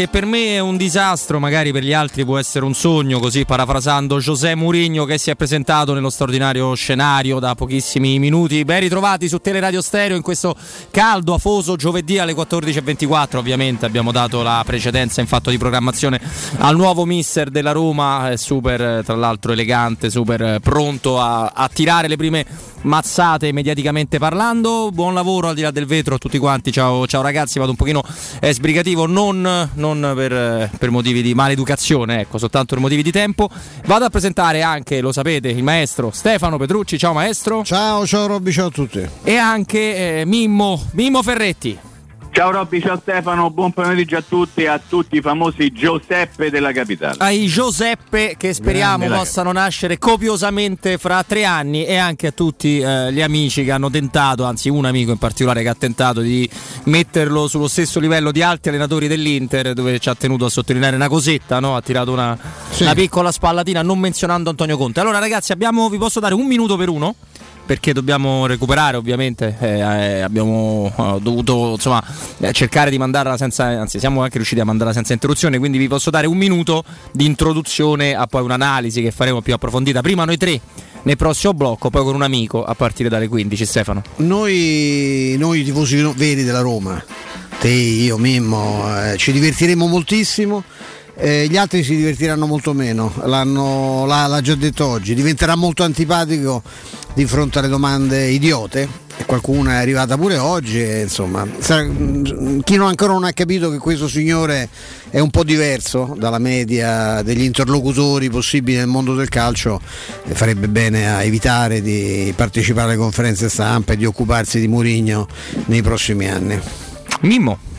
che per me è un disastro, magari per gli altri può essere un sogno, così parafrasando José Mourinho che si è presentato nello straordinario scenario da pochissimi minuti. Ben ritrovati su Teleradio Stereo in questo caldo, afoso giovedì alle 14.24. Ovviamente abbiamo dato la precedenza in fatto di programmazione al nuovo mister della Roma, super tra l'altro elegante, super pronto a, a tirare le prime mazzate mediaticamente parlando. Buon lavoro al di là del vetro a tutti quanti. Ciao, ciao ragazzi, vado un pochino eh, sbrigativo, non, non per, per, motivi di maleducazione, ecco, soltanto per motivi di tempo. Vado a presentare anche, lo sapete, il maestro Stefano Petrucci. Ciao maestro. Ciao, ciao Robby, ciao a tutti. E anche eh, Mimmo, Mimmo Ferretti. Ciao Robby, ciao Stefano, buon pomeriggio a tutti e a tutti i famosi Giuseppe della capitale. Ai Giuseppe che speriamo Grande possano nascere copiosamente fra tre anni e anche a tutti eh, gli amici che hanno tentato, anzi un amico in particolare che ha tentato di metterlo sullo stesso livello di altri allenatori dell'Inter dove ci ha tenuto a sottolineare una cosetta, no? ha tirato una, sì. una piccola spallatina non menzionando Antonio Conte. Allora ragazzi abbiamo, vi posso dare un minuto per uno? Perché dobbiamo recuperare ovviamente, eh, eh, abbiamo eh, dovuto insomma, eh, cercare di mandarla senza, anzi siamo anche riusciti a mandarla senza interruzione, quindi vi posso dare un minuto di introduzione a poi un'analisi che faremo più approfondita. Prima noi tre nel prossimo blocco, poi con un amico a partire dalle 15. Stefano. Noi, noi tifosi veri della Roma, te, io, Mimmo, eh, ci divertiremo moltissimo. Eh, gli altri si divertiranno molto meno, l'hanno, l'ha, l'ha già detto oggi, diventerà molto antipatico di fronte alle domande idiote. Qualcuna è arrivata pure oggi insomma chi non ancora non ha capito che questo signore è un po' diverso dalla media degli interlocutori possibili nel mondo del calcio farebbe bene a evitare di partecipare alle conferenze stampa e di occuparsi di Murigno nei prossimi anni. Mimmo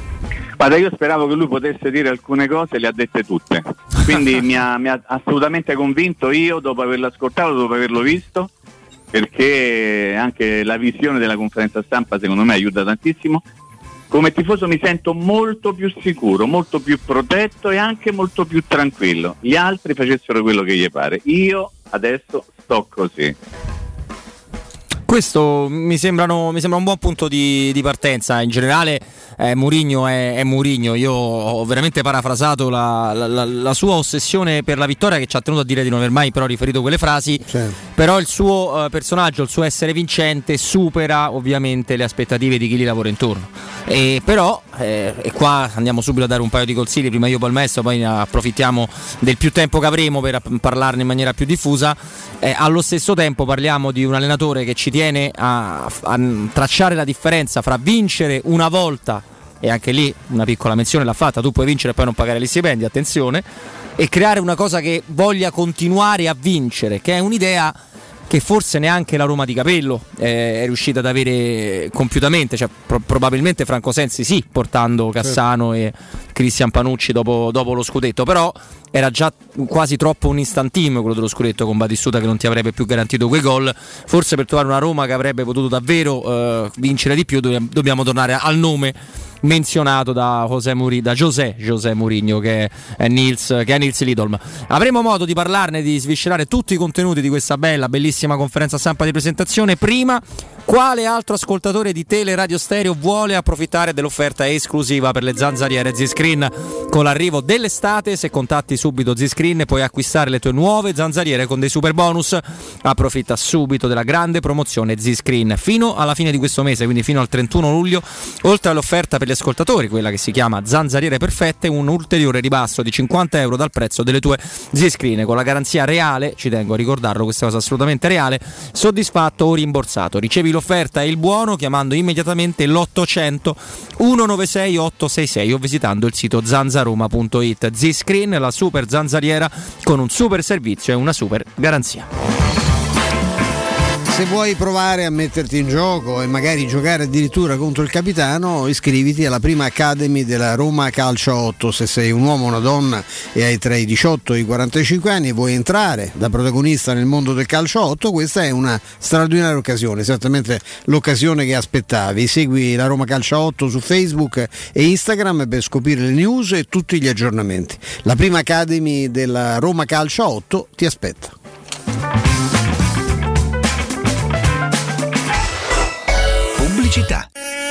Guarda, io speravo che lui potesse dire alcune cose, le ha dette tutte. Quindi mi, ha, mi, ha, assolutamente convinto io, dopo averlo ascoltato, dopo averlo visto, perché anche la visione della conferenza stampa secondo me aiuta tantissimo. Come tifoso mi sento molto più sicuro, molto più protetto e anche molto più tranquillo. Gli altri facessero quello che gli pare. Io adesso sto così. Questo mi, sembrano, mi, sembra un buon punto di, di partenza. In generale, eh, Murigno è, è Murigno. Io ho veramente parafrasato la, la, la, sua ossessione per la vittoria, che ci ha tenuto a dire di non aver mai però riferito quelle frasi. Certo. Però il suo eh, personaggio, il suo essere vincente, supera ovviamente le aspettative di chi gli lavora intorno. E però, eh, e qua andiamo subito a dare un paio di consigli. Prima io maestro, poi approfittiamo del più tempo che avremo per parlarne in maniera più diffusa. Eh, allo stesso tempo parliamo di un allenatore che ci tiene viene a, a tracciare la differenza fra vincere una volta e anche lì una piccola menzione l'ha fatta, tu puoi vincere e poi non pagare gli stipendi, attenzione, e creare una cosa che voglia continuare a vincere, che è un'idea che forse neanche la Roma di Capello eh, è riuscita ad avere compiutamente, cioè, pro- probabilmente Franco Sensi sì, portando Cassano certo. e Cristian Panucci dopo, dopo, lo scudetto, però era già quasi troppo un instant quello dello scudetto con Batistuta che non ti avrebbe più garantito quei gol, forse per trovare una Roma che avrebbe potuto davvero eh, vincere di più dobbiamo, tornare al nome menzionato da José, Muri, da José, José Mourinho che è, Nils, che è Nils Lidolm. Avremo modo di parlarne, di sviscerare tutti i contenuti di questa bella, bellissima conferenza stampa di presentazione. Prima, quale altro ascoltatore di Tele Radio Stereo vuole approfittare dell'offerta esclusiva per le zanzariere Z-Screen? Con l'arrivo dell'estate, se contatti subito Z-Screen puoi acquistare le tue nuove zanzariere con dei super bonus. Approfitta subito della grande promozione Z-Screen fino alla fine di questo mese, quindi fino al 31 luglio, oltre all'offerta per gli ascoltatori, quella che si chiama Zanzariere Perfette, un ulteriore ribasso di 50 euro dal prezzo delle tue Z-Screen con la garanzia reale, ci tengo a ricordarlo, questa cosa assolutamente reale, soddisfatto o rimborsato. Ricevi l'offerta e il buono chiamando immediatamente l'800 196 866 o visitando il sito zanzaroma.it. Z-Screen, la super zanzariera con un super servizio e una super garanzia se vuoi provare a metterti in gioco e magari giocare addirittura contro il capitano, iscriviti alla prima Academy della Roma Calcio 8. Se sei un uomo o una donna e hai tra i 18 e i 45 anni e vuoi entrare da protagonista nel mondo del calcio 8, questa è una straordinaria occasione, esattamente l'occasione che aspettavi. Segui la Roma Calcio 8 su Facebook e Instagram per scoprire le news e tutti gli aggiornamenti. La prima Academy della Roma Calcio 8 ti aspetta. Pubblicità.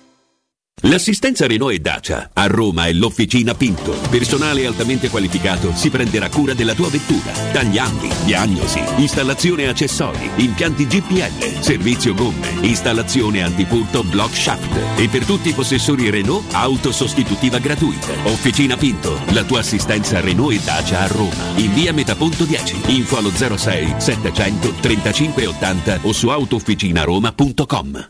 L'assistenza Renault e Dacia a Roma è l'Officina Pinto. Personale altamente qualificato si prenderà cura della tua vettura. Tagliandi, diagnosi, installazione accessori, impianti GPL, servizio gomme, installazione antipurto block shaft. E per tutti i possessori Renault, auto sostitutiva gratuita. Officina Pinto, la tua assistenza Renault e Dacia a Roma. In via Metaponto 10. Info allo 06 700 35 80 o su autofficinaroma.com.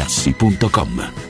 materassi.com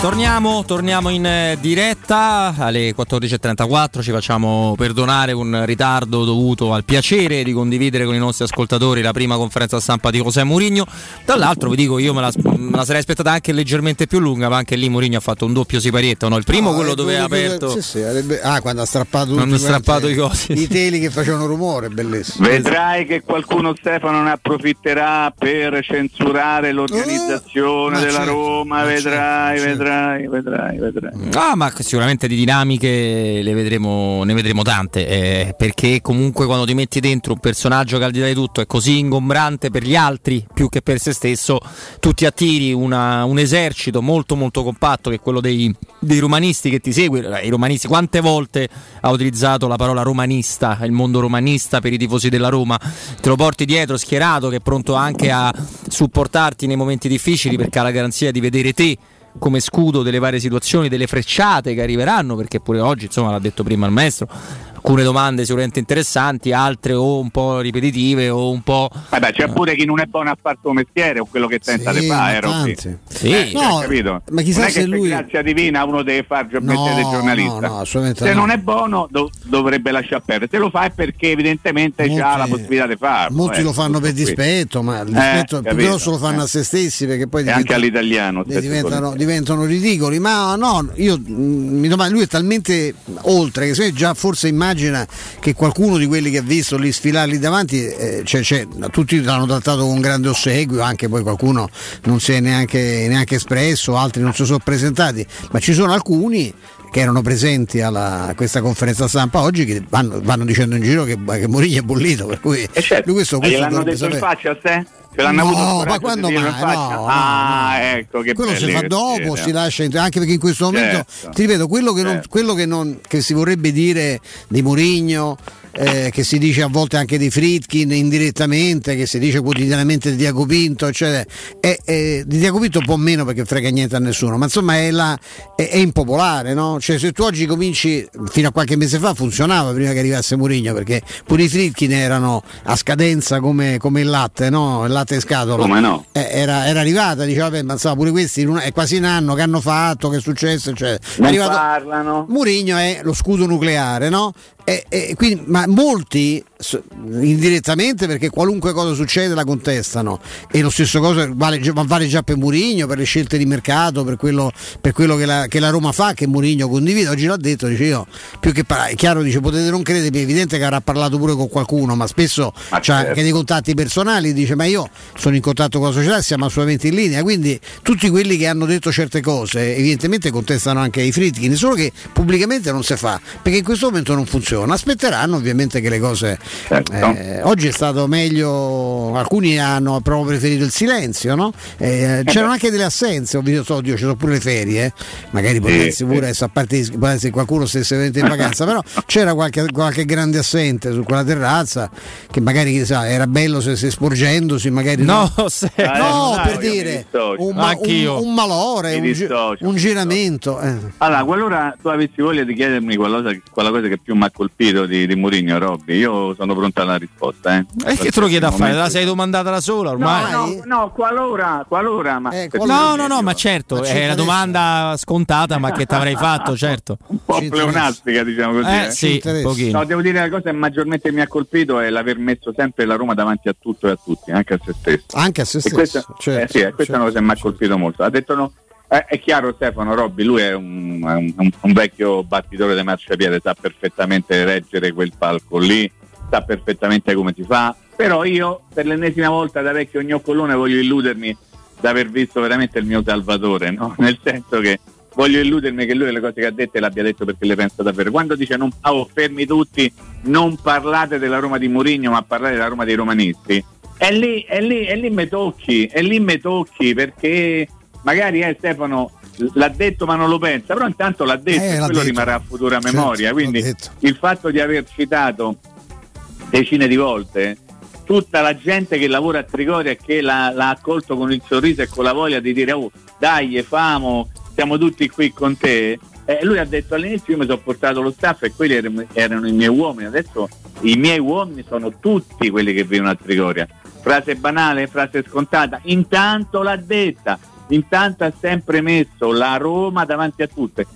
Torniamo, torniamo in eh, diretta alle 14.34, ci facciamo perdonare un ritardo dovuto al piacere di condividere con i nostri ascoltatori la prima conferenza stampa di José Mourinho. Dall'altro vi dico, io me la, me la sarei aspettata anche leggermente più lunga, ma anche lì Mourinho ha fatto un doppio siparietto, no? il primo No, quello eh, dove ha aperto... sì, sì, avrebbe- ah, quando ha strappato, Quando ha strappato i cosi. I teli che facevano rumore, bellissimo. Vedrai che qualcuno Stefano ne approfitterà per censurare l'organizzazione ma della certo, Roma, ma vedrai, certo, vedrai, vedrai, vedrai. Ah, ma sicuramente di dinamiche vedremo, ne vedremo tante. eh, perché comunque quando ti metti dentro un personaggio che al di là di tutto è così ingombrante per gli altri più che per se stesso, tu ti attiri una- un esercito molto molto compatto che è quello dei, dei romanisti che ti segue. I romanisti, quante volte ha utilizzato la parola romanista, il mondo romanista per i tifosi della Roma? Te lo porti dietro schierato che è pronto anche a supportarti nei momenti difficili perché ha la garanzia di vedere te come scudo delle varie situazioni, delle frecciate che arriveranno, perché pure oggi, insomma, l'ha detto prima il maestro, alcune domande sicuramente interessanti, altre o un po' ripetitive o un po'... Vabbè, c'è pure chi non è buono a fare il suo mestiere o quello che tenta Sì, di fare, eh. Sì. Eh, No, cioè, capito? ma chissà non è se che lui- grazia divina uno deve fare il No, del giornalista. no, no, assolutamente se no. non è buono do- dovrebbe lasciare perdere. Se lo fa è perché evidentemente Molti- ha la possibilità di farlo. Molti eh, lo fanno per tutto qui. dispetto, ma il dispetto più capito, grosso lo fanno eh. a se stessi perché poi E anche diventa- all'italiano. eh, diventano, diventano ridicoli. Ma no, io mm, mi domando, lui è talmente oltre che se già forse immagina che qualcuno di quelli che ha visto lì sfilare lì davanti, eh, c'è- c'è- tutti l'hanno trattato con grande ossequio, anche poi qualcuno non si è neanche, neanche espresso, altri non si sono presentati, ma ci sono alcuni che erano presenti alla- a questa conferenza stampa oggi che vanno, vanno dicendo in giro che, che Mourinho è bollito, per cui E certo, lui questo, questo gliel'hanno detto in sapere. faccia a te? Ce l'hanno No, avuto ma quando in mai? No, no, ah, ecco che quello si fa dopo, si lascia entrare, anche perché in questo momento Certo. ti ripeto quello che, non, Certo. quello che, non- che si vorrebbe dire di Mourinho eh, che si dice a volte anche di Fritkin indirettamente, che si dice quotidianamente di Diaco Pinto, eccetera. È- è- di Diaco Pinto un po' meno perché frega niente a nessuno, ma insomma è, la- è- è impopolare, no? Cioè se tu oggi cominci, fino a qualche mese fa funzionava prima che arrivasse Mourinho, perché pure i Fritkin erano a scadenza come, come il latte, no? Il latte in scatola. Come no? Eh, era, era arrivata, diceva, vabbè, ma insomma, pure questi in un- è quasi un anno che hanno fatto, che è successo, eccetera. È Non arrivato- parlano. Murigno è lo scudo nucleare, no? E, e quindi, ma molti indirettamente perché qualunque cosa succede la contestano e lo stesso cosa vale, già- vale già per Murigno, per le scelte di mercato, per quello, per quello che, la, che la Roma fa, che Murigno condivide. Oggi l'ha detto, dice io, più che parlare, è chiaro, dice potete non credermi, è evidente che avrà parlato pure con qualcuno, ma spesso Ma c'ha certo. anche dei contatti personali, dice ma io sono in contatto con la società, siamo assolutamente in linea, quindi tutti quelli che hanno detto certe cose evidentemente contestano anche i Fritkin, solo che pubblicamente non si fa, perché in questo momento non funziona, aspetteranno ovviamente che le cose... Certo. eh, oggi è stato meglio, alcuni hanno proprio preferito il silenzio, no? Eh, c'erano anche delle assenze, ho visto, oddio, ci sono pure le ferie, eh. magari darsi pure, sì. adesso, a parte che qualcuno stesse veramente in vacanza, però c'era qualche, qualche grande assente su quella terrazza che magari chissà, era bello se, se sporgendosi, magari No, se- Eh, no, no, per dire un, ma- un- un malore, un, dissocio, un giramento. eh. Allora, qualora tu avessi voglia di chiedermi qualcosa, quella cosa che più mi ha colpito di, di Mourinho, Robby, io sono pronta alla risposta. Eh. E che te lo chiedo a fare? La sei domandata da sola ormai? No, no, no, qualora, qualora, ma Eh, qualora- No, no, no, ma certo, Ma è certo, una adesso- domanda scontata, ma che ti avrei fatto, certo. un po' pleonastica, diciamo così. Eh eh. sì, un pochino. No, devo dire la cosa che maggiormente mi ha colpito è l'aver messo sempre la Roma davanti a tutto e a tutti, anche a se stesso. Anche a se E stesso. questa, certo, eh sì, questa è una cosa che mi ha certo. colpito molto. Ha detto no. Eh, è chiaro Stefano Robbi, lui è un, è un- un- vecchio battitore di marciapiede, sa perfettamente reggere quel palco lì, sa perfettamente come si fa, però io per l'ennesima volta da vecchio gnoccolone voglio illudermi di aver visto veramente il mio salvatore, no? nel senso che voglio illudermi che lui le cose che ha dette l'abbia detto perché le pensa davvero. Quando dice non, oh, fermi tutti, non parlate della Roma di Mourinho, ma parlate della Roma dei romanisti, e lì, e lì, e lì mi tocchi, e lì mi tocchi perché magari eh, Stefano l'ha detto ma non lo pensa, però intanto l'ha detto Eh, e l'ha quello detto. rimarrà a futura Certo, memoria. l'ha Quindi il fatto di aver citato decine di volte tutta la gente che lavora a Trigoria e che l'ha, l'ha accolto con il sorriso e con la voglia di dire oh dai famo, siamo tutti qui con te. Eh, lui ha detto all'inizio io mi sono portato lo staff e quelli erano, erano i miei uomini, adesso i miei uomini sono tutti quelli che vivono a Trigoria. Frase banale, frase scontata, intanto l'ha detta. Intanto ha sempre messo la Roma davanti a tutte.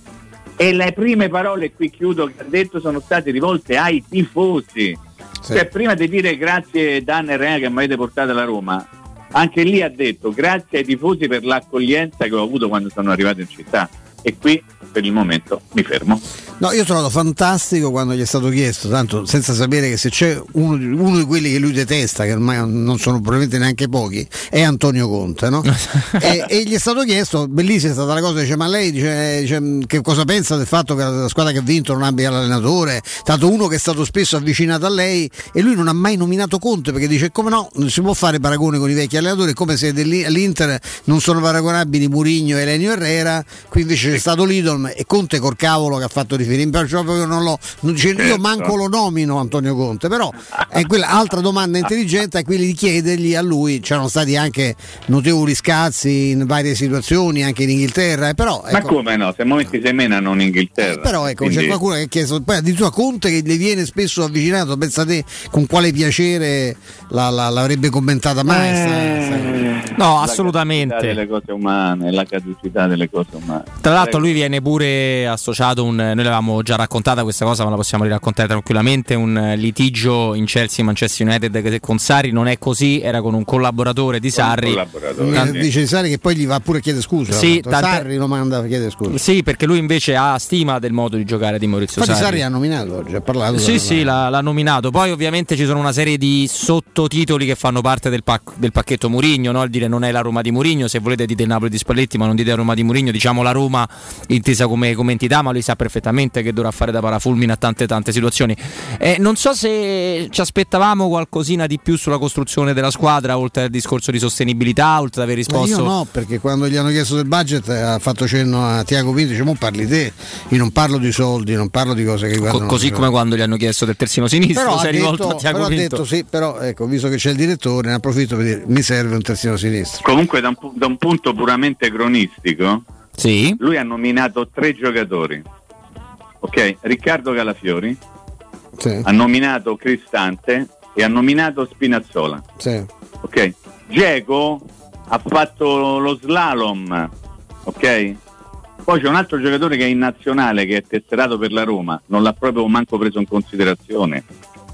E le prime parole, qui chiudo, che ha detto sono state rivolte ai tifosi. Cioè, prima di dire grazie Dan e Rea che mi avete portato alla Roma, anche lì ha detto grazie ai tifosi per l'accoglienza che ho avuto quando sono arrivato in città. E qui per il momento mi fermo. No, io ho trovato fantastico quando gli è stato chiesto, tanto senza sapere che se c'è uno, di- uno di quelli che lui detesta, che ormai non sono probabilmente neanche pochi, è Antonio Conte, no? e, e gli è stato chiesto, bellissima è stata la cosa, dice ma lei dice, dice, che cosa pensa del fatto che la squadra che ha vinto non abbia l'allenatore, tanto uno che è stato spesso avvicinato a lei e lui non ha mai nominato Conte perché dice come no, non si può fare paragone con i vecchi allenatori, è come se all'Inter non sono paragonabili Murigno e Elenio Herrera, qui invece c'è stato l'Idol e Conte col cavolo che ha fatto riferimento, cioè proprio non lo, non dice, io Certo. manco lo nomino Antonio Conte, però è quella altra domanda intelligente è quella di chiedergli a lui, c'erano stati anche notevoli scazzi in varie situazioni, anche in Inghilterra, eh, però, Ma ecco, come no? Siamo messi semenano in Inghilterra. però ecco, Quindi- c'è qualcuno che ha chiesto, poi addirittura Conte che le viene spesso avvicinato, pensate con quale piacere la- la- l'avrebbe commentata mai. Eh, sta- No, la assolutamente. caducità delle cose umane, la caducità delle cose umane. Tra l'altro lui viene pure associato un noi l'avevamo già raccontata questa cosa, ma la possiamo riraccontare tranquillamente, un eh, litigio in Chelsea Manchester United che con Sarri non è così, era con un collaboratore di Sarri. collaboratore, dice Sari che poi gli va pure a chiedere scusa. Sì, tant'è- Sarri lo manda a chiedere scusa. Sì, perché lui invece ha stima del modo di giocare di Maurizio Infatti Sarri. Sarri ha nominato oggi, ha parlato. Sì, sì, l'ha, l'ha nominato. Poi ovviamente ci sono una serie di sottotitoli che fanno parte del, pac- del pacchetto Murigno, no? il dire non è la Roma di Murigno, se volete dite il Napoli di Spalletti, ma non dite la Roma di Murigno, diciamo la Roma intesa come, come entità, ma lui sa perfettamente che dovrà fare da parafulmine a tante tante situazioni. Eh, non so se ci aspettavamo qualcosina di più sulla costruzione della squadra, oltre al discorso di sostenibilità, oltre ad aver Ma risposto... io no, perché quando gli hanno chiesto del budget eh, ha fatto cenno a Tiago Pinto, dice, mo parli te, io non parlo di soldi, non parlo di cose che Co- così come quando gli hanno chiesto del terzino sinistro, però si ha è rivolto detto, a Tiago Pinto. detto sì, però ecco, visto che c'è il direttore, ne approfitto per dire mi serve un terzino sinistro. Comunque da un, da un punto puramente cronistico, Sì. lui ha nominato tre giocatori. Ok, Riccardo Calafiori, Sì, ha nominato Cristante e ha nominato Spinazzola. sì. Ok, Geco ha fatto lo slalom. Ok? Poi c'è un altro giocatore che è in nazionale che è tesserato per la Roma, non l'ha proprio manco preso in considerazione.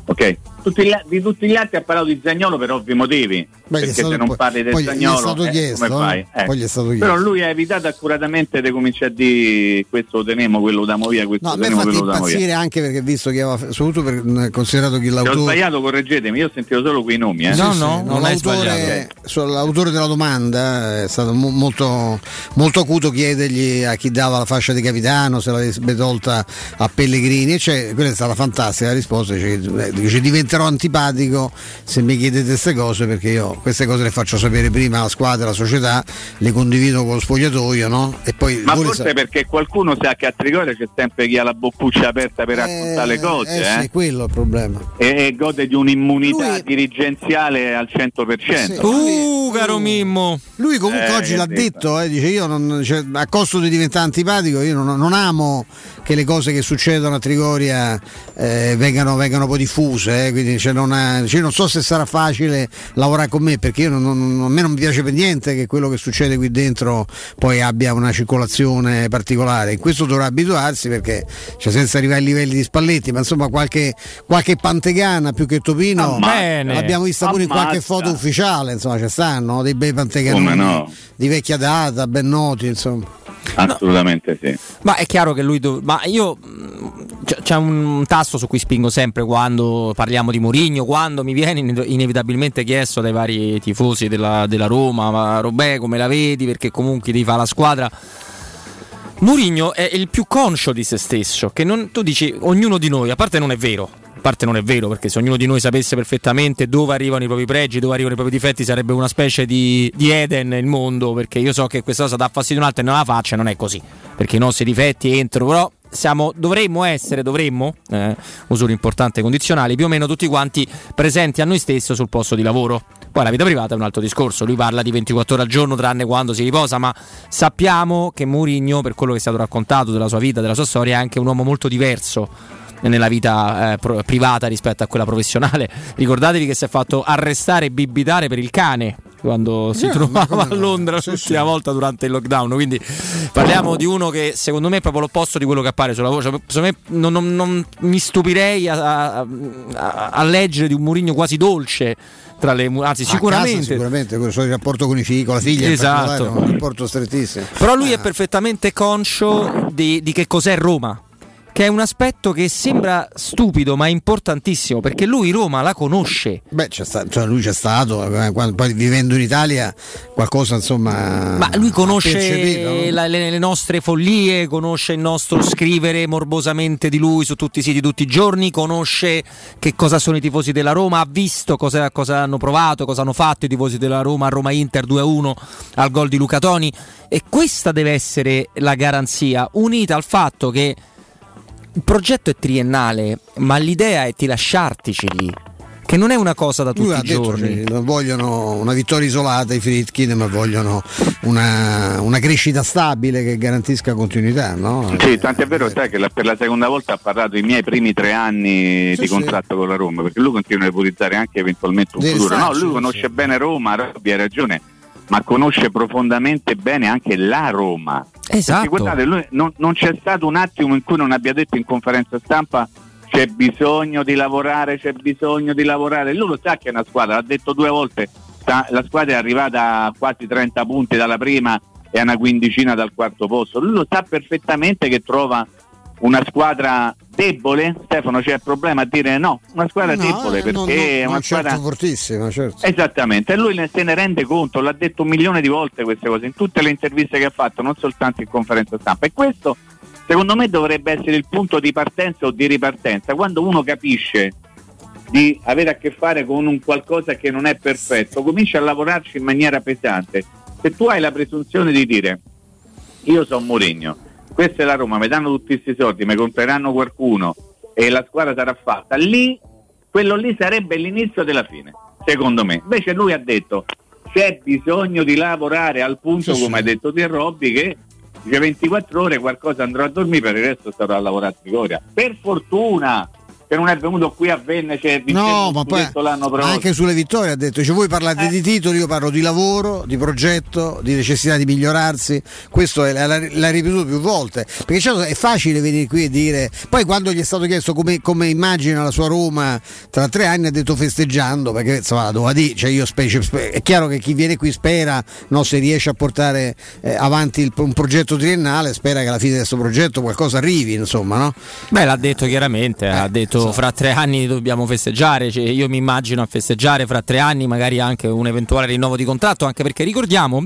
Ok? Tutti gli a- di tutti gli altri ha parlato di Zagnolo per ovvi motivi. Beh, perché stato se non poi- parli del poi gli è Zagnolo, stato eh, chiesto, come fai? eh? Poi gli è stato chiesto. Però lui ha evitato accuratamente di cominciare a dire questo lo teniamo, quello lo diamo via, questo No, lo teniamo, quello lo diamo via. impazzire anche perché visto che aveva, soprattutto per considerato che Se ho l'autore sbagliato correggetemi, io ho sentito solo quei nomi. Eh. Sì, sì, l'autore, so- l'autore della domanda è stato mo- molto, molto acuto chiedergli a chi dava la fascia di capitano se l'avrebbe tolta a Pellegrini cioè, quella è stata fantastica la risposta dice, eh, dice, diventerò antipatico se mi chiedete queste cose perché io queste cose le faccio sapere prima alla squadra, alla società le condivido con lo spogliatoio no? e poi Ma forse sa- perché qualcuno sa che a Trigoria c'è sempre chi ha la boccuccia aperta per raccontare le cose eh, eh, sì, quello è il problema e, e gode di un'immunità dirigenziale al 100%. Uh, caro Mimmo. Lui comunque Eh, oggi l'ha ha detto? detto, eh, dice io non, cioè, a costo di diventare antipatico, io non, non amo che le cose che succedono a Trigoria eh, vengano, vengano poi diffuse, eh, quindi cioè, non, ha- cioè, non so se sarà facile lavorare con me perché io non- non- a me non mi piace per niente che quello che succede qui dentro poi abbia una circolazione particolare. In questo dovrà abituarsi perché cioè, senza arrivare ai livelli di Spalletti, ma insomma qualche, qualche pantegana più che Topino Ammazza. Bene. l'abbiamo vista pure in qualche foto ufficiale, insomma ci stanno dei bei panteganoni Come no? di vecchia data, ben noti, insomma. Assolutamente sì. Ma è chiaro che lui. dov- ma io. C'è- un tasto su cui spingo sempre quando parliamo di Mourinho, quando mi viene ine- inevitabilmente chiesto dai vari tifosi della, della Roma, ma Robè come la vedi? Perché comunque ti fa la squadra. Mourinho è il più conscio di se stesso, che non, tu dici ognuno di noi, a parte non è vero, a parte non è vero, perché se ognuno di noi sapesse perfettamente dove arrivano i propri pregi, dove arrivano i propri difetti, sarebbe una specie di, di Eden il mondo, perché io so che questa cosa dà fastidio a un altro e non la faccia, non è così, perché i nostri difetti entrano, però siamo, dovremmo essere, dovremmo, eh, uso importante condizionali, più o meno tutti quanti presenti a noi stessi sul posto di lavoro. Poi la vita privata è un altro discorso, lui parla di 24 ore al giorno tranne quando si riposa, ma sappiamo che Mourinho, per quello che è stato raccontato della sua vita, della sua storia, è anche un uomo molto diverso nella vita eh, privata rispetto a quella professionale. Ricordatevi che si è fatto arrestare e bibitare per il cane quando si Eh, ma trovava come a no? Londra Sì, l'ultima volta durante il lockdown. Quindi parliamo di uno che secondo me è proprio l'opposto di quello che appare sulla voce. Secondo me non, non- non mi stupirei a, a- a- leggere di un Murigno quasi dolce. Tra le, anzi, sicuramente. casa sicuramente il suo rapporto con i figli, con la figlia, Esatto. particolare, un rapporto strettissimo. Però lui è perfettamente conscio di, di che cos'è Roma. Che è un aspetto che sembra stupido, ma importantissimo perché lui Roma la conosce. Beh, c'è sta- cioè lui c'è stato, eh, quando- poi vivendo in Italia qualcosa insomma... Ma lui conosce la- le, le nostre follie, conosce il nostro scrivere morbosamente di lui su tutti i siti tutti i giorni, conosce che cosa sono i tifosi della Roma, ha visto cosa, cosa hanno provato, cosa hanno fatto i tifosi della Roma a Roma Inter 2-1 al gol di Luca Toni e questa deve essere la garanzia, unita al fatto che il progetto è triennale, ma l'idea è di lasciartici lì. Che non è una cosa da tutti Lui i detto giorni. cioè, non vogliono una vittoria isolata i Fritkin, ma vogliono una, una crescita stabile che garantisca continuità. No? Sì, tanto è vero sai, che la- per la seconda volta ha parlato i miei primi tre anni Sì, di sì. contratto con la Roma, perché lui continua a ipotizzare anche eventualmente un Deve futuro. No, starci, lui conosce bene Roma, Robby ha ragione, ma conosce profondamente bene anche la Roma. Esatto. Perché guardate, lui non, non c'è stato un attimo in cui non abbia detto in conferenza stampa c'è bisogno di lavorare, c'è bisogno di lavorare. Lui lo sa che è una squadra, l'ha detto due volte, la squadra è arrivata a quasi 30 punti dalla prima e a una quindicina dal quarto posto. Lui lo sa perfettamente che trova una squadra debole. Stefano, c'è il problema a dire no, una squadra No, debole eh, perché non- non- è una non squadra certo fortissima, certo. Esattamente, e lui se ne rende conto, l'ha detto un milione di volte queste cose, in tutte le interviste che ha fatto, non soltanto in conferenza stampa. E questo, secondo me, dovrebbe essere il punto di partenza o di ripartenza. Quando uno capisce di avere a che fare con un qualcosa che non è perfetto, comincia a lavorarci in maniera pesante. Se tu hai la presunzione di dire io sono Mourinho, questa è la Roma, mi danno tutti questi soldi, mi compreranno qualcuno e la squadra sarà fatta, lì quello lì sarebbe l'inizio della fine, secondo me. Invece lui ha detto c'è bisogno di lavorare al punto, Sì, come sì. ha detto te Robby, che dice 24 ore qualcosa andrò a dormire, per il resto starò a lavorare a Trigoria. Per fortuna che non è venuto qui a Venne, c'è No, ma poi l'anno prossimo. anche sulle vittorie ha detto, cioè voi parlate di titoli, io parlo di lavoro, di progetto, di necessità di migliorarsi, questo è- l'ha, l'ha ripetuto più volte, perché certo è facile venire qui e dire, poi quando gli è stato chiesto come, come immagina la sua Roma tra tre anni ha detto festeggiando, perché insomma doveva dire, cioè io spe- spe- è chiaro che chi viene qui spera, no, se riesce a portare eh, avanti il- un progetto triennale, spera che alla fine di questo progetto qualcosa arrivi, insomma, no? Beh, l'ha detto chiaramente, ha detto fra tre anni dobbiamo festeggiare, cioè, io mi immagino a festeggiare fra tre anni magari anche un eventuale rinnovo di contratto, anche perché ricordiamo,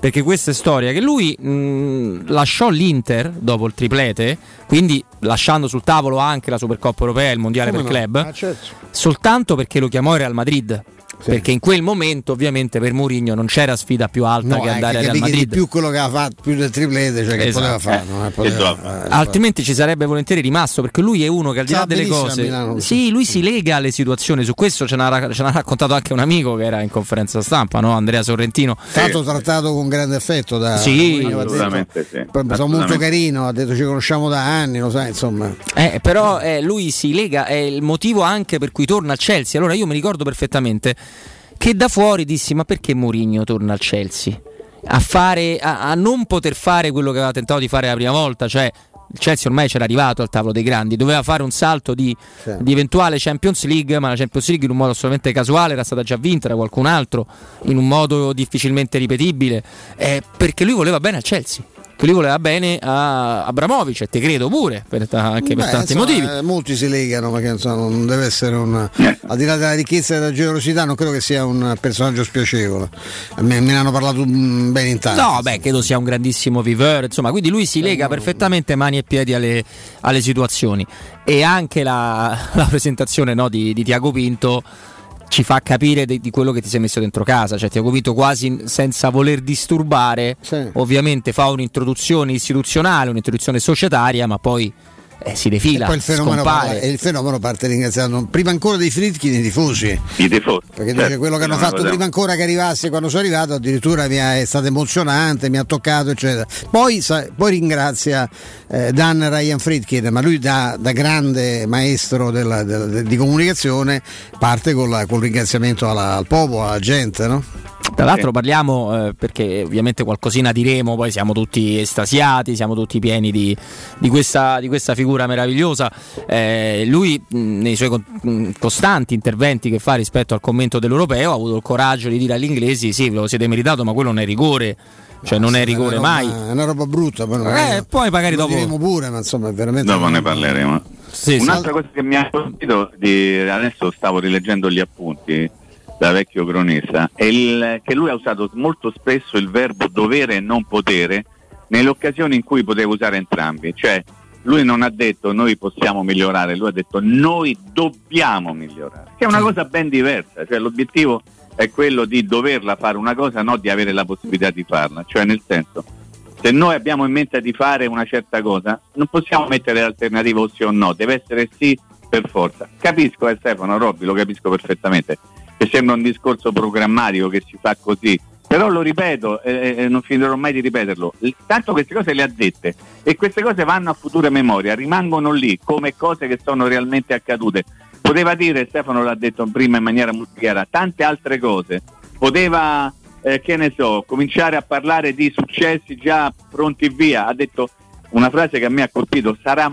perché questa è storia, che lui mh, lasciò l'Inter dopo il triplete, quindi lasciando sul tavolo anche la Supercoppa Europea e il Mondiale Come per no? club, Ah, certo. soltanto perché lo chiamò il Real Madrid. Perché in quel momento, ovviamente, per Mourinho non c'era sfida più alta No, che andare al che Real di Madrid. più quello che ha fatto, più del triplete, cioè che Esatto. poteva fare. Eh, poteva- esatto. eh, Altrimenti ci sarebbe volentieri rimasto perché lui è uno che al di là delle a cose, Milano, lui. sì, lui si lega alle situazioni. Su questo ce n'ha, ce n'ha raccontato anche un amico che era in conferenza stampa, no? Andrea Sorrentino. Stato trattato con grande affetto da Sì, Assolutamente sì. Sono molto carino, ha detto ci conosciamo da anni, lo sai, insomma. Eh, però eh, lui si lega, è il motivo anche per cui torna al Chelsea. Allora io mi ricordo perfettamente che da fuori dissi: Ma perché Mourinho torna al Chelsea? A, fare, a, a non poter fare quello che aveva tentato di fare la prima volta, cioè il Chelsea ormai c'era arrivato al tavolo dei grandi, doveva fare un salto di, Sì. di eventuale Champions League, ma la Champions League in un modo assolutamente casuale era stata già vinta da qualcun altro, in un modo difficilmente ripetibile, eh, perché lui voleva bene al Chelsea. Che lui voleva bene a Abramovic e te credo pure, per anche per Beh, tanti insomma, motivi. eh, molti si legano, perché insomma, non deve essere un. Al di là della ricchezza e della generosità, non credo che sia un personaggio spiacevole. A me, me ne hanno parlato mm, bene in tanti. No, beh, credo sia un grandissimo viveur, insomma, quindi lui si lega perfettamente mani e piedi alle, alle situazioni. E anche la, la presentazione no, di, di Tiago Pinto ci fa capire di, di quello che ti sei messo dentro casa, cioè Tiago Pinto quasi senza voler disturbare, ovviamente fa un'introduzione istituzionale, un'introduzione societaria, ma poi eh, si defila, E poi il fenomeno, scompare. e il fenomeno parte ringraziando prima ancora dei Fritkin i tifosi. I tifosi. Perché Certo, dice quello che hanno fatto vediamo. prima ancora che arrivasse quando sono arrivato, addirittura mi ha- è stato emozionante, mi ha toccato, eccetera. Poi, sa- poi ringrazia eh, Dan Ryan Friedkin, ma lui da, da grande maestro della- della- di comunicazione parte col, col ringraziamento alla- al popolo, alla gente, no? Tra l'altro parliamo eh, perché ovviamente qualcosina diremo, poi siamo tutti estasiati, siamo tutti pieni di, di, questa, di questa, figura meravigliosa. Eh, lui nei suoi con, costanti interventi che fa rispetto al commento dell'europeo ha avuto il coraggio di dire agli inglesi sì, ve lo siete meritato, ma quello non è rigore. Cioè non è rigore È una mai. roba- È una roba brutta, poi, Eh, poi magari dopo- diremo pure, ma insomma è veramente. Dopo ne parleremo. Sì, sì. Un'altra cosa che mi ha colpito, di, adesso stavo rileggendo gli appunti da vecchio cronista, è il, che lui ha usato molto spesso il verbo dovere e non potere nelle occasioni in cui poteva usare entrambi. Cioè lui non ha detto noi possiamo migliorare, lui ha detto noi dobbiamo migliorare, che è una cosa ben diversa. Cioè, l'obiettivo è quello di doverla fare una cosa, non di avere la possibilità di farla. Cioè nel senso, se noi abbiamo in mente di fare una certa cosa, non possiamo mettere l'alternativa o sì o no, deve essere sì per forza. Capisco eh, Stefano, Robby, lo capisco perfettamente, che sembra un discorso programmatico che si fa così, però lo ripeto e e non finirò mai di ripeterlo, tanto queste cose le ha dette e queste cose vanno a futura memoria, rimangono lì come cose che sono realmente accadute. Poteva dire, Stefano l'ha detto prima in maniera molto chiara, tante altre cose, poteva eh, che ne so, cominciare a parlare di successi già pronti via. Ha detto una frase che a me ha colpito, sarà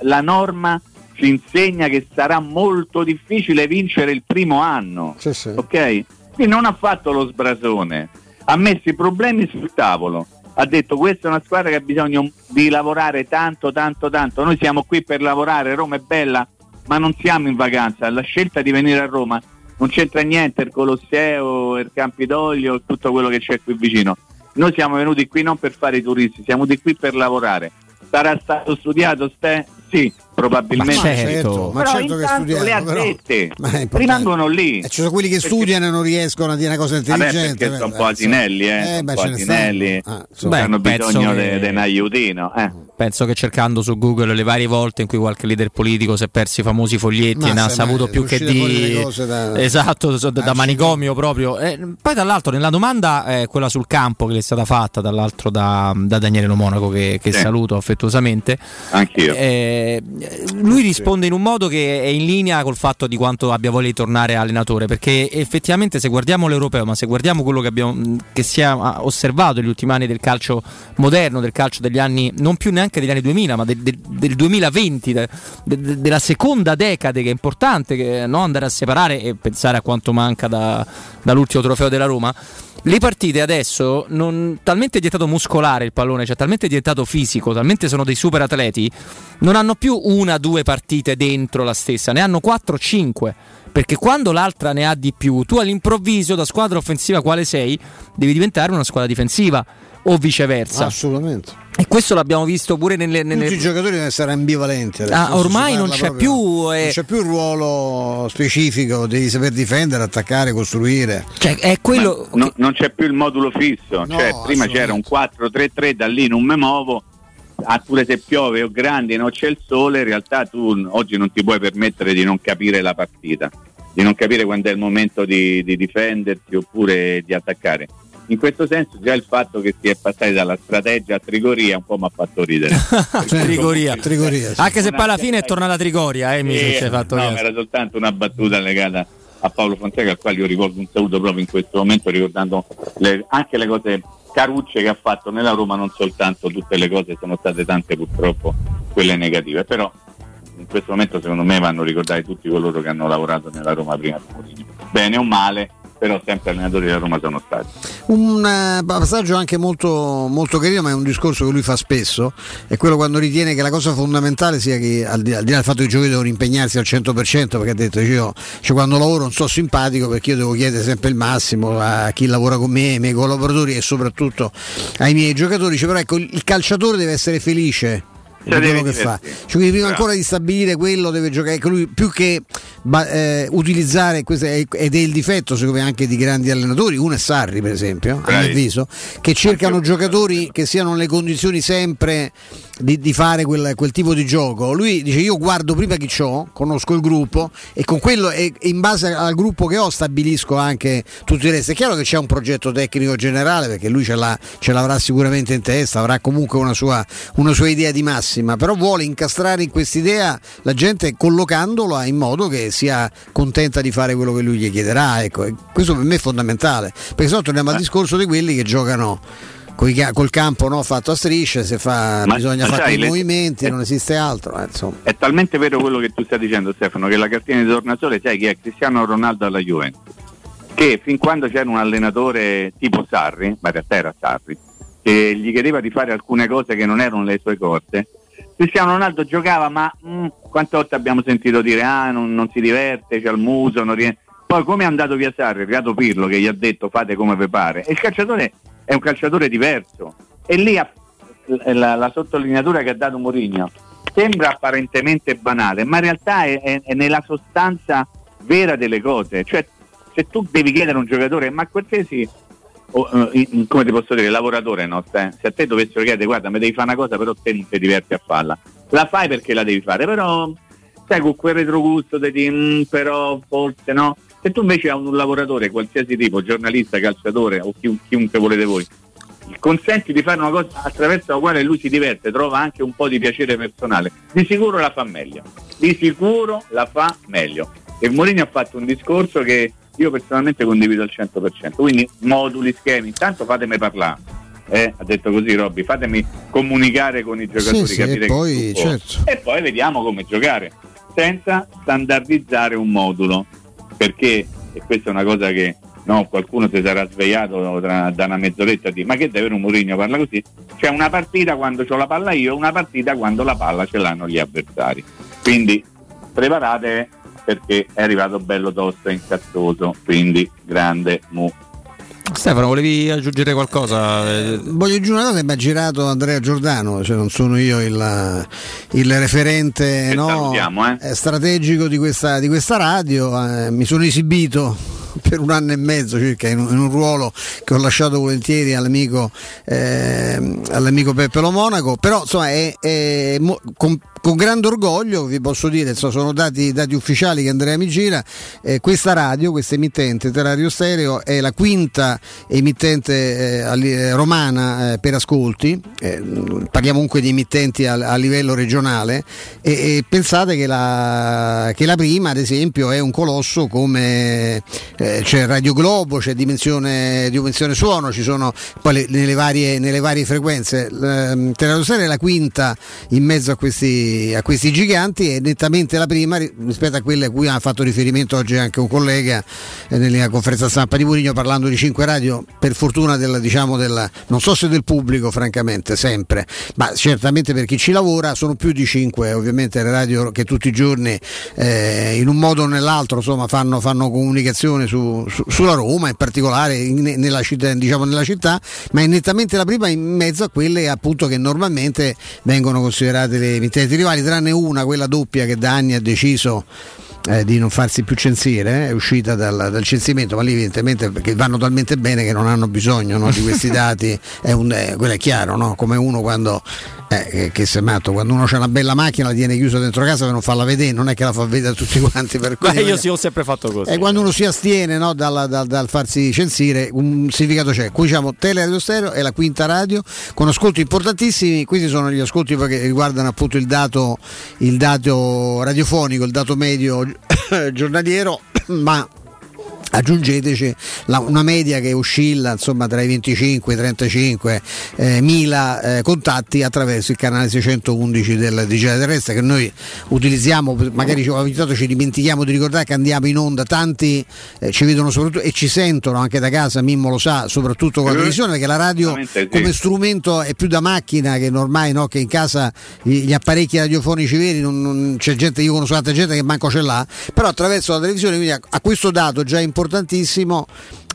la norma ci insegna che sarà molto difficile vincere il primo anno. Ok? Quindi non ha fatto lo sbrasone, ha messo i problemi sul tavolo. Ha detto questa è una squadra che ha bisogno di lavorare tanto, tanto, tanto. Noi siamo qui per lavorare, Roma è bella, ma non siamo in vacanza. La scelta di venire a Roma non c'entra niente il Colosseo, il Campidoglio, tutto quello che c'è qui vicino. Noi siamo venuti qui non per fare i turisti, siamo venuti qui per lavorare. Sarà stato studiato Ste? Sì, probabilmente. Ma certo, ma certo che studiamo, le ha però- dette, ma è importante. rimangono lì. E ci sono quelli che studiano e non riescono a dire una cosa Vabbè, intelligente. perché sono un po' asinelli, eh, un beh, po' asinelli. Ah, insomma, Beh, hanno bisogno che- di un aiutino. Eh. Penso che cercando su Google le varie volte in cui qualche leader politico si è persi i famosi foglietti Ma e ne ha saputo più che di da- esatto da, da manicomio proprio. Eh, poi dall'altro nella domanda eh, quella sul campo che le è stata fatta dall'altro da, da Daniele Lo Monaco che, che Sì. saluto affettuosamente. Anch'io. Eh, lui risponde in un modo che è in linea col fatto di quanto abbia voglia di tornare allenatore, perché effettivamente se guardiamo l'europeo, ma se guardiamo quello che, abbiamo, che si è osservato negli ultimi anni del calcio moderno, del calcio degli anni, non più neanche degli anni 2000, ma del, del- del 2020, de- de- della seconda decade che è importante che, no, andare a separare e pensare a quanto manca da- dall'ultimo trofeo della Roma. Le partite adesso, non, talmente è diventato muscolare il pallone, cioè talmente è diventato fisico, talmente sono dei super atleti, non hanno più una, due partite dentro la stessa, ne hanno 4-5. Perché quando l'altra ne ha di più, tu all'improvviso da squadra offensiva quale sei, devi diventare una squadra difensiva o viceversa. Assolutamente. E questo l'abbiamo visto pure nelle... nelle- Tutti i giocatori devono essere ambivalenti. Ah, ormai non c'è proprio- più, eh. non c'è più il ruolo specifico, devi saper difendere, attaccare, costruire. Cioè, è quello. No- non c'è più il modulo fisso, No, cioè prima c'era un 4-3-3, da lì non mi muovo, ah, pure se piove o grandi non c'è il sole, in realtà tu oggi non ti puoi permettere di non capire la partita, di non capire quando è il momento di, di difendersi oppure di attaccare. In questo senso già il fatto che si è passati dalla strategia a trigoria un po' mi ha fatto ridere. Trigoria. Trigoria, sì. Anche se poi alla fine è tornata Trigoria, eh, mi Sì, ci hai fatto no, era soltanto una battuta legata a Paolo Fonseca, al quale io rivolgo un saluto proprio in questo momento, ricordando le- anche le cose carucce che ha fatto nella Roma, non soltanto tutte le cose, sono state tante purtroppo quelle negative, però in questo momento secondo me vanno ricordati tutti coloro che hanno lavorato nella Roma prima di Mourinho. Bene o male, però sempre allenatori della Roma sono stati. Un eh, passaggio anche molto, molto carino, ma è un discorso che lui fa spesso, è quello quando ritiene che la cosa fondamentale sia che al di, là del fatto che i giocatori devono impegnarsi al 100%, perché ha detto io cioè, quando lavoro non so simpatico perché io devo chiedere sempre il massimo a chi lavora con me, ai miei collaboratori e soprattutto ai miei giocatori, Cioè, però ecco il calciatore deve essere felice Cioè, quello che fa. Cioè, prima Bravo. ancora di stabilire quello deve giocare, ecco lui più che ba- eh, utilizzare questo è- ed è il difetto secondo me anche di grandi allenatori, uno è Sarri per esempio, a mio Bravi. avviso, che cercano giocatori che siano nelle condizioni sempre di, di fare quel, quel tipo di gioco. Lui dice io guardo prima chi ho, conosco il gruppo e con quello e in base al gruppo che ho stabilisco anche tutto il resto. È chiaro che c'è un progetto tecnico generale perché lui ce, l'ha- ce l'avrà sicuramente in testa, avrà comunque una sua, una sua idea di massimo, massima, però vuole incastrare in quest'idea la gente collocandola in modo che sia contenta di fare quello che lui gli chiederà. Ecco. Questo per me è fondamentale, perché se no torniamo al discorso di quelli che giocano col campo no, fatto a strisce, se fa, Ma- bisogna ma fare i movimenti, eh, non esiste altro. eh, insomma. È talmente vero quello che tu stai dicendo Stefano che la cartina di tornasole sai chi è Cristiano Ronaldo alla Juventus che fin quando c'era un allenatore tipo Sarri, ma in realtà era Sarri che gli chiedeva di fare alcune cose che non erano le sue cose Cristiano Ronaldo giocava ma mm, quante volte abbiamo sentito dire ah non, non si diverte, c'ha il muso non rie-". poi come è andato via Sarri, arrivato Pirlo che gli ha detto fate come vi pare e il calciatore è un calciatore diverso e lì ha- la, la sottolineatura che ha dato Mourinho sembra apparentemente banale, ma in realtà è, è- è nella sostanza vera delle cose. Cioè, se tu devi chiedere a un giocatore, ma qualsiasi, eh, come ti posso dire, lavoratore, no? Se se a te dovessero chiedere, guarda, mi devi fare una cosa, però te non ti diverti a farla, la fai perché la devi fare, però sai, con quel retrogusto di "Mm, però forse no. Se tu invece hai un lavoratore, qualsiasi tipo, giornalista, calciatore o chiun- chiunque volete voi, consenti di fare una cosa attraverso la quale lui si diverte, trova anche un po' di piacere personale, di sicuro la fa meglio. Di sicuro la fa meglio. E Mourinho ha fatto un discorso che io personalmente condivido al 100%. Quindi moduli, schemi, intanto fatemi parlare. Eh, ha detto così Robby, fatemi comunicare con i giocatori, Sì, sì, capire e poi, certo. e poi vediamo come giocare, senza standardizzare un modulo, perché, e questa è una cosa che no, qualcuno si sarà svegliato tra- da una mezz'oretta e dire ma che davvero un Mourinho parla così? C'è una partita quando ho la palla io, una partita quando la palla ce l'hanno gli avversari. Quindi preparate perché è arrivato bello tosto e incazzoso, quindi grande mu. Stefano, volevi aggiungere qualcosa? Eh, Voglio aggiungere una cosa che mi ha girato Andrea Giordano, cioè non sono io il, il referente no, salutiamo, eh, strategico di questa, di questa radio, eh, mi sono esibito per un anno e mezzo circa in un, in un ruolo che ho lasciato volentieri all'amico, ehm, all'amico Peppe Lo Monaco, però insomma è, è mo- con, con grande orgoglio vi posso dire, insomma, sono dati, dati ufficiali che Andrea mi gira, eh, questa radio, questa emittente Terario Stereo è la quinta emittente eh, eh, romana eh, per ascolti, eh, parliamo comunque di emittenti a, a livello regionale. E, e pensate che la, che la prima ad esempio è un colosso come eh, c'è Radio Globo, c'è Dimensione, Dimensione Suono, ci sono poi le- nelle, varie, nelle varie frequenze. Terario Stereo è la quinta in mezzo a questi, a questi giganti e nettamente la prima ri- rispetto a quelle a cui ha fatto riferimento oggi anche un collega eh, nella conferenza stampa di Murigno parlando di 5 radio, per fortuna del, diciamo, del, non so se del pubblico francamente, sempre, ma certamente per chi ci lavora sono più di 5 ovviamente le radio che tutti i giorni eh, in un modo o nell'altro insomma, fanno, fanno comunicazione su- su- sulla Roma, in particolare in- nella, città, diciamo, nella città, ma è nettamente la prima in mezzo a quelle appunto che normalmente vengono considerate le emittenti rivali, tranne una, quella doppia che da anni ha deciso eh, di non farsi più censire, è uscita dal, dal censimento, ma lì evidentemente perché vanno talmente bene che non hanno bisogno no, di questi dati, è un, eh, quello è chiaro, no? come uno quando, eh, che, sei matto, quando uno ha una bella macchina la tiene chiusa dentro casa per non farla vedere, non è che la fa vedere a tutti quanti per Beh, io sì, ho sempre fatto così. e quando uno si astiene no, dal, dal- dal farsi censire, un significato c'è. Qui diciamo Teleradio Stereo è la quinta radio con ascolti importantissimi. Questi sono gli ascolti che riguardano appunto il dato, il dato radiofonico, il dato medio giornaliero, ma aggiungeteci la- una media che oscilla insomma tra i 25 e i 35 eh, mila eh, contatti attraverso il canale 611 del digitale terrestre che noi utilizziamo magari ci- ogni tanto ci dimentichiamo di ricordare che andiamo in onda. Tanti eh, ci vedono soprattutto e ci sentono anche da casa Mimmo lo sa soprattutto con la televisione perché la radio come strumento è più da macchina che ormai no, che in casa gli apparecchi radiofonici veri non, non- c'è gente io conosco tanta gente che manco ce l'ha però attraverso la televisione quindi a, a questo dato già importantissimo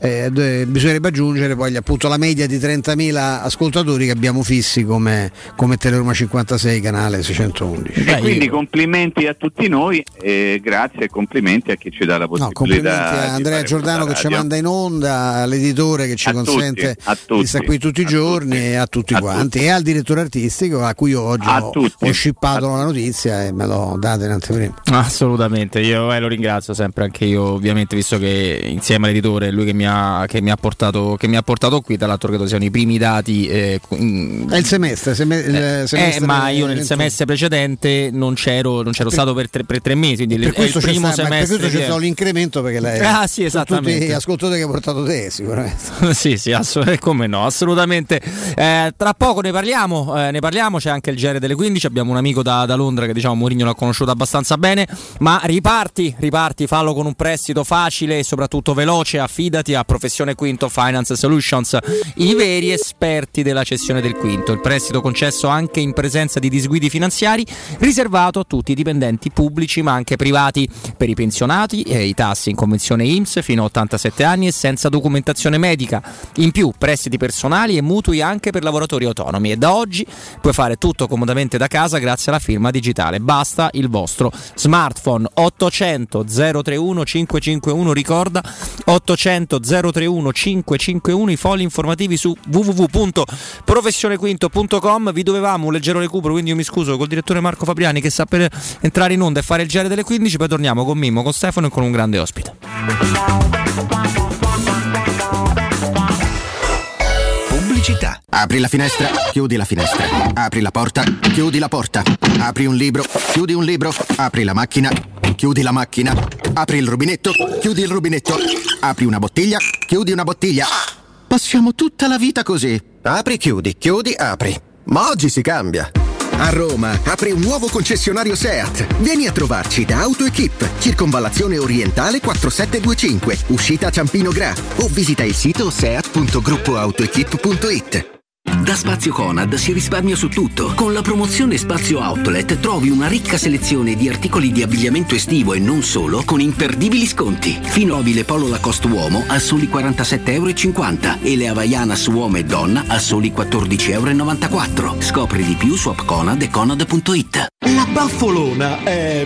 eh, bisognerebbe aggiungere poi appunto la media di 30.000 ascoltatori che abbiamo fissi come, come Teleroma 56 canale 611 E quindi complimenti a tutti noi e grazie e complimenti a chi ci dà la No, possibilità. complimenti a di Andrea Giordano che ci manda in onda, all'editore che ci A tutti, consente tutti, di stare qui tutti i giorni tutti, e a tutti a quanti e al direttore artistico a cui io oggi A ho, tutti, ho scippato la notizia e me l'ho data in anteprima. Assolutamente, io eh, lo ringrazio sempre anche io, ovviamente, visto che insieme all'editore è lui che mi mi ha, che mi ha, portato, che mi ha portato qui. Tra l'altro, credo siano i primi dati. Eh, è il semestre, seme- il eh, semestre eh, ma io nel semestre precedente non c'ero, non c'ero per, stato per tre, per tre, mesi. Quindi per questo, il primo sta, semestre. per questo c'è stato l'incremento perché lei. Ah, sì, esattamente. Tutti ascoltatori che hai portato te, sicuramente. sì, sì, assolutamente. Come no, assolutamente. Eh, tra poco ne parliamo, eh, ne parliamo. C'è anche il GR delle 15. Abbiamo un amico da, da Londra che diciamo Mourinho l'ha conosciuto abbastanza bene. Ma riparti, riparti, fallo con un prestito facile e soprattutto veloce. Affidati a Professione Quinto Finance Solutions, i veri esperti della cessione del quinto. Il prestito concesso anche in presenza di disguidi finanziari, riservato a tutti i dipendenti pubblici ma anche privati. Per i pensionati e i tassi in convenzione IMSS fino a 87 anni e senza documentazione medica. In più, prestiti personali e mutui anche per lavoratori autonomi. E da oggi puoi fare tutto comodamente da casa grazie alla firma digitale. Basta il vostro smartphone 800 031 551 ricorda 800 031 551 i fogli informativi su www.professionequinto.com vi dovevamo un leggero recupero quindi io mi scuso col direttore Marco Fabriani che sta per entrare in onda e fare il giro delle 15 poi torniamo con Mimmo, con Stefano e con un grande ospite Pubblicità. Apri la finestra, chiudi la finestra. Apri la porta, chiudi la porta. Apri un libro, chiudi un libro. Apri la macchina, chiudi la macchina. Apri il rubinetto, chiudi il rubinetto. Apri una bottiglia, chiudi una bottiglia. Passiamo tutta la vita così. Apri, chiudi, chiudi, apri. Ma oggi si cambia. A Roma apre un nuovo concessionario SEAT. Vieni a trovarci da AutoEquip, circonvallazione orientale 4725, uscita Ciampino Gra o visita il sito seat.gruppoautoequip.it. Da Spazio Conad si risparmia su tutto. Con la promozione Spazio Outlet trovi una ricca selezione di articoli di abbigliamento estivo e non solo con imperdibili sconti. Fino mobile Polo Lacoste Uomo a soli 47,50 euro e le Havaianas Uomo e Donna a soli 14,94 euro. Scopri di più su appconad e conad.it. La baffolona è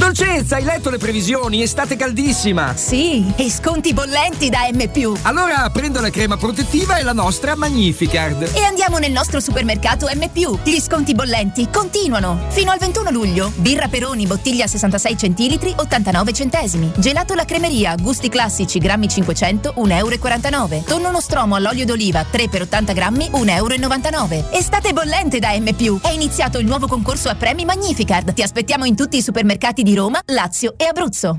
Dolcezza, hai letto le previsioni? Estate caldissima! Sì, e sconti bollenti da M. Allora prendo la crema protettiva e la nostra Magnificard. E andiamo nel nostro supermercato M. Gli sconti bollenti continuano. Fino al 21 luglio. Birra Peroni, bottiglia 66 centilitri, 89 centesimi. Gelato la cremeria, gusti classici, grammi 500, 1,49 euro. Tonno nostromo all'olio d'oliva, 3 per 80 grammi, 1,99 euro. Estate bollente da M. È iniziato il nuovo concorso a premi Magnificard. Ti aspettiamo in tutti i supermercati di Roma, Lazio e Abruzzo.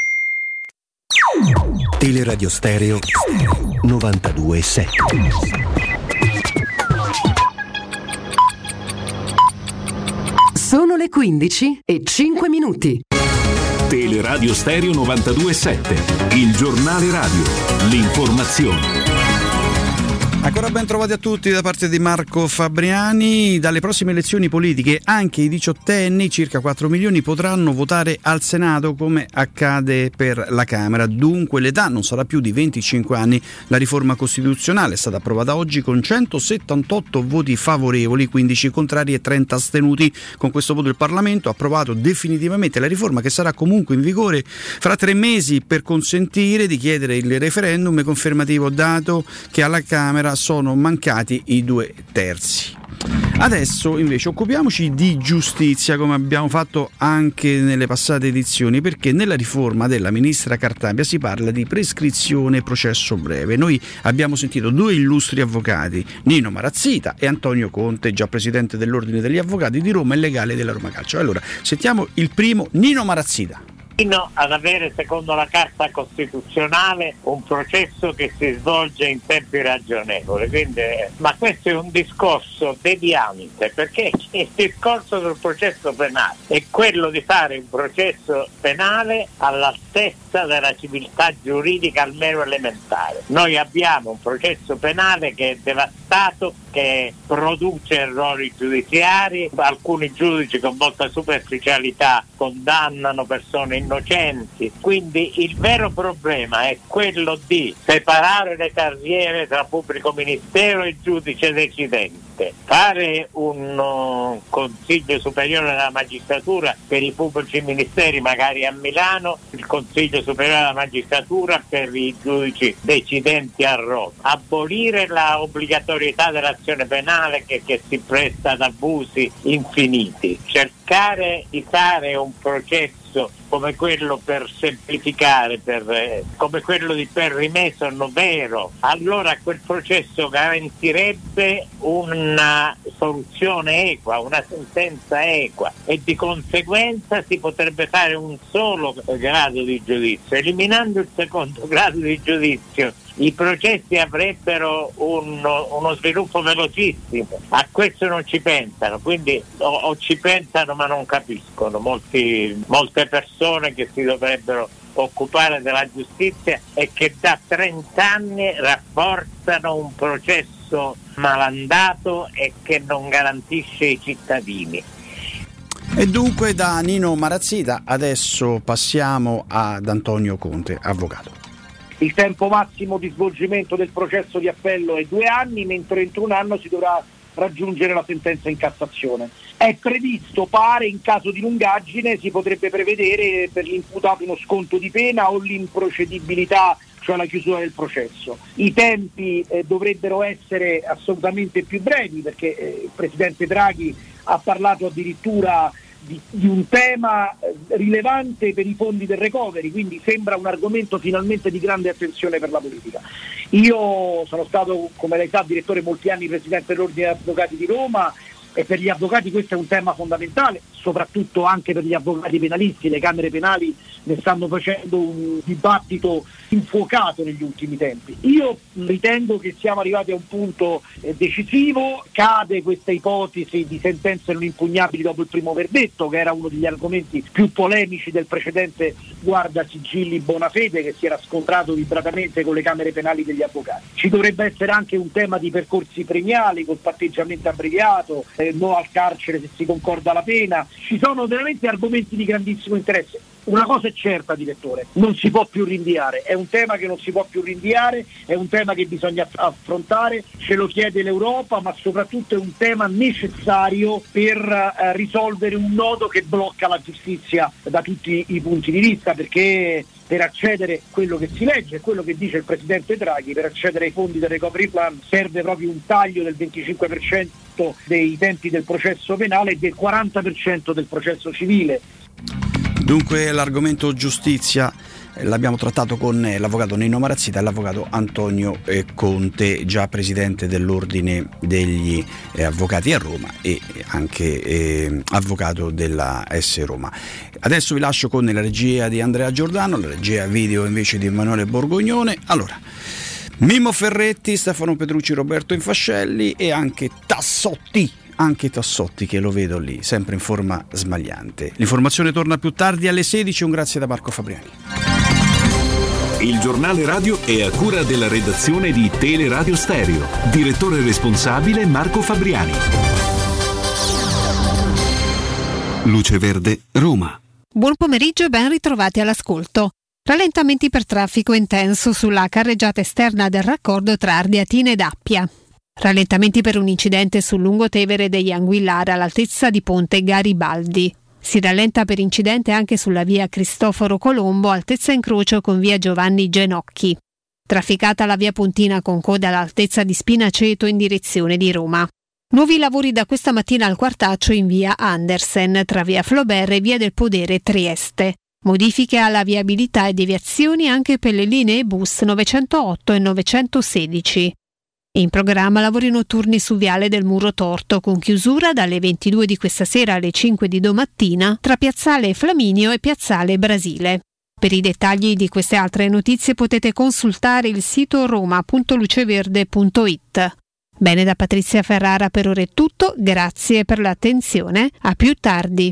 Teleradio Stereo 92.7 Sono le 15 e 5 minuti. Teleradio Stereo 92.7 Il giornale radio. L'informazione. Ancora ben trovati a tutti da parte di Marco Fabriani. Dalle prossime elezioni politiche anche i diciottenni, circa 4 milioni, potranno votare al Senato come accade per la Camera. Dunque l'età non sarà più di 25 anni. La riforma costituzionale è stata approvata oggi con 178 voti favorevoli, 15 contrari e 30 astenuti. Con questo voto il Parlamento ha approvato definitivamente la riforma che sarà comunque in vigore fra tre mesi per consentire di chiedere il referendum confermativo dato che alla Camera sono mancati i due terzi. Adesso invece occupiamoci di giustizia come abbiamo fatto anche nelle passate edizioni perché nella riforma della ministra Cartabia si parla di prescrizione e processo breve. Noi abbiamo sentito due illustri avvocati, Nino Marazzita e Antonio Conte, già presidente dell'Ordine degli Avvocati di Roma e legale della Roma Calcio. Allora, sentiamo il primo Nino Marazzita fino ad avere, secondo la Carta Costituzionale, un processo che si svolge in tempi ragionevoli. Quindi, ma questo è un discorso deviante, perché il discorso del processo penale è quello di fare un processo penale all'altezza della civiltà giuridica almeno elementare. Noi abbiamo un processo penale che è devastato, che produce errori giudiziari, alcuni giudici con molta superficialità condannano persone innocenti. Quindi il vero problema è quello di separare le carriere tra pubblico ministero e giudice decidente, fare un uh, consiglio superiore della magistratura per i pubblici ministeri magari a Milano, il consiglio superiore della magistratura per i giudici decidenti a Roma, abolire la obbligatorietà dell'azione penale che, che si presta ad abusi infiniti, cercare di fare un processo come quello per semplificare, per, eh, come quello di Perry Mason vero, allora quel processo garantirebbe una soluzione equa, una sentenza equa e di conseguenza si potrebbe fare un solo grado di giudizio. Eliminando il secondo grado di giudizio i processi avrebbero un, uno sviluppo velocissimo, a questo non ci pensano, quindi o, o ci pensano ma non capiscono Molti, molte persone che si dovrebbero occupare della giustizia e che da 30 anni rafforzano un processo malandato e che non garantisce i cittadini. E dunque da Nino Marazzita adesso passiamo ad Antonio Conte, avvocato. Il tempo massimo di svolgimento del processo di appello è due anni, mentre entro un anno si dovrà raggiungere la sentenza in Cassazione. È previsto, pare, in caso di lungaggine si potrebbe prevedere per l'imputato uno sconto di pena o l'improcedibilità, cioè la chiusura del processo. I tempi eh, dovrebbero essere assolutamente più brevi perché eh, il Presidente Draghi ha parlato addirittura di, di un tema eh, rilevante per i fondi del recovery, quindi sembra un argomento finalmente di grande attenzione per la politica. Io sono stato, come lei sa, direttore molti anni presidente dell'Ordine degli Avvocati di Roma e per gli avvocati questo è un tema fondamentale, soprattutto anche per gli avvocati penalisti, le Camere penali ne stanno facendo un dibattito infuocato negli ultimi tempi. Io ritengo che siamo arrivati a un punto eh, decisivo, cade questa ipotesi di sentenze non impugnabili dopo il primo verdetto, che era uno degli argomenti più polemici del precedente guarda sigilli Bonafede che si era scontrato vibratamente con le Camere penali degli avvocati. Ci dovrebbe essere anche un tema di percorsi premiali col patteggiamento abbreviato, eh, no al carcere se si concorda la pena, ci sono veramente argomenti di grandissimo interesse. Una cosa è certa, direttore, non si può più rinviare, è un tema che non si può più rinviare, è un tema che bisogna affrontare, ce lo chiede l'Europa, ma soprattutto è un tema necessario per eh, risolvere un nodo che blocca la giustizia da tutti i punti di vista, perché per accedere a quello che si legge, quello che dice il Presidente Draghi, per accedere ai fondi del recovery plan serve proprio un taglio del 25% dei tempi del processo penale e del 40% del processo civile. Dunque l'argomento giustizia eh, l'abbiamo trattato con eh, l'avvocato Nino Marazzita e l'avvocato Antonio eh, Conte, già presidente dell'Ordine degli Avvocati a Roma e anche eh, avvocato della S Roma. Adesso vi lascio con la regia di Andrea Giordano, la regia video invece di Emanuele Borgognone. Allora, Mimmo Ferretti, Stefano Petrucci, Roberto Infascelli e anche Tassotti anche Tassotti che lo vedo lì, sempre in forma smagliante. L'informazione torna più tardi alle 16, un grazie da Marco Fabriani. Il giornale radio è a cura della redazione di Teleradio Stereo. Direttore responsabile Marco Fabriani. Luce Verde, Roma. Buon pomeriggio e ben ritrovati all'ascolto. Rallentamenti per traffico intenso sulla carreggiata esterna del raccordo tra Ardiatina ed Appia. Rallentamenti per un incidente sul lungotevere degli Anguillara all'altezza di Ponte Garibaldi. Si rallenta per incidente anche sulla via Cristoforo Colombo, altezza incrocio con via Giovanni Genocchi. Trafficata la via Pontina con coda all'altezza di Spinaceto in direzione di Roma. Nuovi lavori da questa mattina al quartaccio in via Andersen tra via Flaubert e via del Podere Trieste. Modifiche alla viabilità e deviazioni anche per le linee bus 908 e 916. In programma lavori notturni su Viale del Muro Torto con chiusura dalle 22 di questa sera alle 5 di domattina tra Piazzale Flaminio e Piazzale Brasile. Per i dettagli di queste altre notizie potete consultare il sito roma.luceverde.it. Bene da Patrizia Ferrara per ora è tutto, grazie per l'attenzione, a più tardi.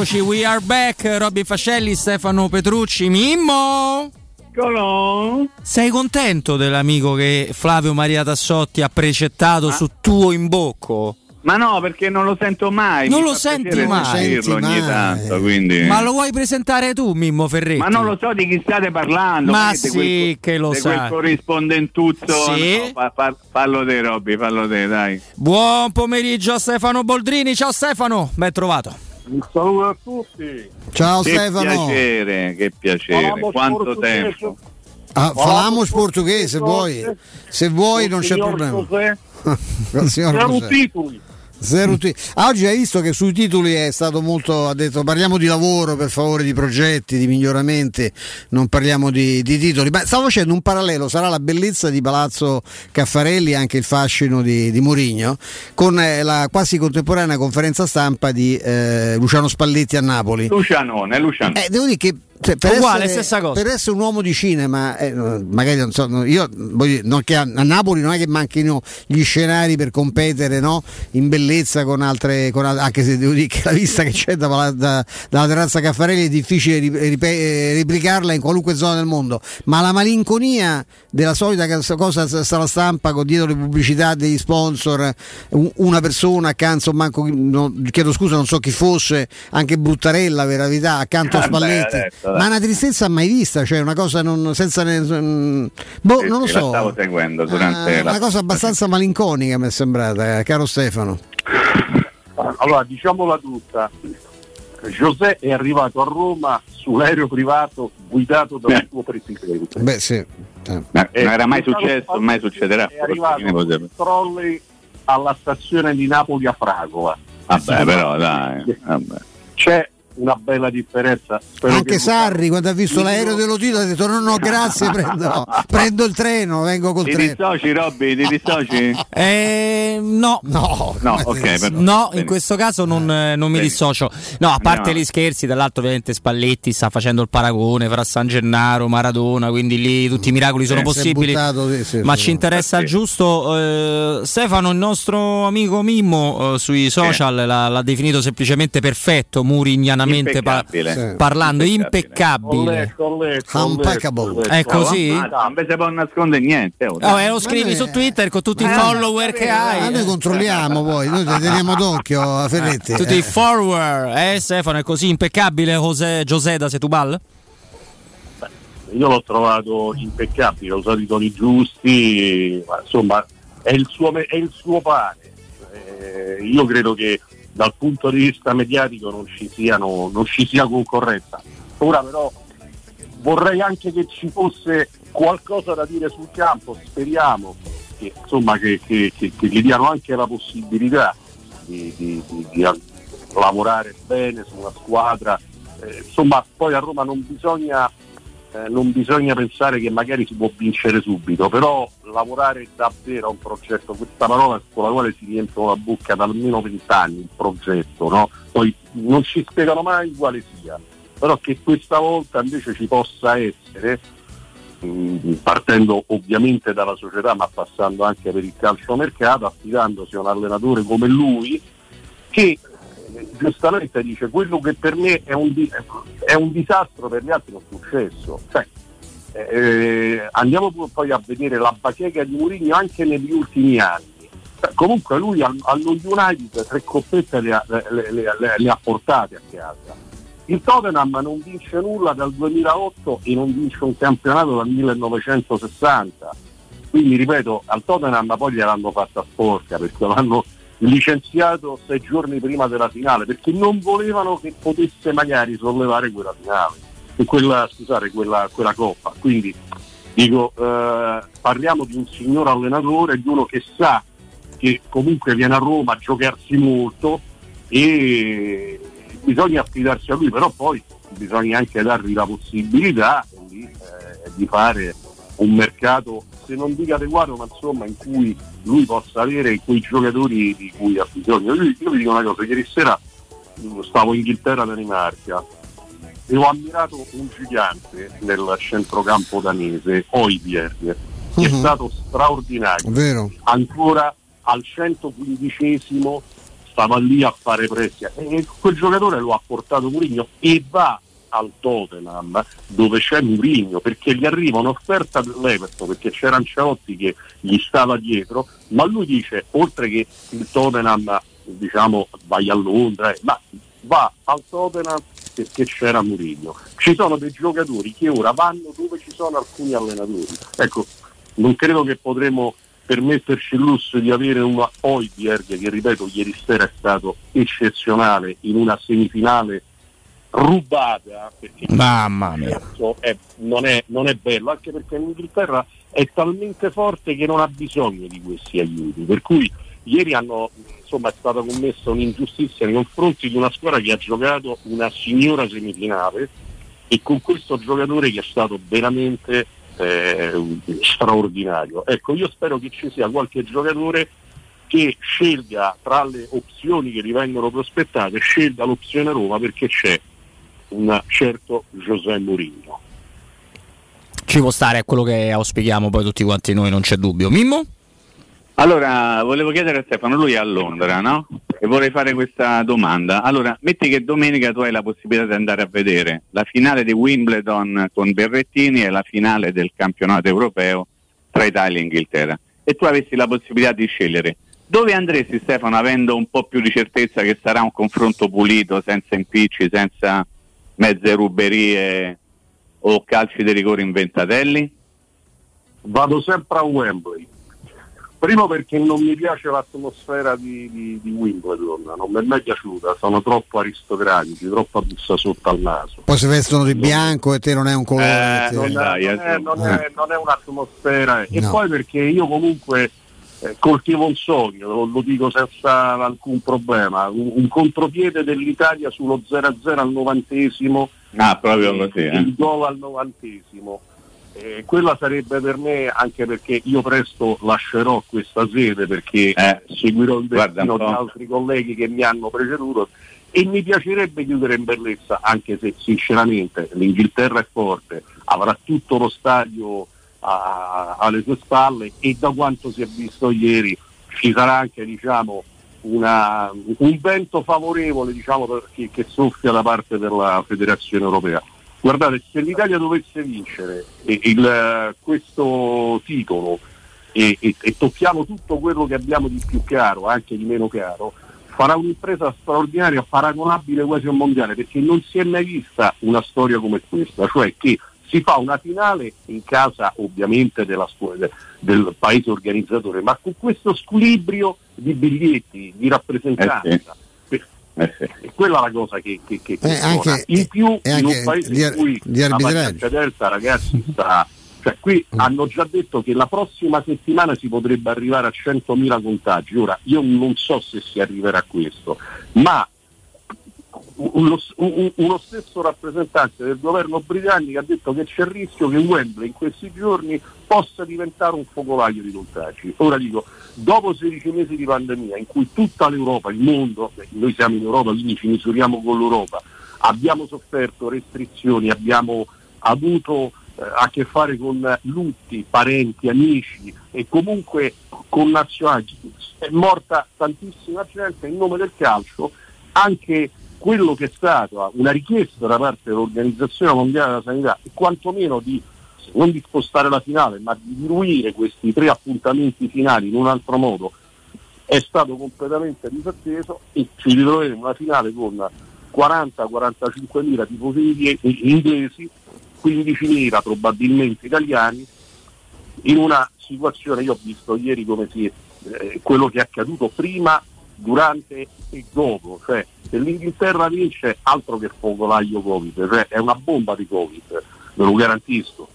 Eccoci, we are back. Robby Fascelli, Stefano Petrucci, Mimmo. Sei contento dell'amico che Flavio Maria Tassotti ha precettato su tuo imbocco? Ma no, perché non lo sento mai. Non lo senti mai. Senti ogni mai. tanto, quindi. Ma lo vuoi presentare tu, Mimmo Ferretti? Ma non lo so di chi state parlando. Ma sì quel- che lo sai. quel corrispondentuzzo. Sì? No, fa- fa- fallo te, Robby, fallo te, dai. Buon pomeriggio a Stefano Boldrini. Ciao Stefano, ben trovato. Un saluto a tutti. Ciao che Stefano. piacere, che piacere. Falamos Quanto portuguese. tempo. Ah, falamos portoghese se vuoi. Se vuoi non c'è problema. Siamo titoli. Zero Ah, oggi hai visto che sui titoli è stato molto. Ha detto parliamo di lavoro per favore, di progetti, di miglioramenti, non parliamo di, di titoli. Beh, stavo facendo un parallelo, sarà la bellezza di Palazzo Caffarelli anche il fascino di, di Murigno, con eh, la quasi contemporanea conferenza stampa di eh, Luciano Spalletti a Napoli. Lucianone, Lucianone. Eh, devo dire che cioè, per, Uguale, essere, stessa cosa. per essere un uomo di cinema, eh, magari non so, io voglio dire, non che a, a Napoli non è che manchino gli scenari per competere no? in bellezza con altre, con anche se devo dire che la vista che c'è da- da- dalla terrazza Caffarelli è difficile ri- ripe- eh, replicarla in qualunque zona del mondo, ma la malinconia della solita cosa s- sala stampa con dietro le pubblicità degli sponsor, un- una persona accanto, manco, no, chiedo scusa, non so chi fosse, anche Bruttarella, per la verità, accanto a beh, Spalletti. Adesso, dai. Ma una tristezza mai vista, cioè una cosa non, senza ne- mm, boh, Sì, non lo sì, la so. stavo seguendo durante Ah, la- Una cosa abbastanza malinconica mi è sembrata, eh, caro Stefano. Allora, diciamola tutta. José è arrivato a Roma sull'aereo privato guidato dal suo presidente. Beh, sì. Ma non era mai successo, mai succederà. È arrivato il trolley alla stazione di Napoli a Fragola. Vabbè, però dai. Vabbè. C'è una bella differenza. Spero Anche che Sarri quando ha visto l'aereo dello Tito ha detto no no grazie prendo, prendo il treno vengo col Ti treno dissoci, Robby? Ti dissoci? Eh, no. No, No, ok, però. No, in questo caso non, eh, non mi Bene. dissocio. No, a parte Andiamo. gli scherzi, dall'altro ovviamente Spalletti sta facendo il paragone fra San Gennaro, Maradona, quindi lì tutti i miracoli sono è possibili. buttato, sì, sì, ma sì. ci interessa giusto. eh, Stefano, il nostro amico Mimmo eh, sui social l'ha, l'ha definito semplicemente perfetto, murignanamente pa- Impeccabile. Sì. parlando, impeccabile. Impeccable. È così? Ma no, invece può nascondere niente. oh, Oh, dai. e lo scrivi su Twitter con tutti i Eh, follower che hai. noi controlliamo poi, noi ti teniamo d'occhio a Ferretti. Tutti i eh. forward, eh Stefano, è così impeccabile José, José da Setubal? Io l'ho trovato impeccabile, ho usato i toni giusti, ma insomma è il suo, è il suo pane. Eh, io credo che dal punto di vista mediatico non ci, siano, non ci sia concorrenza. Ora però vorrei anche che ci fosse qualcosa da dire sul campo, speriamo che, insomma, che, che- che- che gli diano anche la possibilità di, di- di- di lavorare bene su una squadra. Eh, insomma, poi a Roma non bisogna eh, non bisogna pensare che magari si può vincere subito, però lavorare davvero a un progetto, questa parola con la quale si riempiono la bocca da almeno vent'anni il progetto, no? poi non ci spiegano mai quale sia, però che questa volta invece ci possa essere, mh, partendo ovviamente dalla società ma passando anche per il calciomercato, affidandosi a un allenatore come lui che giustamente dice quello che per me è un, di- è un disastro per gli altri è successo. Cioè, eh, andiamo poi a vedere la bacheca di Mourinho anche negli ultimi anni. Comunque lui al- allo United tre coppette le ha, le- le- le ha portate a casa. Il Tottenham non vince nulla dal 2008 e non vince un campionato dal 1960. Quindi ripeto, al Tottenham poi gliel'hanno fatta sporca perché l'hanno licenziato sei giorni prima della finale perché non volevano che potesse magari sollevare quella finale, e quella, scusate, quella, quella coppa. Quindi dico, eh, parliamo di un signor allenatore, di uno che sa che comunque viene a Roma a giocarsi molto e bisogna affidarsi a lui, però poi bisogna anche dargli la possibilità di, eh, di fare un mercato, se non dico adeguato, ma insomma in cui lui possa avere quei giocatori di cui ha bisogno. Io, io vi dico una cosa, ieri sera mh, stavo in Inghilterra Danimarca e ho ammirato un gigante nel centrocampo danese, Oibjerg, che è Mhm. stato straordinario Vero. ancora al 115esimo stava lì a fare pressi e quel giocatore lo ha portato Mourinho e va al Tottenham dove c'è Mourinho perché gli arriva un'offerta dell'Everton perché c'era Ancelotti che gli stava dietro ma lui dice oltre che il Tottenham diciamo vai a Londra eh, ma va al Tottenham perché c'era Mourinho. Ci sono dei giocatori che ora vanno dove ci sono alcuni allenatori. Ecco non credo che potremo permetterci il lusso di avere una Oibjerg che ripeto ieri sera è stato eccezionale in una semifinale rubata perché Mamma mia. è- non, è, non è bello anche perché l'Inghilterra è talmente forte che non ha bisogno di questi aiuti per cui ieri hanno insomma è stata commessa un'ingiustizia nei confronti di una squadra che ha giocato una signora semifinale e con questo giocatore che è stato veramente eh, straordinario. Ecco, io spero che ci sia qualche giocatore che scelga tra le opzioni che gli vengono prospettate, scelga l'opzione Roma perché c'è un certo José Mourinho. Ci può stare, è quello che auspichiamo poi tutti quanti noi, non c'è dubbio. Mimmo? Allora, volevo chiedere a Stefano, lui è a Londra, no? E vorrei fare questa domanda. Allora, metti che domenica tu hai la possibilità di andare a vedere la finale di Wimbledon con Berrettini e la finale del campionato europeo tra Italia e Inghilterra. E tu avessi la possibilità di scegliere. Dove andresti Stefano avendo un po' più di certezza che sarà un confronto pulito, senza impicci, senza mezze ruberie o calci di rigore inventatelli? Vado sempre a Wembley. Primo perché non mi piace l'atmosfera di, di, di Wimbledon, non mi è mai piaciuta, sono troppo aristocratici, troppa bussa sotto al naso. Poi si vestono di bianco e te non è un colore. Eh, non, è, non, è, non, è, non è un'atmosfera. E poi perché io comunque eh, coltivo un sogno, lo, lo, dico senza alcun problema, un, un contropiede dell'Italia sullo 0-0 al novantesimo, ah, proprio così, eh. il gol al novantesimo. Eh, quella sarebbe per me anche perché io presto lascerò questa sede perché Eh, seguirò il destino di altri colleghi che mi hanno preceduto e mi piacerebbe chiudere in bellezza anche se sinceramente l'Inghilterra è forte, avrà tutto lo stadio a- alle sue spalle e da quanto si è visto ieri ci sarà anche diciamo, una- un vento favorevole diciamo, che, che soffia da parte della federazione europea. Guardate, se l'Italia dovesse vincere il, questo titolo e, e- e tocchiamo tutto quello che abbiamo di più caro, anche di meno caro, farà un'impresa straordinaria, paragonabile quasi a un mondiale, perché non si è mai vista una storia come questa, cioè che si fa una finale in casa ovviamente della scu- de- del paese organizzatore, ma con questo squilibrio di biglietti, di rappresentanza. Que- È quella la cosa che, che, che Eh, anche- in più e in un paese di in cui di la delta ragazzi sta cioè qui hanno già detto che la prossima settimana si potrebbe arrivare a 100.000 contagi. Ora io non so se si arriverà a questo ma uno, un- uno stesso rappresentante del governo britannico ha detto che c'è il rischio che Wembley in questi giorni possa diventare un focolaio di contagi. Ora dico, dopo 16 mesi di pandemia in cui tutta l'Europa, il mondo, noi siamo in Europa, quindi ci misuriamo con l'Europa, abbiamo sofferto restrizioni, abbiamo avuto eh, a che fare con lutti, parenti, amici e comunque con nazionali. È morta tantissima gente in nome del calcio, anche quello che è stata una richiesta da parte dell'Organizzazione Mondiale della Sanità, è quantomeno di non di spostare la finale, ma di diluire questi tre appuntamenti finali in un altro modo, è stato completamente disatteso e ci ritroveremo una finale con 40-45 mila tifosi inglesi, 15 mila probabilmente italiani, in una situazione, io ho visto ieri come si, eh, quello che è accaduto prima, durante e dopo, cioè se l'Inghilterra vince altro che focolaio Covid, cioè è una bomba di Covid, ve lo garantisco.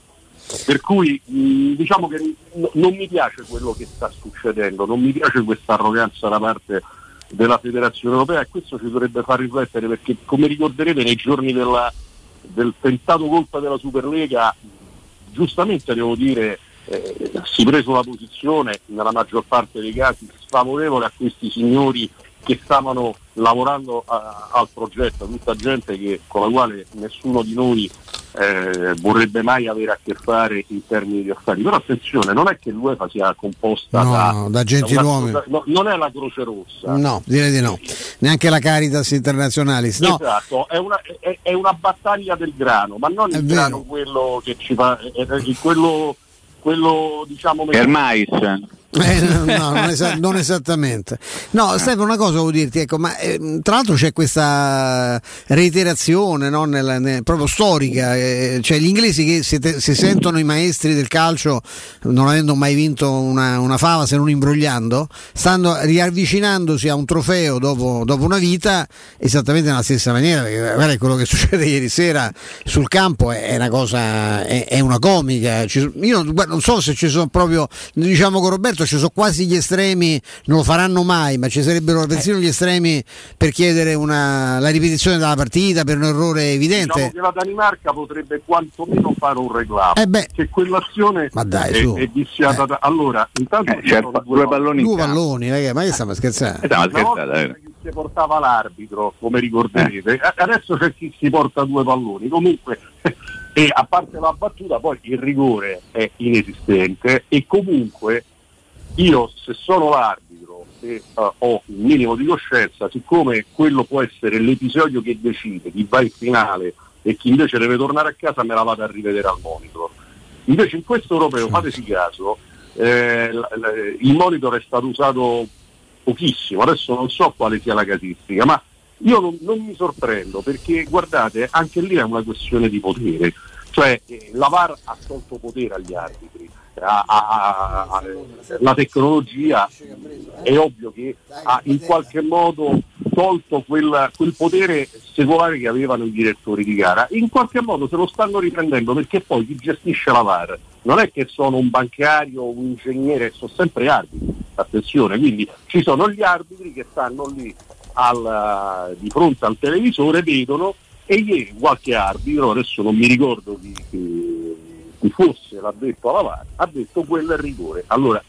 Per cui mh, diciamo che n- non mi piace quello che sta succedendo, non mi piace questa arroganza da parte della federazione europea e questo ci dovrebbe far riflettere perché come ricorderete nei giorni della- del tentato colpo della Superlega giustamente devo dire eh, si preso una posizione nella maggior parte dei casi sfavorevole a questi signori che stavano lavorando a- al progetto, tutta gente che- con la quale nessuno di noi eh, vorrebbe mai avere a che fare in termini di affari. Però attenzione, non è che l'UEFA sia composta No, da, no, da gentiluomini. no, non è la Croce Rossa. No, direi di no. Neanche la Caritas Internazionalis. No, Esatto, è una, è- è una battaglia del grano, ma non È il vero. grano quello che ci fa, è- è- quello, quello diciamo Per mais. Eh, no, no, non, esa- non esattamente. No, Stefano, una cosa volevo dirti, ecco, ma eh, tra l'altro c'è questa reiterazione no, nella- nel- proprio storica, eh, cioè gli inglesi che si, te- si sentono i maestri del calcio, non avendo mai vinto una, una fava se non imbrogliando, stanno riavvicinandosi a un trofeo dopo, dopo una vita esattamente nella stessa maniera, perché guarda, quello che succede ieri sera sul campo è, è una cosa, è, è una comica. Ci- io non, guarda, non so se ci sono proprio, diciamo con Roberto, ci sono quasi gli estremi, non lo faranno mai, ma ci sarebbero persino gli estremi per chiedere una- la ripetizione della partita per un errore evidente. Diciamo che la Danimarca potrebbe quantomeno fare un reclamo. Eh beh. che quell'azione Ma dai, è, è viziata da- Allora, intanto Eh, certo, sono due palloni Due palloni, ragazzi, ma che stiamo scherzando? Eh, stiamo scherzando, eh. chi si portava l'arbitro, come ricorderete, A- adesso c'è chi si porta due palloni. Comunque, e a parte la battuta, poi il rigore è inesistente e comunque io se sono l'arbitro e eh, ho un minimo di coscienza, siccome quello può essere l'episodio che decide chi va in finale e chi invece deve tornare a casa, me la vado a rivedere al monitor. Invece in questo europeo, fateci caso, eh, la- la- il monitor è stato usato pochissimo, adesso non so quale sia la casistica, ma io non, non mi sorprendo perché guardate, anche lì è una questione di potere, cioè eh, la VAR ha tolto potere agli arbitri, ha- ha- ha- la tecnologia è ovvio che ha in qualche modo tolto quel, quel potere secolare che avevano i direttori di gara, in qualche modo se lo stanno riprendendo perché poi chi gestisce la VAR non è che sono un bancario un ingegnere, sono sempre arbitri, attenzione, quindi ci sono gli arbitri che stanno lì al- di fronte al televisore, vedono e ieri qualche arbitro, adesso non mi ricordo chi, chi- chi fosse, l'ha detto alla VAR, ha detto quello è rigore. Allora,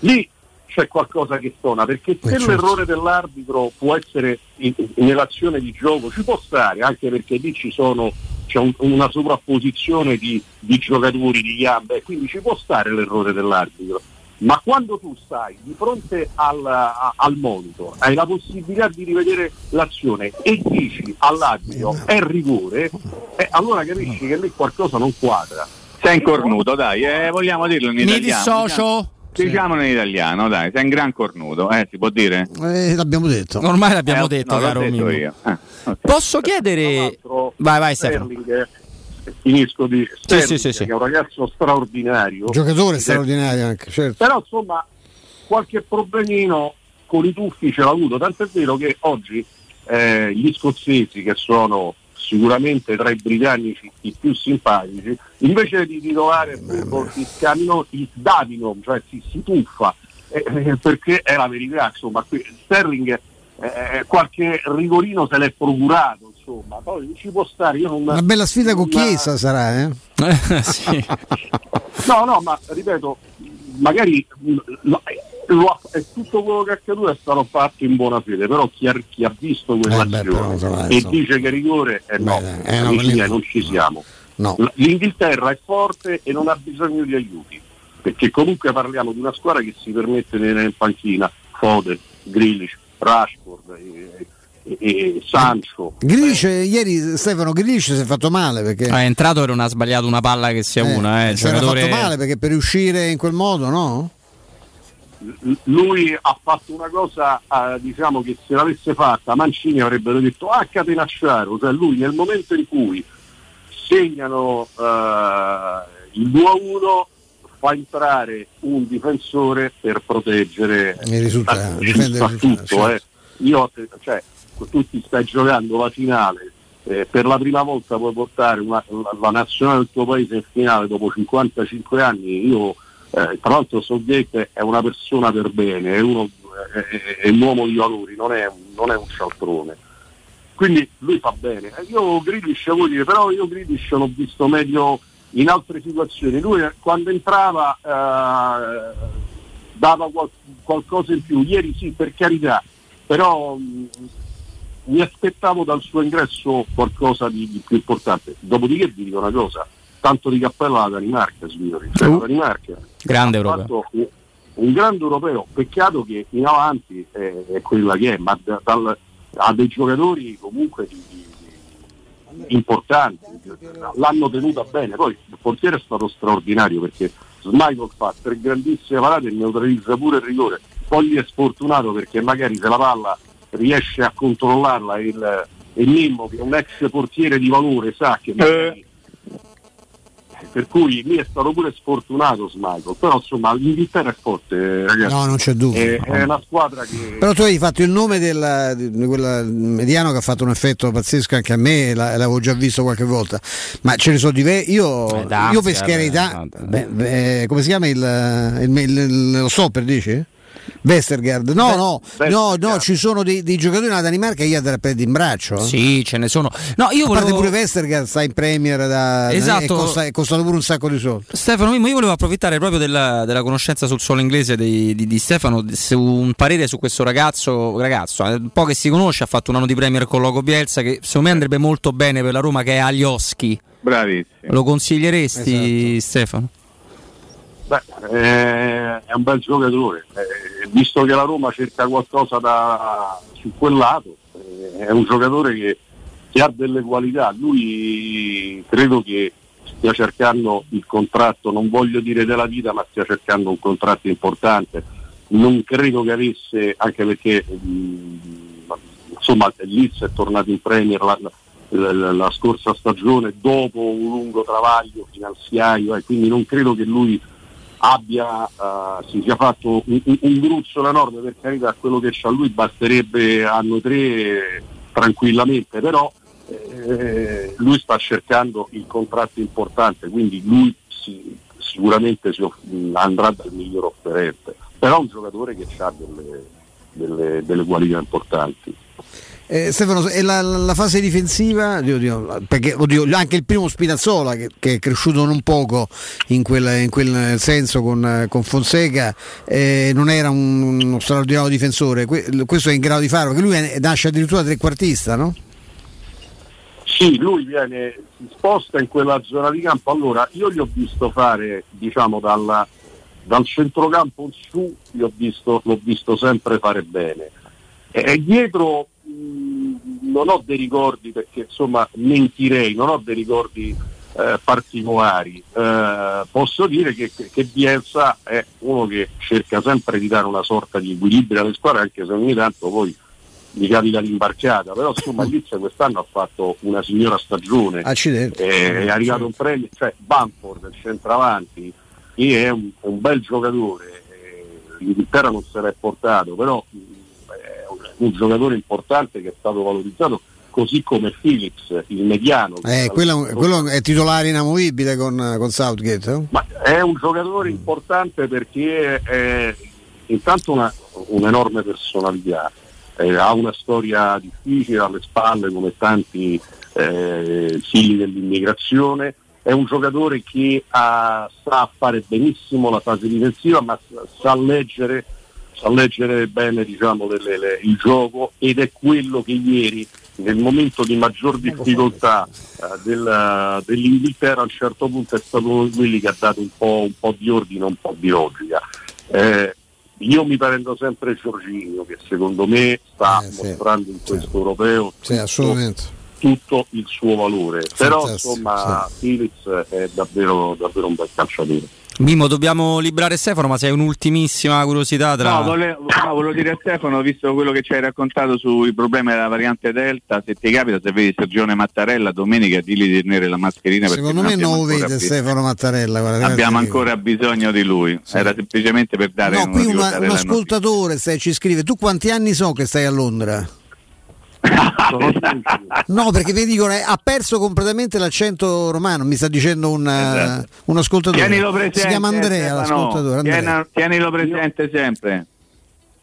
lì c'è qualcosa che stona, perché se certo. l'errore dell'arbitro può essere in- nell'azione di gioco, ci può stare, anche perché lì ci sono, c'è un- una sovrapposizione di, di giocatori, di gambe, quindi ci può stare l'errore dell'arbitro. Ma quando tu stai di fronte al, a- al monitor, hai la possibilità di rivedere l'azione e dici all'arbitro è rigore, eh, allora capisci che lì qualcosa non quadra. Sei in cornuto, dai, eh, vogliamo dirlo in Mi italiano. dissocio. Diciamolo in italiano, dai, sei un gran cornuto, eh, si può dire? Eh, l'abbiamo detto. Ormai l'abbiamo Eh, detto, no, caro detto. Eh, ok. Posso chiedere... Vai, vai Stefano. Finisco di sì, sì, sì. che è un ragazzo straordinario. Giocatore Sì. straordinario anche, certo. Però insomma qualche problemino con i tuffi ce l'ha avuto, tanto è vero che oggi eh, gli scozzesi che sono sicuramente tra i britannici i più simpatici, invece di titolare si scamino, si sdavino, cioè si, si tuffa, eh, eh, perché è la verità, insomma, qui, Sterling eh, qualche rigorino se l'è procurato, insomma, poi ci può stare, io non... Una bella sfida con non- Chiesa sarà, eh? No, no, ma ripeto, magari lo- lo tutto quello che è accaduto è stato fatto in buona fede, però chi ha, chi ha visto Eh, beh, e dice che rigore, eh no, eh, no, miei, non ci siamo. No. L'Inghilterra è forte e non ha bisogno di aiuti, perché comunque parliamo di una squadra che si permette di tenere in panchina Foden, Grealish, Rashford e, e- Sancho. Grealish, ieri Stefano Grealish si è fatto male perché È entrato e non ha sbagliato una palla che sia una, eh. si era giocatore- fatto male perché per uscire in quel modo, no? L- lui ha fatto una cosa eh, diciamo che se l'avesse fatta Mancini avrebbero detto ah catenacciaro cioè lui nel momento in cui segnano eh, il 2-1 fa entrare un difensore per proteggere Il risultato, eh, difendere il fa risultato, tutto certo. eh. io cioè tu ti stai giocando la finale eh, per la prima volta puoi portare una- la, la nazionale del tuo paese in finale dopo 55 anni io eh, tra l'altro Southgate è una persona per bene, è, uno, è, è- un uomo di valori, non è, non è un cialtrone. Quindi lui fa bene. Eh, Io Grealish devo dire, però io Grealish l'ho visto meglio in altre situazioni. Lui eh, quando entrava eh, dava qual- qualcosa in più. Ieri sì, per carità, però mh, mi aspettavo dal suo ingresso qualcosa di, di più importante. Dopodiché vi dico una cosa, tanto di cappello alla Danimarca, signori. Cioè, la Danimarca Grande europeo. un, un grande europeo, peccato che in avanti è, è quella che è, ma da- dal- ha dei giocatori comunque di- di- di- importanti, l'hanno tenuta bene, poi il portiere è stato straordinario perché Smichael fa tre grandissime parate e neutralizza pure il rigore, poi gli è sfortunato perché magari se la palla riesce a controllarla il, e Mimmo che è un ex portiere di valore sa che magari per cui lì è stato pure sfortunato Smichael, però insomma l'Inghilterra è forte ragazzi. No, non c'è dubbio. È, è una squadra che... Però tu hai fatto il nome del, di quel mediano che ha fatto un effetto pazzesco anche a me, la- l'avevo già visto qualche volta, ma ce ne sono diversi. Io, Eh, io pescherei da, no, dai. beh, beh, come si chiama il, il, il- il- lo stopper dici? Westergaard, no, no, no, no, ci sono dei, dei giocatori nella Danimarca che io andrei a prendere in braccio. eh. Sì, ce ne sono. No, io a parte volevo... pure Westergaard sta in Premier da, Esatto. e costa, è costato pure un sacco di soldi. Stefano Mimmo, io volevo approfittare proprio della, della conoscenza sul suolo inglese di, di- di Stefano, su un parere su questo ragazzo, ragazzo, eh, un po' che si conosce, ha fatto un anno di Premier con Loco Bielsa che secondo me andrebbe molto bene per la Roma che è agli Oschi. Bravissimo. Lo consiglieresti Esatto. Stefano? Beh, eh, è un bel giocatore, Eh, visto che la Roma cerca qualcosa da, su quel lato, eh, è un giocatore che, che ha delle qualità, lui credo che stia cercando il contratto, non voglio dire della vita, ma stia cercando un contratto importante, non credo che avesse, anche perché mh, insomma il Leeds è tornato in Premier la, la- la scorsa stagione dopo un lungo travaglio finanziario e quindi non credo che lui abbia eh, si sia fatto un, un, un gruzzolo enorme per carità quello che c'ha lui basterebbe anno tre tranquillamente però eh, lui sta cercando il contratto importante quindi lui si- sicuramente si off- andrà dal miglior offerente però è un giocatore che ha delle, delle- delle qualità importanti Eh, Stefano, e la, la fase difensiva, Dio, Dio, perché oddio, anche il primo Spinazzola che, che è cresciuto non poco in quel, in quel senso con, con Fonseca, eh, non era un- uno straordinario difensore, Que- questo è in grado di farlo, perché lui è- nasce addirittura trequartista, no? Sì, lui viene, si sposta in quella zona di campo. Allora, io gli ho visto fare, diciamo, dalla- dal centrocampo in su, gli ho visto, l'ho visto sempre fare bene. E dietro non ho dei ricordi, perché insomma mentirei, non ho dei ricordi eh, particolari. Eh, posso dire che, che, Bielsa è uno che cerca sempre di dare una sorta di equilibrio alle squadre, anche se ogni tanto poi gli capita l'imbarcata, però insomma Lizia quest'anno ha fatto una signora stagione, Accidenti. è arrivato un premio, cioè Bamford, il centravanti, che è un, un bel giocatore, eh, l'Inghilterra non se l'è portato, però un, giocatore importante che è stato valorizzato, così come Phillips, il mediano. Eh, quello, quello è titolare inamovibile con, con Southgate. no? ma è un giocatore importante perché è intanto una, un'enorme personalità, eh, ha una storia difficile alle spalle come tanti eh, figli dell'immigrazione, è un giocatore che ha- sa fare benissimo la fase difensiva ma sa leggere, sa leggere bene diciamo, le- le- le- il gioco ed è quello che ieri nel momento di maggior difficoltà eh, del- dell'Inghilterra a un certo punto è stato uno di quelli che ha dato un po', un po' di ordine, un po' di logica. Eh, io mi prendo sempre Giorginio che secondo me sta mostrando in questo europeo Sì, assolutamente. tutto il suo valore. Però Fantastico, insomma Philips è davvero, davvero un bel calciatore. Mimo, dobbiamo liberare Stefano, ma se hai un'ultimissima curiosità tra... No, volevo, no, volevo dire a Stefano, visto quello che ci hai raccontato sui problemi della variante Delta, se ti capita, se vedi Sergione Mattarella domenica, digli di tenere la mascherina. perché Secondo me non lo vede Stefano Mattarella. guarda, Abbiamo ancora bisogno di lui, era semplicemente per dare No, qui una- un ascoltatore stai- ci scrive: Tu quanti anni so che stai a Londra? No, perché mi dicono eh, ha perso completamente l'accento romano, mi sta dicendo un, eh, un ascoltatore. Tienilo presente, si chiama Andrea, Stefano. l'ascoltatore. Andrea. Tienilo presente sempre.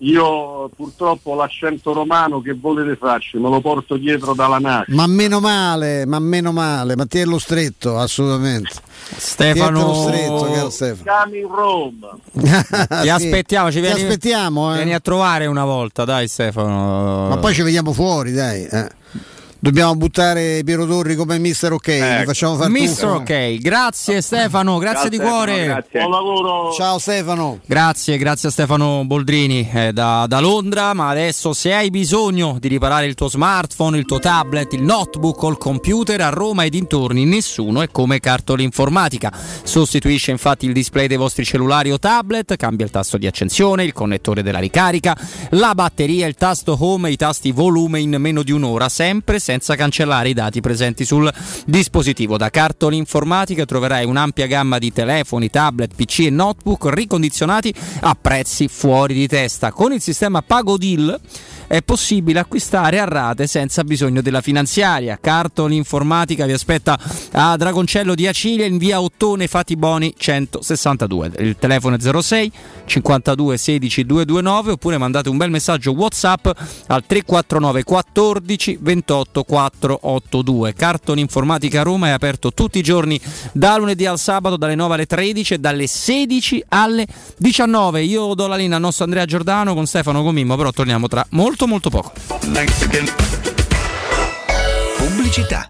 Io purtroppo l'accento romano che volete farci, me lo porto dietro dalla nascita. Ma meno male, ma meno male, ma tienilo stretto, assolutamente. Stefano- stretto, caro Stefano. Siamo in Roma. Ti Sì. aspettiamo, ci Ti vieni, aspettiamo, eh. vieni a trovare una volta, dai Stefano. Ma poi ci vediamo fuori, dai. eh. Dobbiamo buttare Piero Torri come mister ok, gli facciamo fare Mister ok, grazie Stefano, grazie Ciao, di Stefano, cuore. grazie. Buon lavoro. Ciao Stefano. Grazie, grazie a Stefano Boldrini eh, da, da Londra, ma adesso se hai bisogno di riparare il tuo smartphone, il tuo tablet, il notebook o il computer, a Roma e dintorni nessuno è come Cartoli Informatica. Sostituisce infatti il display dei vostri cellulari o tablet, cambia il tasto di accensione, il connettore della ricarica, la batteria, il tasto home e i tasti volume in meno di un'ora, sempre senza senza cancellare i dati presenti sul dispositivo. Da Cartoli Informatica troverai un'ampia gamma di telefoni, tablet, PC e notebook ricondizionati a prezzi fuori di testa. Con il sistema Pagodil è possibile acquistare a rate senza bisogno della finanziaria. Cartoli Informatica vi aspetta a Dragoncello di Acilia in via Ottone Fatiboni 162. Il telefono è 06 52 16 229 oppure mandate un bel messaggio WhatsApp al 349 14 28 482. Cartoli Informatica Roma è aperto tutti i giorni da lunedì al sabato dalle 9 alle 13 e dalle 16 alle 19. Io do la linea al nostro Andrea Giordano con Stefano Comimmo, però torniamo tra molto molto poco. Pubblicità.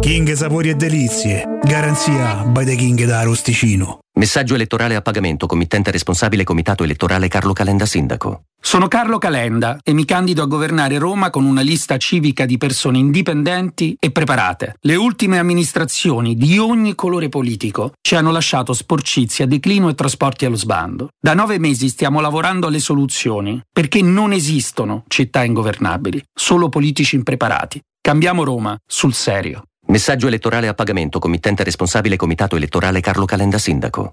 King Sapori e Delizie. Garanzia by the King da Arosticino. Messaggio elettorale a pagamento, committente responsabile Comitato Elettorale Carlo Calenda Sindaco. Sono Carlo Calenda e mi candido a governare Roma con una lista civica di persone indipendenti e preparate. Le ultime amministrazioni di ogni colore politico ci hanno lasciato sporcizia, declino e trasporti allo sbando. Da nove mesi stiamo lavorando alle soluzioni perché non esistono città ingovernabili, solo politici impreparati. Cambiamo Roma sul serio. Messaggio elettorale a pagamento, committente responsabile Comitato Elettorale Carlo Calenda Sindaco.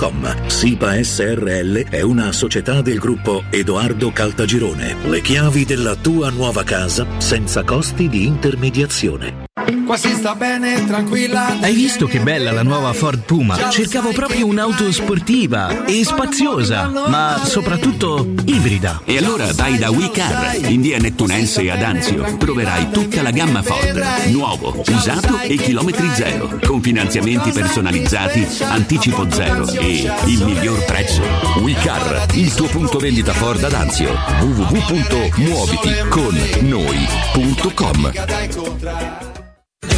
www.kcult.com. SIPA SRL è una società del gruppo Edoardo Caltagirone. Le chiavi della tua nuova casa senza costi di intermediazione. Qua si sta bene, tranquilla. Hai visto che bella la nuova Ford Puma? Cercavo proprio un'auto sportiva e spaziosa, ma soprattutto ibrida. E allora vai da WeCar in via Nettunense ad Anzio. Troverai tutta la gamma Ford, nuovo, usato e chilometri zero, con finanziamenti personalizzati, anticipo zero e il miglior prezzo. WeCar, il tuo punto vendita Ford ad Anzio. www.muoviticonnoi.com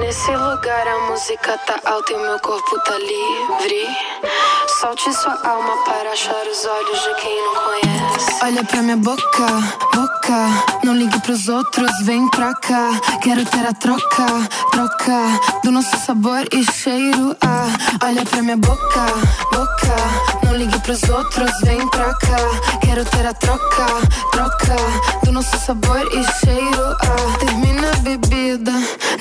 Nesse lugar a música tá alta e meu corpo tá livre. Solte sua alma para achar os olhos de quem não conhece. Olha pra minha boca, boca. Não ligue pros outros, vem pra cá. Quero ter a troca, troca. Do nosso sabor e cheiro. Ah, olha pra minha boca, boca. Não ligue pros outros, vem pra cá. Quero ter a troca, troca. Do nosso sabor e cheiro. Ah, termina a bebida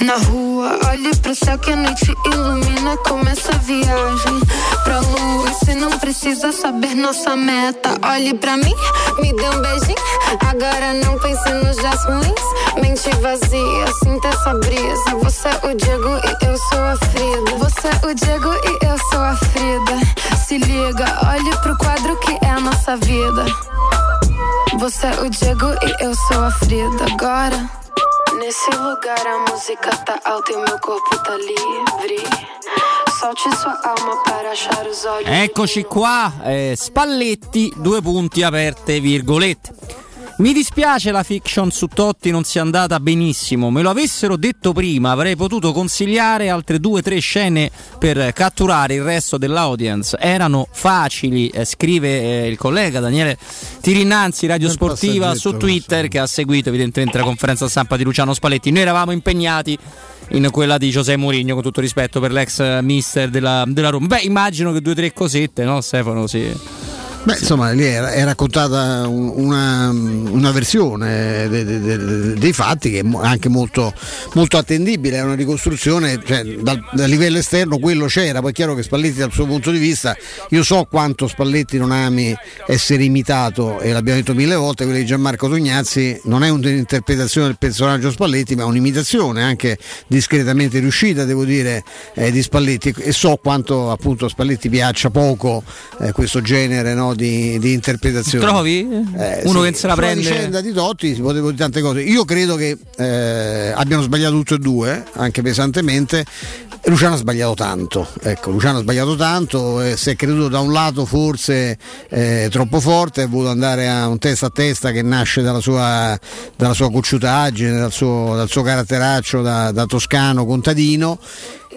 na rua. Olhe pro céu que a noite ilumina. Começa a viagem pra lua. Você não precisa saber nossa meta. Olhe pra mim, me dê um beijinho. Agora não pense nos dias ruins. Mente vazia, sinta essa brisa. Você é o Diego e eu sou a Frida. Você é o Diego e eu sou a Frida. Se liga, olhe pro quadro que é a nossa vida. Você é o Diego e eu sou a Frida. Agora. Nesse lugar a música tá alta e meu corpo tá livre. Solte sua alma para achar os olhos. Eccoci qua, eh, Spalletti, due punti aperte, virgolette. Mi dispiace la fiction su Totti non sia andata benissimo, me lo avessero detto prima avrei potuto consigliare altre due o tre scene per catturare il resto dell'audience, erano facili, eh, scrive eh, il collega Daniele Tirinnanzi, Radio Nel Sportiva su Twitter che ha seguito evidentemente la conferenza stampa di Luciano Spalletti, noi eravamo impegnati in quella di Giuseppe Mourinho con tutto rispetto per l'ex mister della, della Roma. Beh immagino che due o tre cosette, no Stefano? Sì. Beh, insomma, lì è, è raccontata un- una, una versione de- de- de- dei fatti che è anche molto, molto attendibile, è una ricostruzione, cioè, dal, dal livello esterno quello c'era, poi è chiaro che Spalletti dal suo punto di vista, io so quanto Spalletti non ami essere imitato e l'abbiamo detto mille volte, quella di Gianmarco Tognazzi non è un'interpretazione del personaggio Spalletti, ma un'imitazione anche discretamente riuscita, devo dire, eh, di Spalletti. E so quanto appunto a Spalletti piaccia poco eh, questo genere no, di, di interpretazione. Trovi? Eh, Uno sì, che se la prende. vicenda di Totti si poteva dire tante cose. Io credo che eh, abbiano sbagliato tutti e due, anche pesantemente. Luciano ha sbagliato tanto, ecco, Luciano ha sbagliato tanto, eh, si è creduto da un lato forse eh, troppo forte, ha voluto andare a un testa a testa che nasce dalla sua, dalla sua cocciutaggine, dal suo, dal suo caratteraccio da, da toscano contadino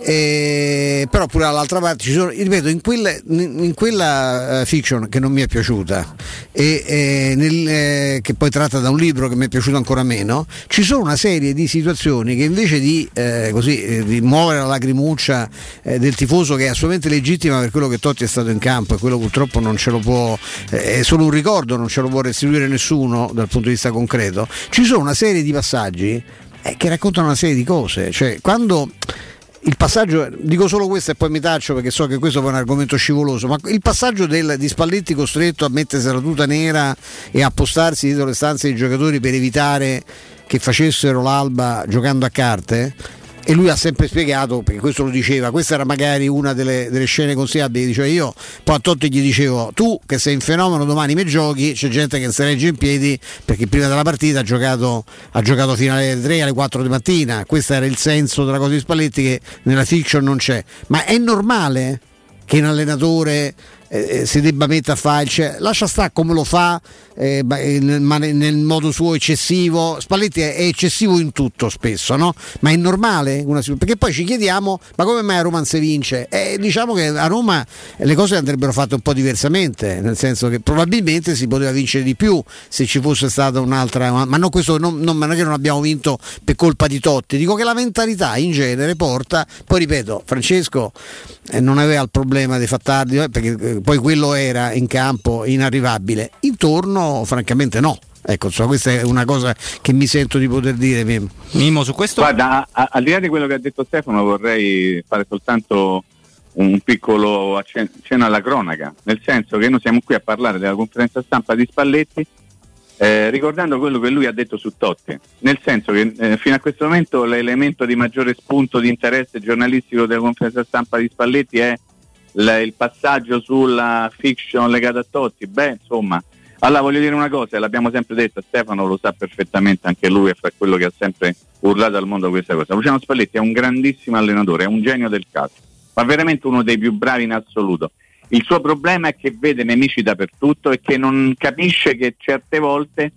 eh, però pure dall'altra parte ci sono, ripeto, in, quelle- in quella eh, fiction che non mi è piaciuta e eh, nel, eh, che poi tratta da un libro che mi è piaciuto ancora meno, ci sono una serie di situazioni che invece di, eh, così, eh, di muovere la lacrimuccia del tifoso che è assolutamente legittima per quello che Totti è stato in campo e quello purtroppo non ce lo può, è solo un ricordo, non ce lo può restituire nessuno dal punto di vista concreto, ci sono una serie di passaggi che raccontano una serie di cose, cioè quando il passaggio, dico solo questo e poi mi taccio perché so che questo è un argomento scivoloso, ma il passaggio del, di Spalletti costretto a mettersi la tuta nera e a postarsi dietro le stanze dei giocatori per evitare che facessero l'alba giocando a carte. E lui ha sempre spiegato, perché questo lo diceva, questa era magari una delle, delle scene consigliabili, diceva io, poi a Totti gli dicevo, tu che sei in fenomeno domani mi giochi, c'è gente che si regge in piedi perché prima della partita ha giocato, ha giocato fino alle 3, alle 4 di mattina, questo era il senso della cosa di Spalletti che nella fiction non c'è. Ma è normale che un allenatore eh, eh, si debba mettere a fare, cioè, lascia stare come lo fa, eh, ma eh, nel, modo suo eccessivo. Spalletti è, eccessivo in tutto spesso, no? Ma è normale? Una perché poi ci chiediamo, ma come mai a Roma non si vince? Eh, diciamo che a Roma le cose andrebbero fatte un po' diversamente, nel senso che probabilmente si poteva vincere di più se ci fosse stata un'altra, ma non, questo, non, non, non è che non abbiamo vinto per colpa di Totti, dico che la mentalità in genere porta, poi ripeto, Francesco eh, non aveva il problema dei fattardi, eh, perché eh, poi quello era in campo inarrivabile, intorno francamente no. Ecco, insomma, questa è una cosa che mi sento di poter dire. Mimmo. Mimmo, su questo? Guarda, al di là di quello che ha detto Stefano, vorrei fare soltanto un piccolo accen- accenno alla cronaca, nel senso che noi siamo qui a parlare della conferenza stampa di Spalletti eh, ricordando quello che lui ha detto su Totti, nel senso che eh, fino a questo momento l'elemento di maggiore spunto di interesse giornalistico della conferenza stampa di Spalletti è l- il passaggio sulla fiction legata a Totti. Beh, insomma, allora voglio dire una cosa, l'abbiamo sempre detto, Stefano lo sa perfettamente anche lui, è fra quello che ha sempre urlato al mondo questa cosa. Luciano Spalletti è un grandissimo allenatore, è un genio del calcio, ma veramente uno dei più bravi in assoluto. Il suo problema è che vede nemici dappertutto e che non capisce che certe volte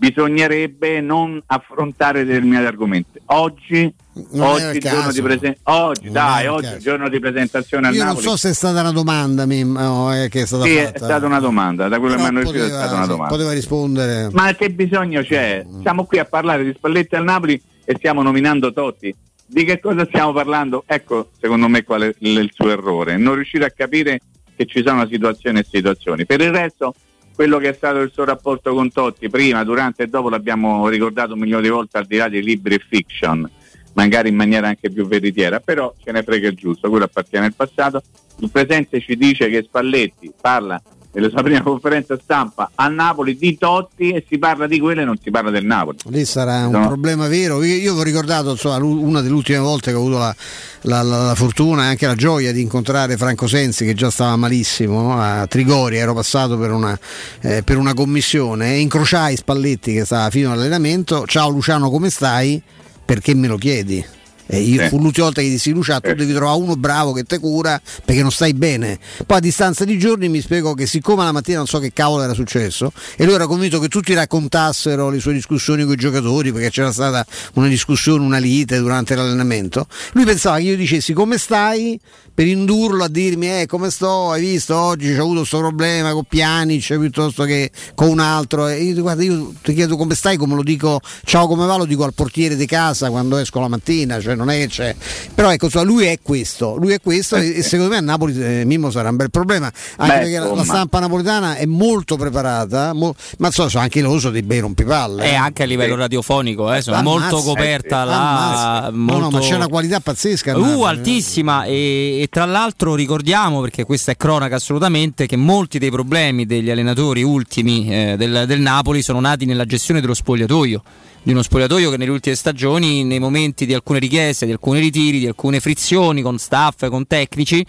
bisognerebbe non affrontare determinati argomenti. Oggi, Non è oggi, giorno di, presen- oggi, Non dai, è oggi giorno di presentazione a Io non Napoli. so se è stata una domanda Mim, no, eh, che è stata Sì, è fatta. stata una domanda, da quello che mi Però hanno ricevuto è stata una domanda. poteva rispondere. Ma che bisogno c'è? Siamo qui a parlare di Spalletti al Napoli e stiamo nominando Totti. Di che cosa stiamo parlando? Ecco, secondo me, qual è il suo errore. Non riuscire a capire che ci sono situazioni e situazioni. Per il resto, quello che è stato il suo rapporto con Totti, prima, durante e dopo, l'abbiamo ricordato un milione di volte al di là dei libri e fiction, magari in maniera anche più veritiera, però ce ne frega il giusto, quello appartiene al passato. Il presente ci dice che Spalletti parla nella sua prima conferenza stampa a Napoli di Totti e si parla di quello e non si parla del Napoli. Lì sarà un No. problema vero. Io, io vi ho ricordato insomma, una delle ultime volte che ho avuto la, la- la- la fortuna e anche la gioia di incontrare Franco Sensi, che già stava malissimo a Trigori. Ero passato per una, eh, per una commissione e incrociai Spalletti che stava fino all'allenamento. Ciao Luciano, come stai? Perché me lo chiedi? E io Sì. fu l'ultima volta che dissi Luciano, tu devi trovare uno bravo che te cura perché non stai bene. Poi a distanza di giorni mi spiegò che siccome la mattina non so che cavolo era successo e lui era convinto che tutti raccontassero le sue discussioni con i giocatori perché c'era stata una discussione, una lite durante l'allenamento, lui pensava che io dicessi come stai per indurlo a dirmi eh come sto, hai visto oggi c'ho avuto questo problema con Pjanic piuttosto che con un altro e io guarda io ti chiedo come stai come lo dico ciao come va lo dico al portiere di casa quando esco la mattina cioè non è c'è però ecco lui è questo lui è questo e, e secondo me a Napoli eh, Mimmo sarà un bel problema anche Beh, perché la- la stampa napoletana è molto preparata mo- ma insomma sono anche l'uso di bei rompipalle E eh. anche a livello radiofonico, eh, sono Ammazza. molto coperta là. Ammazza. No, molto... no, ma c'è una qualità pazzesca Uh, Napoli, eh. altissima e, e tra l'altro ricordiamo, perché questa è cronaca assolutamente, che molti dei problemi degli allenatori ultimi eh, del, del Napoli sono nati nella gestione dello spogliatoio. Di uno spogliatoio che nelle ultime stagioni, nei momenti di alcune richieste, di alcuni ritiri, di alcune frizioni con staff, con tecnici,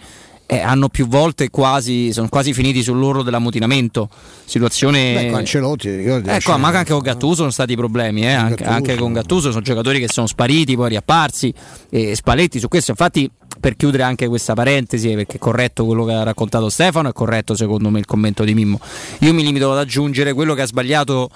eh, hanno più volte quasi, sono quasi finiti sull'orlo dell'ammutinamento. Situazione. Beh, con Ancelotti, ti ricordi? Ecco, ma anche con Gattuso sono stati problemi, eh, anche, Gattuso. anche con Gattuso sono giocatori che sono spariti, poi riapparsi e Spalletti su questo, infatti per chiudere anche questa parentesi, eh, perché è corretto quello che ha raccontato Stefano, è corretto secondo me il commento di Mimmo. Io mi limito ad aggiungere quello che ha sbagliato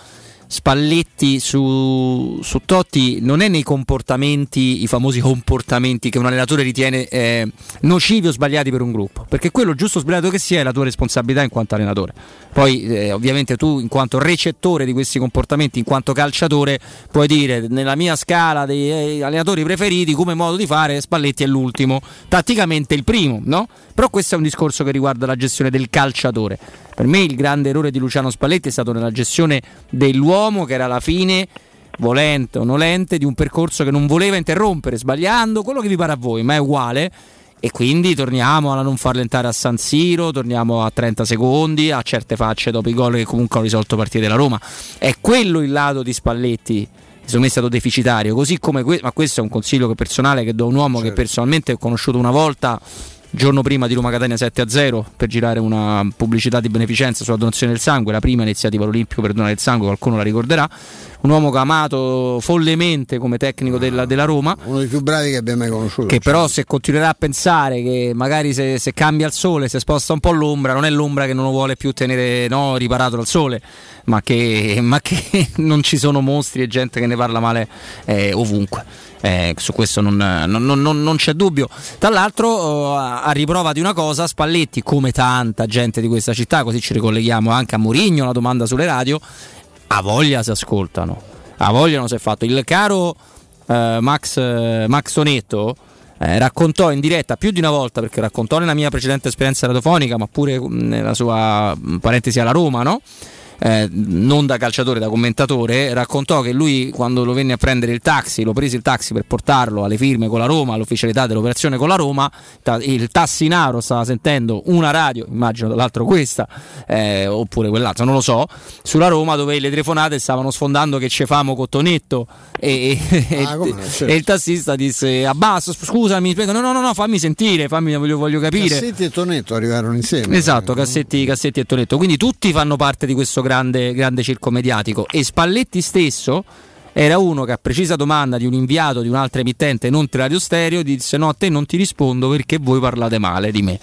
Spalletti su, su Totti non è nei comportamenti, i famosi comportamenti che un allenatore ritiene eh, nocivi o sbagliati per un gruppo, perché quello giusto o sbagliato che sia è la tua responsabilità in quanto allenatore. Poi eh, ovviamente tu in quanto recettore di questi comportamenti, in quanto calciatore, puoi dire nella mia scala dei eh, allenatori preferiti come modo di fare Spalletti è l'ultimo, tatticamente il primo, no? Però questo è un discorso che riguarda la gestione del calciatore. Per me il grande errore di Luciano Spalletti è stato nella gestione dell'uomo che era alla fine volente o nolente di un percorso che non voleva interrompere, sbagliando quello che vi pare a voi, ma è uguale. E quindi torniamo a non farlo entrare a San Siro, torniamo a 30 secondi, a certe facce dopo i gol che comunque hanno risolto partite della Roma. È quello il lato di Spalletti secondo me è stato deficitario, così come que- ma questo è un consiglio che personale che do a un uomo che personalmente ho conosciuto una volta giorno prima di Roma Catania 7-0 per girare una pubblicità di beneficenza sulla donazione del sangue, la prima iniziativa all'Olimpico per donare il sangue, qualcuno la ricorderà. Un uomo che ha amato follemente come tecnico della, della Roma. Uno dei più bravi che abbia mai conosciuto. Che però se continuerà a pensare che magari se, se cambia il sole, se sposta un po' l'ombra, non è l'ombra che non lo vuole più tenere no, riparato dal sole, ma che, ma che non ci sono mostri e gente che ne parla male eh, ovunque. Eh, su questo non, non- non- non- c'è dubbio. Tra l'altro, eh, a riprova di una cosa, Spalletti, come tanta gente di questa città, così ci ricolleghiamo anche a Murigno, la domanda sulle radio, a voglia si ascoltano, a voglia non si è fatto. Il caro eh, Max, eh, Max Sonetto eh, raccontò in diretta più di una volta, perché raccontò nella mia precedente esperienza radiofonica, ma pure mh, nella sua mh, parentesi alla Roma, no? Eh, non da calciatore, da commentatore, raccontò che lui quando lo venne a prendere il taxi, lo prese il taxi per portarlo alle firme con la Roma, all'ufficialità dell'operazione con la Roma, il tassinaro stava sentendo una radio, immagino tra l'altro questa, eh, oppure quell'altra, non lo so, sulla Roma dove le telefonate stavano sfondando che ce famo cottonetto e, e- Ah, no, certo. e il tassista disse abbasso, scusami, no no no, no fammi sentire, fammi, voglio, voglio capire. Cassetti e Tonetto arrivarono insieme. Esatto, Cassetti, Cassetti e Tonetto. Quindi tutti fanno parte di questo grande, grande circo mediatico. E Spalletti stesso era uno che a precisa domanda di un inviato di un'altra emittente non Radio Stereo disse no a te non ti rispondo perché voi parlate male di me.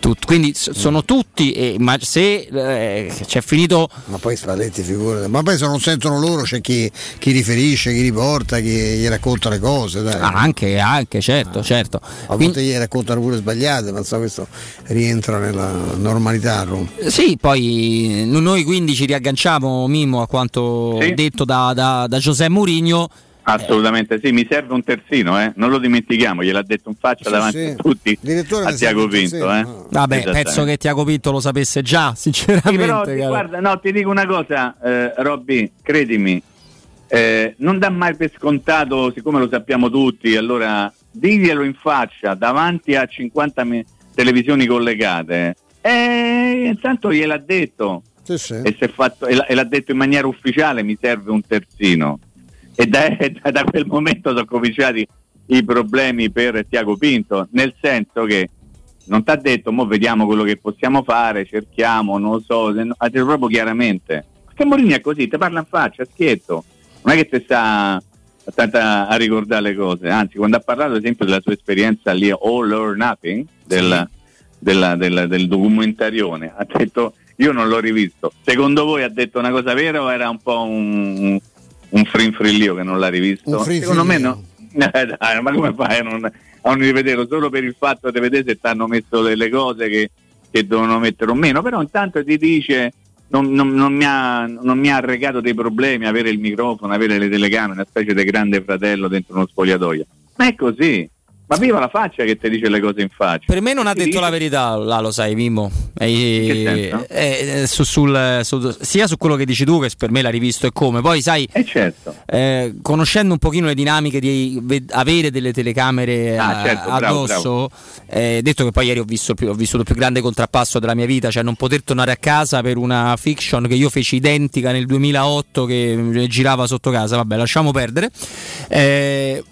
Tut- quindi s- sono tutti, e, ma se eh, c'è finito... Ma poi Spalletti figurati. Ma poi se non sentono loro c'è chi, chi riferisce, chi riporta, chi gli racconta le cose. Dai. Ah, anche, anche, certo, certo. A volte gli raccontano pure sbagliate, ma so, questo rientra nella normalità a Roma. Sì, poi noi quindi ci riagganciamo, Mimmo, a quanto Sì. detto da, da, da Giuseppe Mourinho. Assolutamente sì, mi serve un terzino, eh? non lo dimentichiamo, gliel'ha detto in faccia Sì, davanti sì. a tutti Direttore, a Tiago Pinto. terzino, Eh? Vabbè, penso che Tiago Pinto lo sapesse già, sinceramente. Sì, però ti- guarda, no, ti dico una cosa, eh, Robby, credimi, eh, non dà mai per scontato, siccome lo sappiamo tutti, allora diglielo in faccia davanti a 50 mi- televisioni collegate. E intanto gliel'ha detto Sì, sì. e, si è fatto- e e l'ha detto in maniera ufficiale mi serve un terzino. E da, da- quel momento sono cominciati i problemi per Tiago Pinto, nel senso che non ti ha detto, mo vediamo quello che possiamo fare, cerchiamo, non lo so, no- ha detto proprio chiaramente. Perché Mourinho è così, ti parla in faccia, schietto, non è che ti sta a ricordare le cose, anzi quando ha parlato ad esempio della sua esperienza lì All or Nothing, del, della- del- del documentarione, ha detto io non l'ho rivisto, secondo voi ha detto una cosa vera o era un po' un, un frinfrillio che non l'ha rivisto? Secondo me no. Dai, ma come fai a non, a non rivederlo solo per il fatto di vedere se ti hanno messo delle cose che, che devono mettere o meno? Però intanto ti dice non, non- non mi ha, non mi ha arrecato dei problemi avere il microfono, avere le telecamere, una specie di grande fratello dentro uno spogliatoio. Ma è così. Ma viva la faccia che ti dice le cose in faccia. Per me non ha detto dice- la verità, là lo sai, Mimmo. Eh, che senso? eh, su- sul- su- sia su quello che dici tu, che per me l'ha rivisto e come. Poi, sai, Eh certo. eh, conoscendo un pochino le dinamiche di ve- avere delle telecamere Ah, a- certo, bravo, addosso, eh, detto che poi ieri ho visto, il più- ho vissuto il più grande contrappasso della mia vita, cioè non poter tornare a casa per una fiction che io feci identica nel 2008 che girava sotto casa, vabbè, lasciamo perdere. Eh,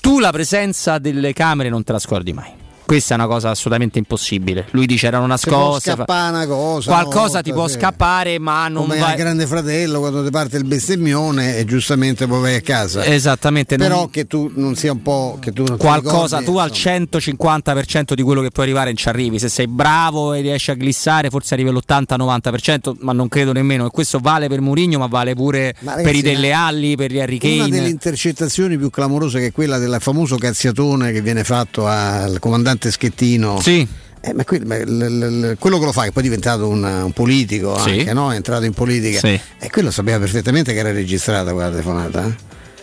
tu la presenza delle camere non te la scordi mai. Questa è una cosa assolutamente impossibile. Lui dice erano Ti può nascoste. fa- scappare una cosa. Qualcosa una ti volta, può sì. scappare, ma non Come va. al grande fratello quando ti parte il bestemmione e giustamente poi vai a casa. Esattamente, Però non- che tu non sia un po'. Che tu qualcosa ricordi, tu al insomma. 150% di quello che puoi arrivare non ci arrivi se sei bravo e riesci a glissare forse arrivi all'80-90% ma non credo nemmeno e questo vale per Mourinho ma vale pure Ma per ragazzi, i Delle Alli per gli Harry Una delle intercettazioni più clamorose che è quella del famoso cazziatone che viene fatto al comandante Schettino. Sì. Eh, ma que- ma l- l- l- quello che lo fa, che poi è diventato un, un politico Sì. anche, no? È entrato in politica. Sì. E quello sapeva perfettamente che era registrata quella telefonata.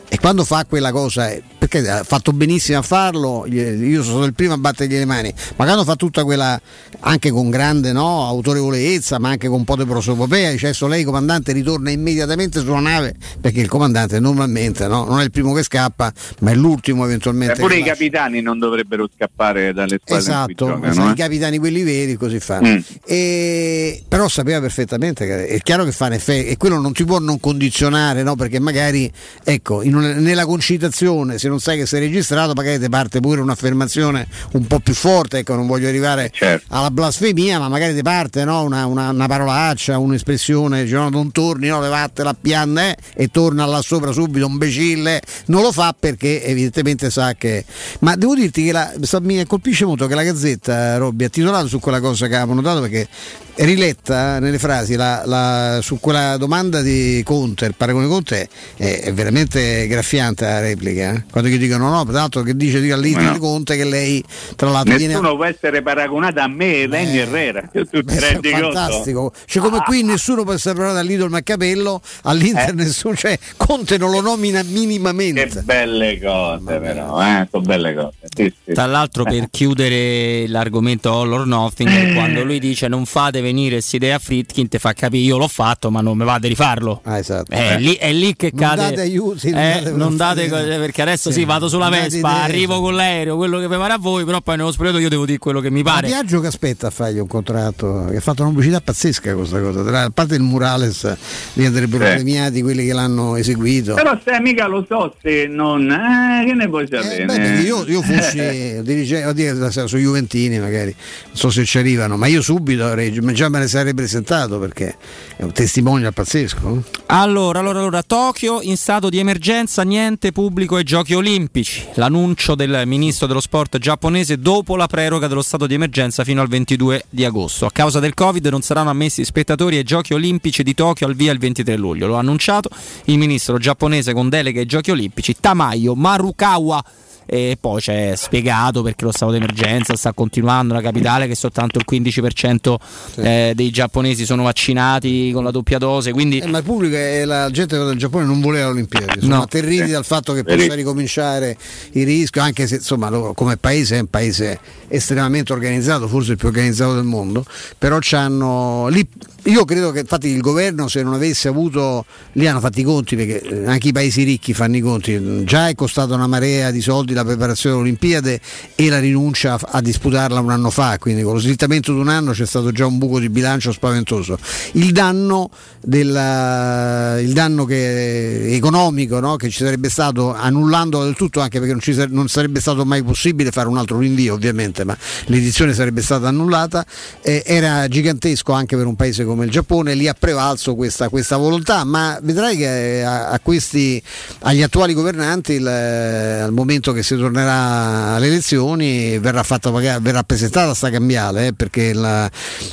E quando fa quella cosa, eh, perché ha fatto benissimo a farlo, io sono il primo a battergli le mani, ma quando fa tutta quella, anche con grande no, autorevolezza, ma anche con un po' di prosopopea, dice adesso lei comandante ritorna immediatamente sulla nave, perché il comandante normalmente no, non è il primo che scappa, ma è l'ultimo eventualmente. Pure che i lascia. capitani non dovrebbero scappare dalle squadre Esatto, giocano. sai, eh. i capitani quelli veri così fanno. Mm. E- però sapeva perfettamente che è chiaro che fa un effetto e quello non ti può non condizionare, no? perché magari ecco, in una- nella concitazione, se non sai che sei registrato, magari ti parte pure un'affermazione un po' più forte, ecco, non voglio arrivare Certo. alla blasfemia, ma magari ti parte no? una, una- una parolaccia, un'espressione, dice, no, non torni, no, levate la pianna eh, e torna là sopra subito, imbecille, non lo fa perché evidentemente sa che... Ma devo dirti che la- mi colpisce molto che la Gazzetta, Robby, ha titolato su quella cosa che avevamo notato perché riletta nelle frasi la- la- su quella domanda di Conte, il paragone Conte è, è veramente graffiante la replica, eh? quando gli dicono no, peraltro che dice di Ma no. Conte che lei tra l'altro viene Nessuno può essere paragonato a me e Lenny Herrera. Tu ti Beh, rendi conto? fantastico. Cioè, come qui nessuno può essere parlato all'Idol Maccapello, all'Inter Eh. nessuno, cioè Conte non lo nomina minimamente. Che belle cose però, eh, sono belle cose. Sì, sì. Tra l'altro Eh. per chiudere l'argomento All or Nothing, quando lui dice non fate venire questa idea a Fritkin, ti fa capire io l'ho fatto ma non mi va di rifarlo. Ah, esatto. È, Eh. lì, è lì che Non cade. date aiuti, Eh, date- non date perché adesso sì, Sì, vado sulla Vespa, arrivo con l'aereo, quello che vi pare a voi, però poi nello spogliatoio io devo dire quello che mi Ma pare. Biagio che aspetta a fargli un contratto, che ha fatto una pubblicità pazzesca questa cosa. Tra- A parte il Murales, lì andrebbero Sì. premiati quelli che l'hanno eseguito. Però se mica lo so se non... Eh, che ne puoi sapere? Beh, perché io, io fossi dirigente, su Juventini magari, non so se ci arrivano, ma io subito avrei, già me ne sarei presentato perché è un testimonial pazzesco. Allora, allora, allora, Tokyo in stato di emergenza, niente pubblico ai giochi olimpici. L'annuncio del ministro dello sport giapponese dopo la preroga dello stato di emergenza fino al 22 di agosto. A causa del Covid non saranno ammessi spettatori ai giochi olimpici di Tokyo al via il 23 luglio. Lo ha annunciato il ministro giapponese con delega ai giochi olimpici Tamayo Marukawa. E poi c'è spiegato perché lo stato d'emergenza sta continuando la capitale che soltanto il 15% eh, dei giapponesi sono vaccinati con la doppia dose, quindi Eh, ma il pubblico e la gente del Giappone non voleva le Olimpiadi, sono No. atterriti Sì. dal fatto che Vedi. possa ricominciare il rischio, anche se insomma loro come paese è un paese estremamente organizzato, forse il più organizzato del mondo, però c'hanno lì io credo che infatti il governo se non avesse avuto lì hanno fatto i conti perché eh, anche i paesi ricchi fanno i conti. Già è costata una marea di soldi la preparazione delle Olimpiadi e la rinuncia a, disputarla un anno fa quindi con lo slittamento di un anno c'è stato già un buco di bilancio spaventoso. Il danno, della, il danno che- economico no, che ci sarebbe stato annullandolo del tutto anche perché non, ci non sarebbe stato mai possibile fare un altro rinvio ovviamente ma l'edizione sarebbe stata annullata eh, era gigantesco anche per un paese come il Giappone lì ha prevalso questa, questa volontà ma vedrai che eh, a, a questi agli attuali governanti il, eh, al momento che si tornerà alle elezioni verrà, fatta, verrà presentata sta cambiale eh, perché la-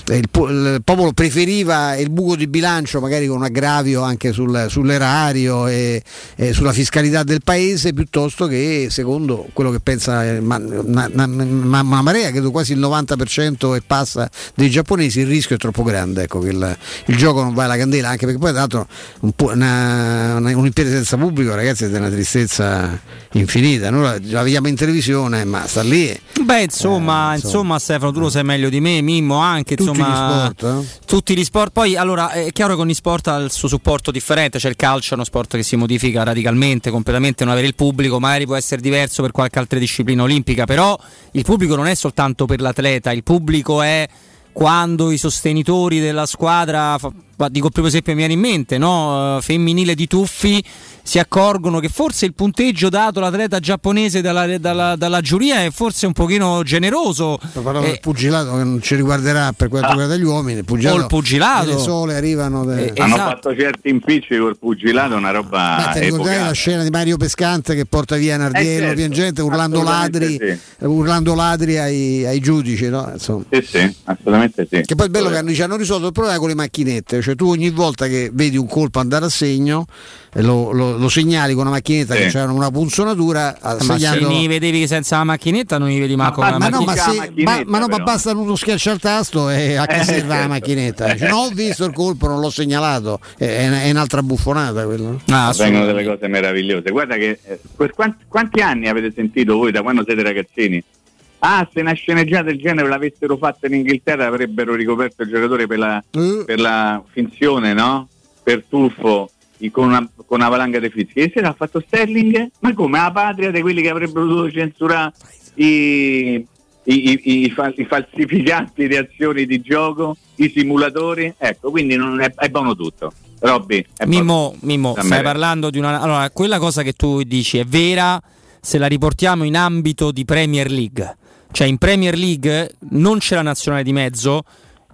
il, po- il popolo preferiva il buco di bilancio magari con un aggravio anche sul- sull'erario e, e sulla fiscalità del paese piuttosto che secondo quello che pensa eh, ma- una- una- una marea credo quasi il 90% e passa dei giapponesi il rischio è troppo grande ecco, che il, il gioco non va alla candela anche perché poi tra l'altro un una, una, un'Olimpiade senza pubblico ragazzi è una tristezza infinita noi la, la vediamo in televisione ma sta lì Beh, insomma, insomma, Stefano, tu lo sai meglio di me, Mimmo anche, Tutti insomma, gli sport, eh? tutti gli sport. Poi, allora, è chiaro che ogni sport ha il suo supporto differente, c'è il calcio, è uno sport che si modifica radicalmente, completamente, non avere il pubblico, magari può essere diverso per qualche altra disciplina olimpica, però il pubblico non è soltanto per l'atleta, il pubblico è quando i sostenitori della squadra, dico proprio esempio mi viene in mente, no? Eh, femminile di Tuffi, si accorgono che forse il punteggio dato all'atleta giapponese dalla, dalla- dalla giuria è forse un pochino generoso. Parlavo Eh, del pugilato che non ci riguarderà per quanto riguarda gli uomini il pugilato, O il pugilato. le sole arrivano de- Hanno esatto. fatto certi impicci col pugilato, una roba Beh, ti ricordai la scena di Mario Pescante che porta via Nardiello Eh, certo, piangente urlando ladri, assolutamente urlando ladri ai, ai giudici no? Insomma. Sì, sì, assolutamente sì. Che poi è bello che hanno, ci hanno risolto il problema con le macchinette, cioè tu ogni volta che vedi un colpo andare a segno eh, lo, lo- lo segnali con una macchinetta Sì. che c'era una punzonatura Ma se li vedevi senza la macchinetta non li vedi manco ma, con la ma no, ma, macchinetta. se- ma- ma no, ma basta uno schiaccio al tasto e a che Eh, serve la certo. macchinetta? Dice, no, ho visto il colpo, non l'ho segnalato, è, è- è un'altra buffonata quello. Vengono delle cose meravigliose. Guarda che eh, per quanti, quanti anni avete sentito voi da quando siete ragazzini? Ah, se una sceneggiata del genere l'avessero fatta in Inghilterra avrebbero ricoperto il giocatore per la, per la finzione, no? Per tuffo con una, con una valanga di fischi. E se l'ha fatto Sterling? Ma come? La patria di quelli che avrebbero dovuto censurare i, i, i- i fal- i falsificanti di azioni di gioco, i simulatori? Ecco, quindi non è, è buono tutto. Robby, è Mimmo, Mimmo, stai parlando di una. Allora, quella cosa che tu dici è vera se la riportiamo in ambito di Premier League. Cioè, in Premier League non c'è la nazionale di mezzo.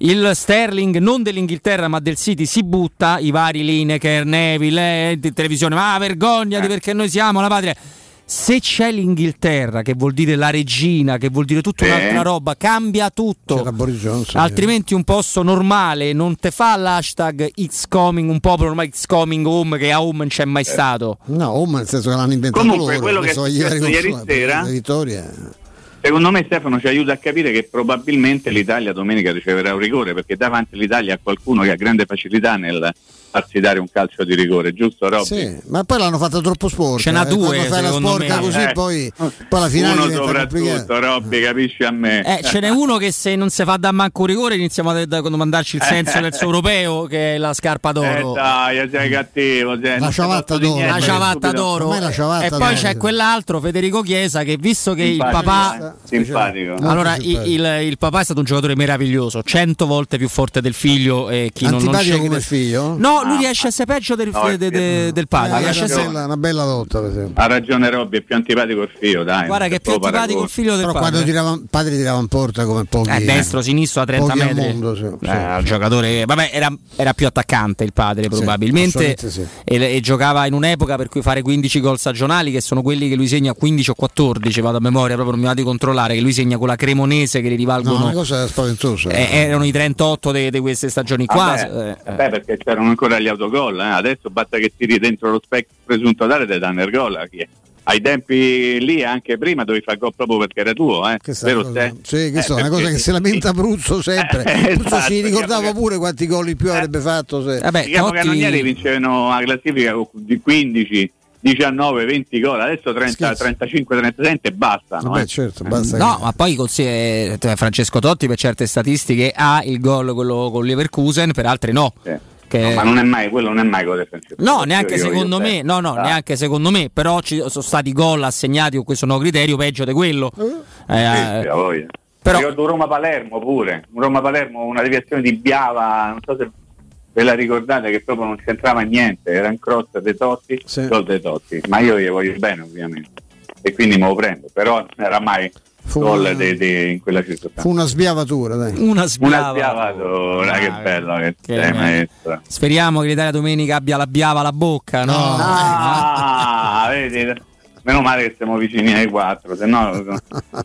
Il Sterling, non dell'Inghilterra ma del City, si butta. I vari Lineker, Neville, eh, televisione. Ma vergognati perché noi siamo la patria. Se c'è l'Inghilterra, che vuol dire la regina, che vuol dire tutta Sì. un'altra roba, cambia tutto. Johnson, Altrimenti un posto normale non te fa l'hashtag It's coming, un popolo ormai It's coming home che a home non c'è mai stato. No, home nel senso che l'hanno inventato Comunque, loro. quello che è successo ieri consulati, sera- le vittorie. Secondo me Stefano ci aiuta a capire che probabilmente l'Italia domenica riceverà un rigore perché davanti all'Italia ha qualcuno che ha grande facilità nel farsi dare un calcio di rigore, giusto Robby? Sì, ma poi l'hanno fatta troppo sporca. Ce n'ha eh. due, Quando fai la sporca me. così, Eh. poi, poi la finale Uno soprattutto. Robby, capisci a me? Eh, ce n'è uno che se non si fa da manco un rigore iniziamo a da- mandarci il senso Eh. del suo europeo che è la scarpa Eh d'oro. dai, sei cattivo, sei, La ciabatta d'oro. niente, la ciabatta d'oro la ciabatta e poi d'oro. c'è quell'altro Federico Chiesa che visto che il Simpatico, papà eh, simpatico. allora Molto i- simpatico. il, il papà è stato un giocatore meraviglioso 100 volte più forte del figlio e chi non, non Antipatico sceglie- come il figlio? no lui riesce a essere peggio del, No, de- de- del padre Eh, riesce una, essere- bella, una bella lotta, per esempio. Ha ragione Robby, è più antipatico il figlio, dai. guarda che è più antipatico il figlio del Però quando padre tirava, padre tirava in porta come pochi. eh, destro, sinistro a 30 pochi al metri. mondo, sì, sì. Eh, un giocatore, vabbè, era, era più attaccante il padre probabilmente sì. e, e giocava in un'epoca per cui fare 15 gol stagionali, che sono quelli che lui segna 15 o 14, vado a memoria, proprio non mi va di controllare, che lui segna con la Cremonese che li No, rivalgono. una cosa spaventosa. eh, erano i 38 di queste stagioni qua. Vabbè, eh, beh, perché c'erano ancora gli autogol, eh. adesso basta che tiri dentro lo specchio presunto tale te danno il gol. Ai tempi lì, anche prima, dovevi fare gol proprio perché era tuo, eh? Che vero Ste? Sì, che Eh, so, una perché- cosa che si lamenta Abruzzo sempre. Eh, Abruzzo esatto, si ricordava diciamo che- pure quanti gol in più avrebbe fatto. Se... Vabbè, capocannonieri Totti- vincevano la classifica con- di 15, 19, 20 gol, adesso 30, Scherzo. 35, 36 e bastano. Vabbè, eh. certo, basta. No, che- ma poi consi- eh, Francesco Totti per certe statistiche ha il gol quello con Leverkusen, per altre no. Sì. Che- No, ma non è mai, quello non è mai defensivo. No, neanche secondo io- me, no, no, Ah. neanche secondo me, però ci sono stati gol assegnati con questo nuovo criterio peggio di quello. Eh, Sì, voglia. però- Ricordo Roma-Palermo pure, un Roma-Palermo, una deviazione di Biava, non so se ve la ricordate che proprio non c'entrava niente, era in cross dei Totti, Sì. gol dei Totti, ma io gli voglio bene ovviamente e quindi me lo prendo, però non era mai Fu gol una- dei- dei- in quella circostanza. Fu una sbiavatura, dai. una Una sbiava. sbiavatura, che Ah, bello che, che sei maestra. Speriamo che l'Italia domenica abbia la biava alla bocca, no? No. Ah, vedi, meno male che siamo vicini ai quattro, se no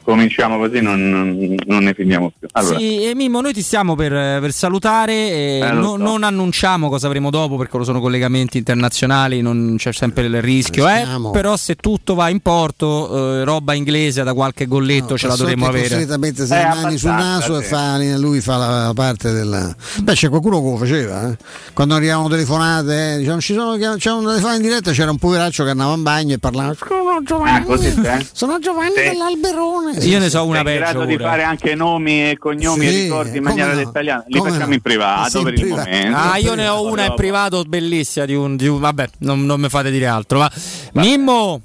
cominciamo così non, non- non ne finiamo più. Allora, Sì, e Mimmo, noi ti stiamo per, per salutare. e Eh, no- so. Non annunciamo cosa avremo dopo perché sono collegamenti internazionali, non c'è sempre il rischio. Eh? Però se tutto va in porto, eh, roba inglese da qualche golletto No, ce la dovremmo avere. Consolidamente se Eh, le mani sul naso e sì. fa, lui fa la, la parte del. Beh, c'è qualcuno che lo faceva. eh. Quando arrivavano telefonate, eh, dicevano, ci sono, c'è una telefonata in diretta, c'era un poveraccio che andava in bagno e parlava. Sono Giovanni, Ah, così, eh? sono Giovanni Sì. dell'Alberone. Io ne so una sei in grado peggio di fare anche nomi e cognomi Sì, e ricordi in maniera no, dettagliata, li come facciamo no. in privato Sì, in per privato. il momento. Ah, io ne ho una in privato bellissima di un, di un- vabbè, non, non mi fate dire altro. Va. Mimmo,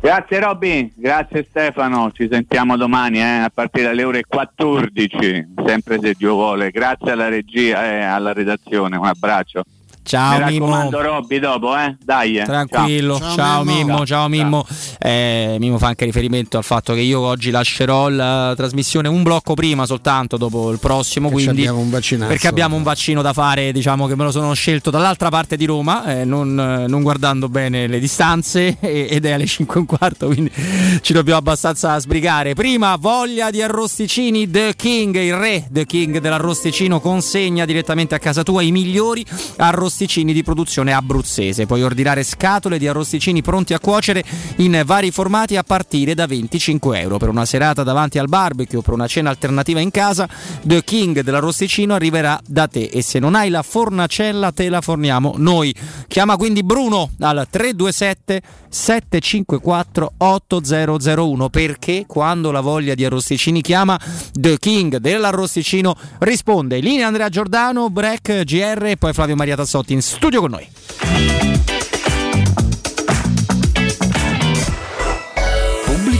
Grazie Robby, grazie Stefano, ci sentiamo domani eh, a partire dalle ore 14, sempre se Dio vuole. Grazie alla regia e alla redazione, un abbraccio. Ciao Mi Mimmo. Robby dopo, eh? Dai. eh. Tranquillo, ciao, Ciao, Mimmo, Mimmo. ciao Mimmo. Eh, Mimmo fa anche riferimento al fatto che io oggi lascerò la trasmissione un blocco prima soltanto dopo il prossimo, Che quindi abbiamo perché abbiamo un vaccino da fare, diciamo che me lo sono scelto dall'altra parte di Roma, eh, non, eh, non guardando bene le distanze e- ed è alle 5 e un quarto, quindi ci dobbiamo abbastanza sbrigare. Prima voglia di arrosticini, The King, il re The King dell'arrosticino consegna direttamente a casa tua i migliori arrosticini di produzione abruzzese. Puoi ordinare scatole di arrosticini pronti a cuocere in vari formati a partire da 25 euro. Per una serata davanti al barbecue o per una cena alternativa in casa, The King dell'arrosticino arriverà da te e se non hai la fornacella te la forniamo noi. Chiama quindi Bruno al 327 754 8001 perché quando la voglia di arrosticini chiama The King dell'arrosticino risponde. Linea Andrea Giordano, Break, GR e poi Flavio Maria Tassotti in studio con noi.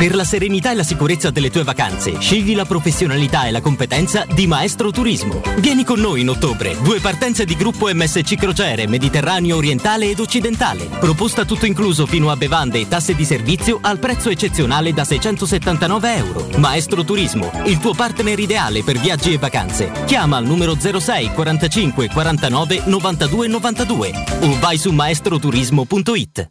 Per la serenità e la sicurezza delle tue vacanze, scegli la professionalità e la competenza di Maestro Turismo. Vieni con noi in ottobre. Due partenze di gruppo MSC Crociere, Mediterraneo orientale ed occidentale. Proposta tutto incluso fino a bevande e tasse di servizio al prezzo eccezionale da 679 euro. Maestro Turismo, il tuo partner ideale per viaggi e vacanze. Chiama al numero 06 45 49 92 92 o vai su maestroturismo.it.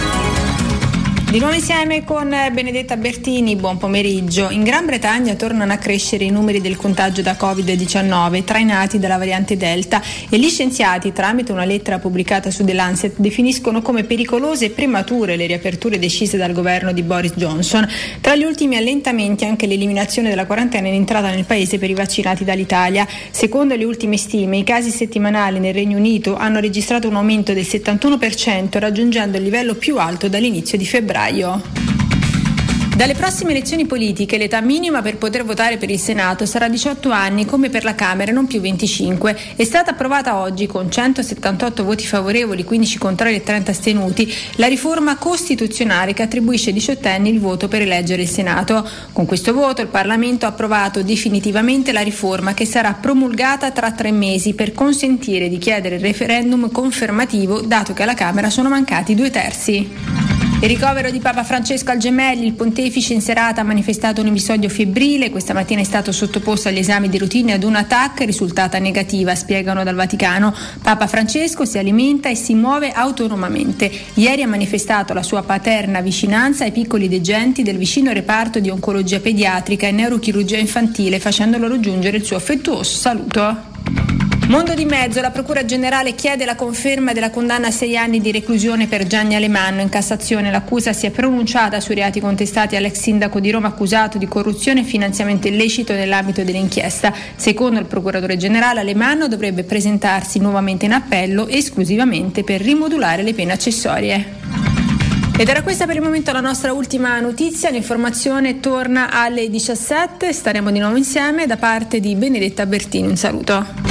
Di nuovo insieme con Benedetta Bertini, buon pomeriggio. In Gran Bretagna tornano a crescere i numeri del contagio da Covid-19 trainati dalla variante Delta e gli scienziati, tramite una lettera pubblicata su The Lancet, definiscono come pericolose e premature le riaperture decise dal governo di Boris Johnson. Tra gli ultimi allentamenti anche l'eliminazione della quarantena in entrata nel paese per i vaccinati dall'Italia. Secondo le ultime stime, i casi settimanali nel Regno Unito hanno registrato un aumento del 71%, raggiungendo il livello più alto dall'inizio di febbraio febbraio. Dalle prossime elezioni politiche l'età minima per poter votare per il Senato sarà 18 anni come per la Camera, non più 25. È stata approvata oggi con 178 voti favorevoli, 15 contrari e 30 astenuti, la riforma costituzionale che attribuisce ai 18 anni il voto per eleggere il Senato. Con questo voto il Parlamento ha approvato definitivamente la riforma che sarà promulgata tra tre mesi per consentire di chiedere il referendum confermativo dato che alla Camera sono mancati due terzi. Il ricovero di Papa Francesco al Gemelli, il pontefice in serata ha manifestato un episodio febbrile, questa mattina è stato sottoposto agli esami di routine ad un attacco risultata negativa, spiegano dal Vaticano. Papa Francesco si alimenta e si muove autonomamente. Ieri ha manifestato la sua paterna vicinanza ai piccoli degenti del vicino reparto di oncologia pediatrica e neurochirurgia infantile, facendo loro giungere il suo affettuoso saluto. Mondo di mezzo, la Procura Generale chiede la conferma della condanna a sei anni di reclusione per Gianni Alemanno. In Cassazione l'accusa si è pronunciata sui reati contestati all'ex sindaco di Roma accusato di corruzione e finanziamento illecito nell'ambito dell'inchiesta. Secondo il Procuratore Generale Alemanno dovrebbe presentarsi nuovamente in appello esclusivamente per rimodulare le pene accessorie. Ed era questa per il momento la nostra ultima notizia, l'informazione torna alle 17, staremo di nuovo insieme da parte di Benedetta Bertini, un saluto.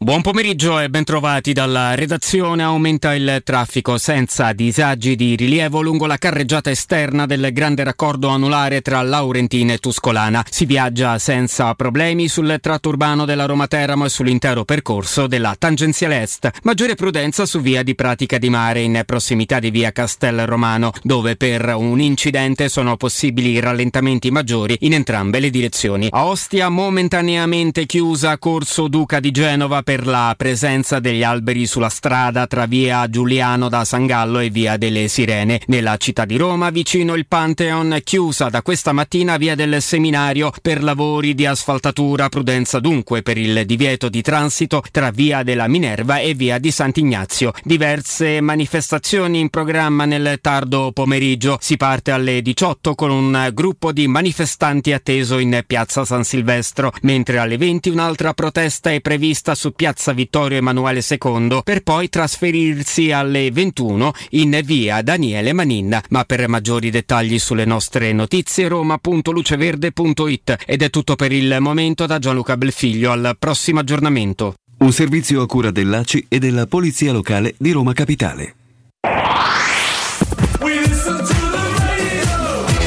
Buon pomeriggio e bentrovati dalla redazione. Aumenta il traffico senza disagi di rilievo lungo la carreggiata esterna del grande raccordo anulare tra Laurentina e Tuscolana. Si viaggia senza problemi sul tratto urbano della Roma Teramo e sull'intero percorso della tangenziale est. Maggiore prudenza su via di Pratica di Mare in prossimità di via Castel Romano, dove per un incidente sono possibili rallentamenti maggiori in entrambe le direzioni. A Ostia momentaneamente chiusa Corso Duca di Genova per la presenza degli alberi sulla strada tra via Giuliano da San Gallo e via delle Sirene. Nella città di Roma, vicino il Pantheon, chiusa da questa mattina via del Seminario per lavori di asfaltatura. Prudenza dunque per il divieto di transito tra via della Minerva e via di Sant'Ignazio. Diverse manifestazioni in programma nel tardo pomeriggio. Si parte alle 18 con un gruppo di manifestanti atteso in piazza San Silvestro, mentre alle 20 un'altra protesta è prevista su piazza Vittorio Emanuele II per poi trasferirsi alle 21 in via Daniele Manin. Ma per maggiori dettagli sulle nostre notizie roma.luceverde.it ed è tutto per il momento da Gianluca Belfiglio al prossimo aggiornamento. Un servizio a cura dell'ACI e della Polizia Locale di Roma Capitale.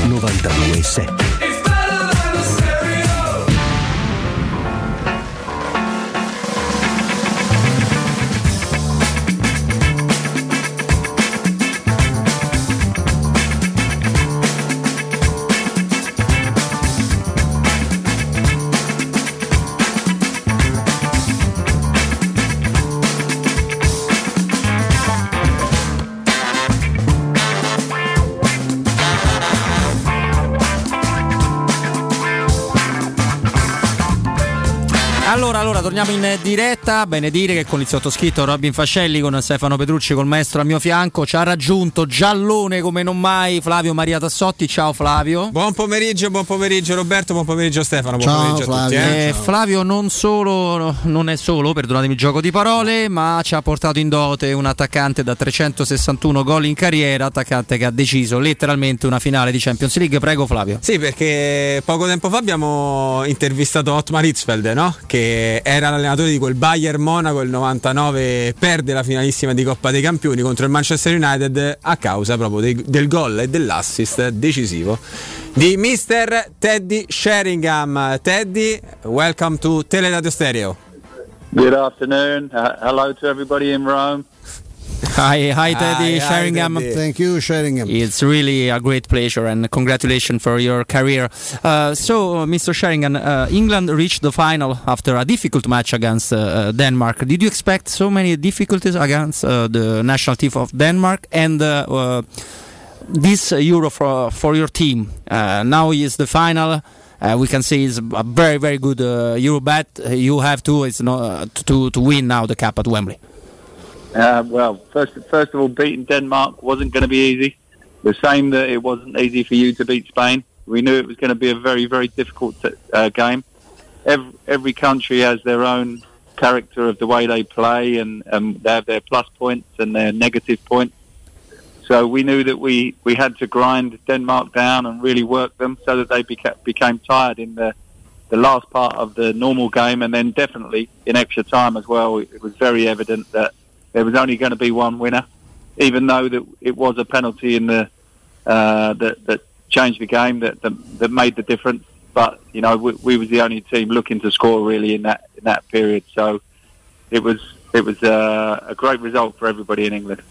92.7 Allora, torniamo in diretta. Bene dire che con il sottoscritto Robin Fascelli, con Stefano Petrucci, col maestro al mio fianco, ci ha raggiunto giallone come non mai Flavio Maria Tassotti. Ciao Flavio. Buon pomeriggio, buon pomeriggio Roberto, buon pomeriggio Stefano. Buon Ciao, pomeriggio Flavio. a tutti. Eh? Eh, Flavio non solo, non è solo, perdonatemi il gioco di parole, ma ci ha portato in dote un attaccante da 361 gol in carriera, attaccante che ha deciso letteralmente una finale di Champions League. Prego Flavio. Sì, perché poco tempo fa abbiamo intervistato Ottmar Hitzfeld, no? che era l'allenatore di quel Bayern Monaco il 99 perde la finalissima di Coppa dei Campioni contro il Manchester United a causa proprio dei, del gol e dell'assist decisivo di Mr. Teddy Sheringham. Teddy, welcome to Teleradio Stereo. Good afternoon. Uh, hello to everybody in Rome. Hi, hi, Teddy Hi, hi, Sheringham. Teddy. Thank you, Sheringham. It's really a great pleasure and congratulations for your career. Uh, so, Mr. Sheringham, uh, England reached the final after a difficult match against uh, uh, Denmark. Did you expect so many difficulties against uh, the national team of Denmark? And uh, uh, this Euro for, for your team, uh, now is the final. Uh, we can say it's a very, very good uh, Euro bet. You have to, it's not, to, to win now the cup at Wembley. Uh, well, first, first of all, beating Denmark wasn't going to be easy. The same that it wasn't easy for you to beat Spain. We knew it was going to be a very, very difficult uh, game. Every, every country has their own character of the way they play, and um, they have their plus points and their negative points. So we knew that we, we had to grind Denmark down and really work them so that they beca- became tired in the the last part of the normal game, and then definitely in extra time as well. It was very evident that there was only going to be one winner, even though that it was a penalty in the uh, that that changed the game that that, that made the difference. But you know, we, we was the only team looking to score really in that in that period. So it was it was uh, a great result for everybody in England.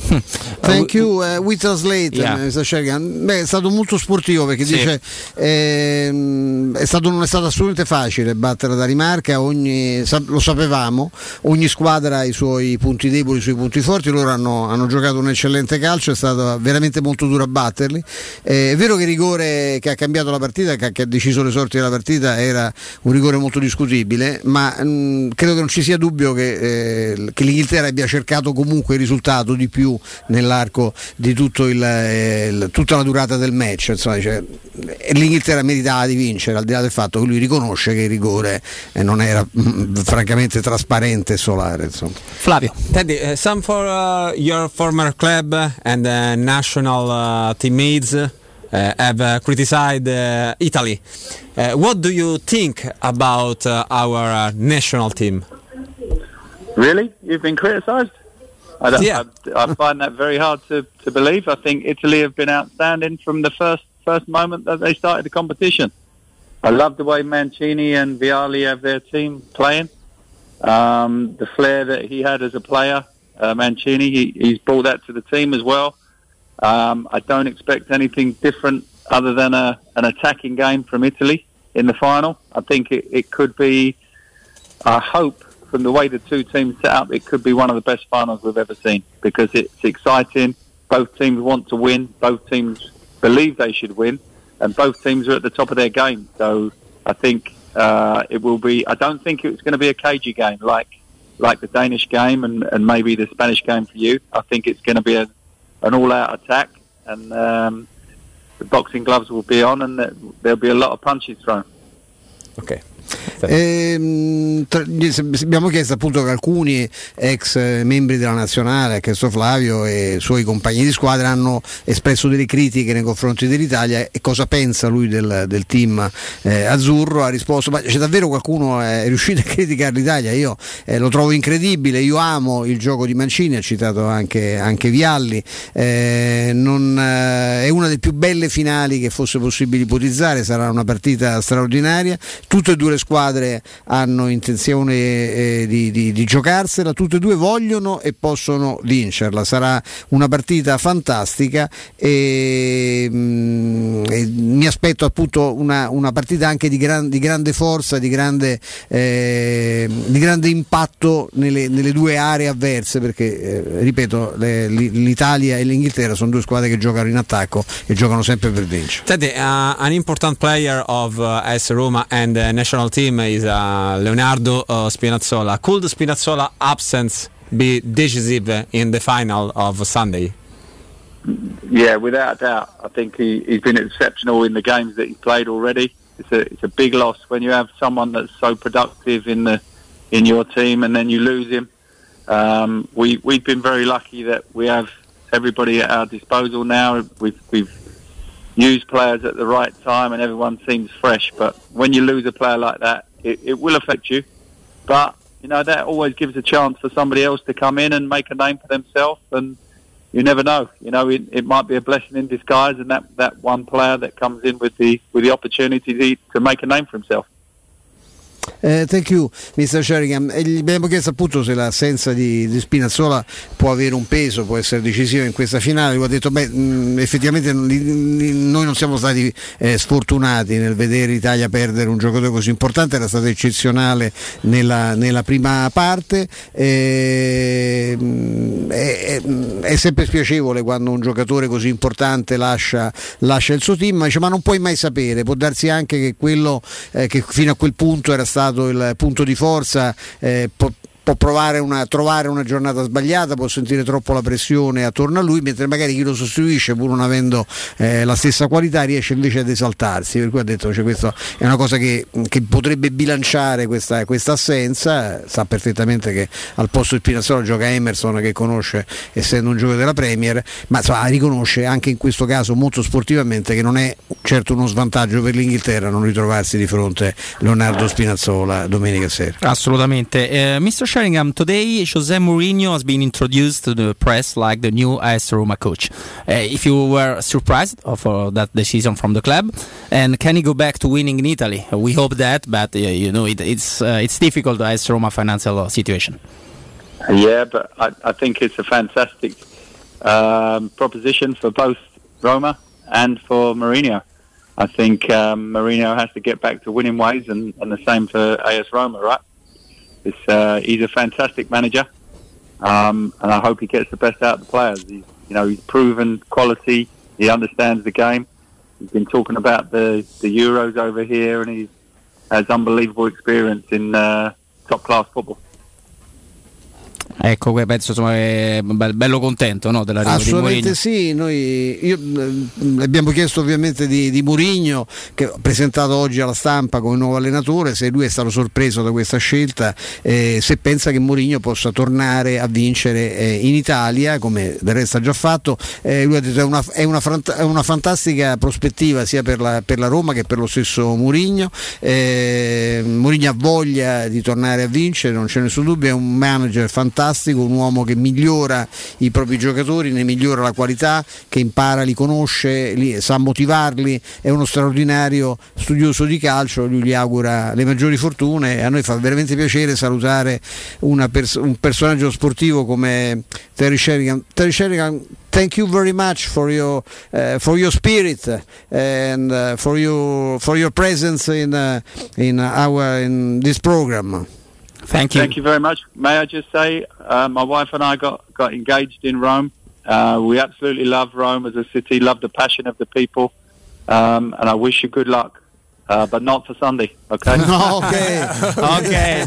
Thank you, uh, we translate Yeah. Beh, è stato molto sportivo perché Sì. dice ehm, è stato, non è stato assolutamente facile battere la Danimarca, ogni, lo sapevamo, ogni squadra ha i suoi punti deboli, i suoi punti forti, loro hanno, hanno giocato un eccellente calcio, è stato veramente molto duro a batterli. Eh, è vero che il rigore che ha cambiato la partita, che ha, che ha deciso le sorti della partita, era un rigore molto discutibile, ma mh, credo che non ci sia dubbio che, eh, che l'Inghilterra abbia cercato comunque il risultato di più nell'arco di tutto il, eh, il- tutta la durata del match. Insomma, cioè, l'Inghilterra meritava di vincere, al di là del fatto che lui riconosce che il rigore eh, non era mh, francamente trasparente e solare. Insomma. Flavio. Teddy, uh, some for uh, your former club and uh, national uh, teammates uh, have uh, criticized uh, Italy. Uh, what do you think about uh, our uh, national team? Really? You've been criticised? I, Yeah. I, I find that very hard to, to believe. I think Italy have been outstanding from the first first moment that they started the competition. I love the way Mancini and Viali have their team playing. Um, the flair that he had as a player, uh, Mancini, he, he's brought that to the team as well. Um, I don't expect anything different other than a, an attacking game from Italy in the final. I think it, it could be, I hope, from the way the two teams set up, it could be one of the best finals we've ever seen because it's exciting. Both teams want to win. Both teams believe they should win, and both teams are at the top of their game. So I think uh, it will be. I don't think it's going to be a cagey game like like the Danish game and, and maybe the Spanish game for you. I think it's going to be a, an all-out attack, and um, the boxing gloves will be on, and there- there'll be a lot of punches thrown. Okay. Ehm, se- abbiamo chiesto appunto che alcuni ex eh, membri della nazionale, ha chiesto Flavio e i suoi compagni di squadra hanno espresso delle critiche nei confronti dell'Italia e cosa pensa lui del, del team eh, azzurro. Ha risposto: Ma c'è davvero qualcuno eh, è riuscito a criticare l'Italia? Io eh, lo trovo incredibile, io amo il gioco di Mancini, ha citato anche, anche Vialli, eh, non, eh, è una delle più belle finali che fosse possibile ipotizzare, sarà una partita straordinaria, tutte e due le squadre hanno intenzione eh, di, di- di giocarsela, tutte e due vogliono e possono vincerla, sarà una partita fantastica e, mm, e mi aspetto appunto una, una partita anche di, gran- di grande forza, di grande, eh, grande impatto nelle, nelle due aree avverse perché eh, ripeto le- li- l'Italia e l'Inghilterra sono due squadre che giocano in attacco e giocano sempre per vincere. Teddy, uh, an important player of uh, AS Roma and the national team is uh, Leonardo uh, Spinazzola. Could Spinazzola absence be decisive in the final of Sunday? Yeah, without a doubt. I think he, he's been exceptional in the games that he's played already. It's a it's a big loss when you have someone that's so productive in the in your team and then you lose him. Um, we we've been very lucky that we have everybody at our disposal now. We've we've used players at the right time and everyone seems fresh. But when you lose a player like that, it, it will affect you. But you know that always gives a chance for somebody else to come in and make a name for themselves and you never know. You know, it, it might be a blessing in disguise, and that, that one player that comes in with the with the opportunity to, to make a name for himself. Eh, thank you, Mr. Sheringham. E gli abbiamo chiesto appunto se l'assenza di, di Spinazzola può avere un peso, può essere decisiva in questa finale. Lui ha detto, beh, mh, effettivamente li- li- noi non siamo stati eh, sfortunati nel vedere l'Italia perdere un giocatore così importante, era stato eccezionale nella, nella prima parte. Eh, mh, è, è- è sempre spiacevole quando un giocatore così importante lascia, lascia il suo team, ma, dice, ma non puoi mai sapere, può darsi anche che quello eh, che fino a quel punto era stato il punto di forza eh, può, può una, trovare una giornata sbagliata, può sentire troppo la pressione attorno a lui, mentre magari chi lo sostituisce, pur non avendo eh, la stessa qualità, riesce invece ad esaltarsi. Per cui ha detto cioè, questa è una cosa che, che potrebbe bilanciare questa, questa assenza. Sa perfettamente che al posto di Spinazzola gioca Emerson che conosce essendo un giocatore della Premier, ma insomma, riconosce anche in questo caso molto sportivamente che non è certo uno svantaggio per l'Inghilterra non ritrovarsi di fronte Leonardo Spinazzola domenica sera. Assolutamente. Uh, Mr. Sheringham, today Jose Mourinho has been introduced to the press like the new AS Roma coach. Uh, if you were surprised of uh, that decision from the club, and can he go back to winning in Italy? We hope that, but uh, you know it, it's uh, it's difficult AS Roma financial situation. Yeah, but I, I think it's a fantastic um, proposition for both Roma and for Mourinho. I think um, Mourinho has to get back to winning ways, and, and the same for AS Roma, right? Uh, he's a fantastic manager, um, and I hope he gets the best out of the players. He's, you know, he's proven quality. He understands the game. He's been talking about the, the Euros over here, and he has unbelievable experience in uh, top class football. Ecco, penso insomma, è be- bello contento no, di Assolutamente sì, noi io, abbiamo chiesto ovviamente di, di Murigno che ho presentato oggi alla stampa come nuovo allenatore, se lui è stato sorpreso da questa scelta, eh, se pensa che Mourinho possa tornare a vincere eh, in Italia, come del resto ha già fatto, Eh, lui ha detto è una, è una è una fantastica prospettiva sia per la, per la Roma che per lo stesso Murigno, eh, Mourinho ha voglia di tornare a vincere, non c'è nessun dubbio, è un manager fantastico, un uomo che migliora i propri giocatori, ne migliora la qualità, che impara, li conosce, li- sa motivarli, è uno straordinario studioso di calcio, lui gli augura le maggiori fortune a noi fa veramente piacere salutare pers- un personaggio sportivo come Terry Sheringham. Terry Sheringham, thank you very much for your, uh, for your spirit and uh, for, your, for your presence in, uh, in, our, in this program. Thank you. Thank you very much. May I just say, uh, my wife and I got, got engaged in Rome. Uh, we absolutely love Rome as a city, love the passion of the people, um, and I wish you good luck, uh, but not for Sunday, okay? okay. okay.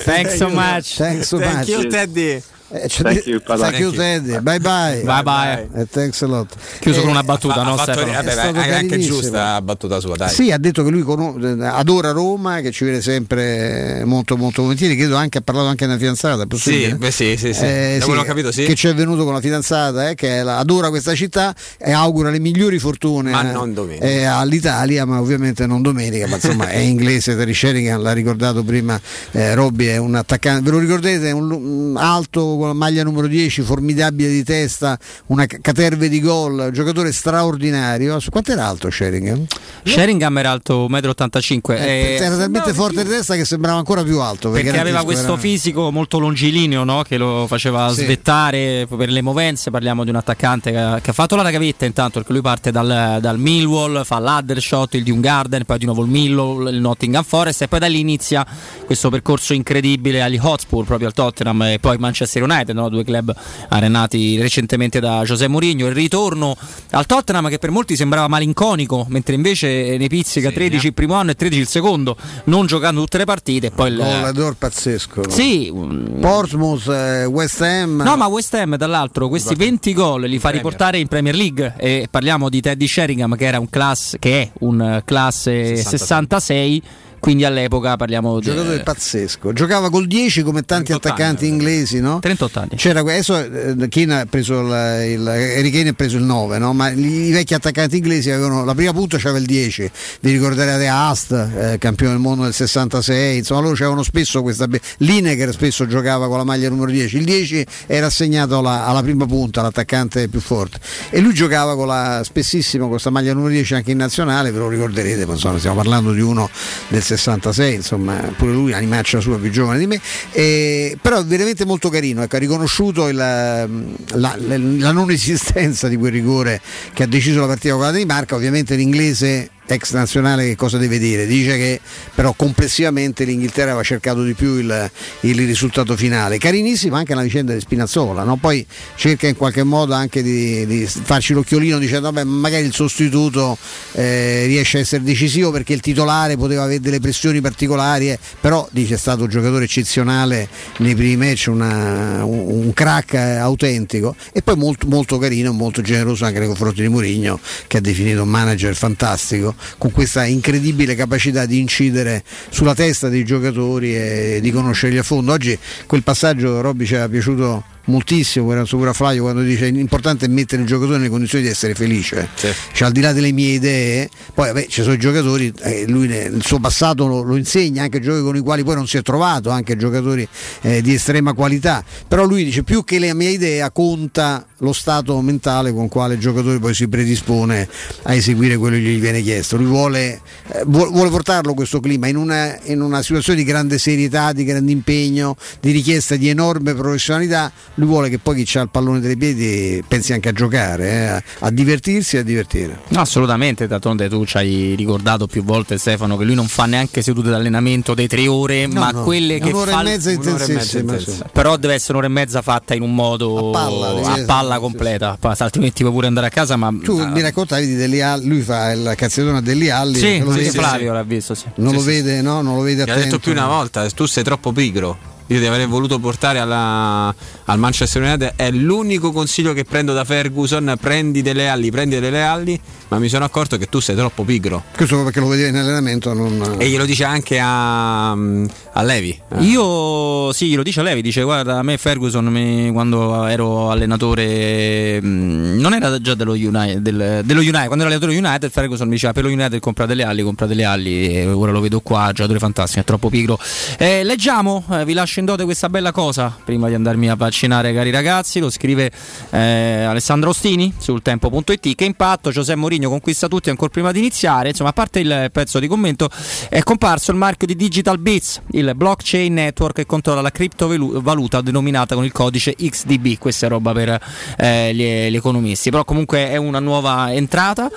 Thanks so much. Thanks so Thank much. Thank you, Teddy. Eh, Thank you. Thank you, Teddy. Bye bye. Bye bye. Eh, thanks a lot. Chiuso Eh, con una battuta, Ha- no fatto- vabbè, È anche giusta la battuta sua, dai. Sì, ha detto che lui cono- adora Roma, che ci vede sempre molto molto volentieri, credo anche ha parlato anche di una fidanzata? Sì, beh, sì, sì, sì. Eh, quello che ho capito, sì. Che ci è venuto con la fidanzata, eh, che la- adora questa città e augura le migliori fortune Ma eh, non domenica. eh, all'Italia, ma ovviamente non domenica, ma insomma è inglese, Terry Sheringham l'ha ricordato prima, eh, Robby è un attaccante, ve lo ricordate? È un, un alto con la maglia numero 10, formidabile di testa, una ca- caterve di gol, un giocatore straordinario. Quanto era alto Sheringham? Sheringham era alto 1,85 m. Eh, era talmente forte di testa che sembrava ancora più alto perché era aveva questo era- fisico molto longilineo no? che lo faceva Sì. svettare per le movenze. Parliamo di un attaccante che, che ha fatto la gavetta intanto perché lui parte dal, dal Millwall, fa l'Addershot, il Garden, poi di nuovo il Millwall, il Nottingham Forest e poi da lì inizia questo percorso incredibile agli Hotspur, proprio al Tottenham e poi Manchester United, no? due club arenati recentemente da José Mourinho. Il ritorno al Tottenham che per molti sembrava malinconico, mentre invece ne pizzica 13 il primo anno e 13 il secondo, non giocando tutte le partite. e Poi il, Gollador pazzesco. no? sì, Portsmouth, eh, West Ham. No, ma West Ham, dall'altro, questi 20 gol li fa riportare in Premier League. E parliamo di Teddy Sheringham, che era un class, che è un eh, classe 66. Quindi all'epoca parliamo di. giocatore pazzesco. Giocava col 10 come tanti attaccanti inglesi, no? 38 anni. C'era adesso eh, Keane ha preso il, il Harry Kane ha preso il 9, no? Ma gli- i vecchi attaccanti inglesi avevano la prima punta c'aveva il 10. Vi ricorderete Ast, eh, campione del mondo del 66, insomma loro c'erano spesso questa be- Lineker spesso giocava con la maglia numero 10. Il 10 era assegnato alla, alla prima punta, l'attaccante più forte. E lui giocava con la, spessissimo con questa maglia numero 10 anche in nazionale, ve lo ricorderete, ma insomma stiamo parlando di uno del 66, insomma, pure lui animaccia sua più giovane di me, e, però veramente molto carino, ecco, ha riconosciuto il, la, la, la non esistenza di quel rigore che ha deciso la partita con la Danimarca, ovviamente l'inglese ex nazionale che cosa deve dire? Dice che però complessivamente l'Inghilterra aveva cercato di più il, il risultato finale. Carinissima anche la vicenda di Spinazzola, no? poi cerca in qualche modo anche di, di farci l'occhiolino dicendo vabbè magari il sostituto eh, riesce a essere decisivo perché il titolare poteva avere delle pressioni particolari, eh, però dice è stato un giocatore eccezionale nei primi match, una, un, un, crack eh, autentico e poi molto, molto carino, molto generoso anche nei confronti di Mourinho che ha definito un manager fantastico con questa incredibile capacità di incidere sulla testa dei giocatori e di conoscerli a fondo. Oggi quel passaggio Robby ci è piaciuto moltissimo, era pure a Flavio quando dice l'importante è mettere il giocatore nelle condizioni di essere felice, sì. cioè, al di là delle mie idee, poi vabbè, ci sono i giocatori, eh, lui nel suo passato lo, lo, insegna, anche giocatori con i quali poi non si è trovato, anche giocatori eh, di estrema qualità, però lui dice più che la mia idea conta lo stato mentale con quale il giocatore poi si predispone a eseguire quello che gli viene chiesto, lui vuole, eh, vuole portarlo questo clima in una, in una situazione di grande serietà, di grande impegno, di richiesta di enorme professionalità, lui vuole che poi chi ha il pallone tra i piedi pensi anche a giocare, eh, a, a, divertirsi e a divertire. No, assolutamente, d'altronde tu ci hai ricordato più volte Stefano che lui non fa neanche sedute d'allenamento dei tre ore, no, ma no, quelle che un'ora fa... e mezza intensissima. Però deve essere un'ora e mezza fatta in un modo a palla, a palla completa, sì. altrimenti puoi pure andare a casa. Ma... Tu mi raccontavi di Deli Alli, lui fa il cazzettone Deli Alli. Sì, lo sì, Flavio l'ha visto. Sì. Non lo vede, no? Non lo vede attento. ha detto più una volta, tu sei troppo pigro io ti avrei voluto portare alla, al Manchester United è l'unico consiglio che prendo da Ferguson. Prendi delle ali prendi delle ali ma mi sono accorto che tu sei troppo pigro questo perché lo vedevi in allenamento non... e glielo dice anche a, a Levi eh. io sì glielo dice a Levi dice guarda a me Ferguson mi, quando ero allenatore mm, non era già dello United, del, dello United quando ero allenatore United Ferguson mi diceva per lo United compra delle ali compra delle ali e ora lo vedo qua giocatore fantastico è troppo pigro eh, leggiamo eh, vi lascio in dote questa bella cosa prima di andarmi a vaccinare, cari ragazzi. Lo scrive eh, Alessandro Ostini sul tempo.it. Che impatto Giuseppe Mourinho conquista tutti ancora prima di iniziare. Insomma, a parte il pezzo di commento, è comparso il marchio di Digital Bits, il blockchain network che controlla la criptovaluta denominata con il codice XDB. Questa è roba per eh, gli, gli, economisti. Però comunque è una nuova entrata.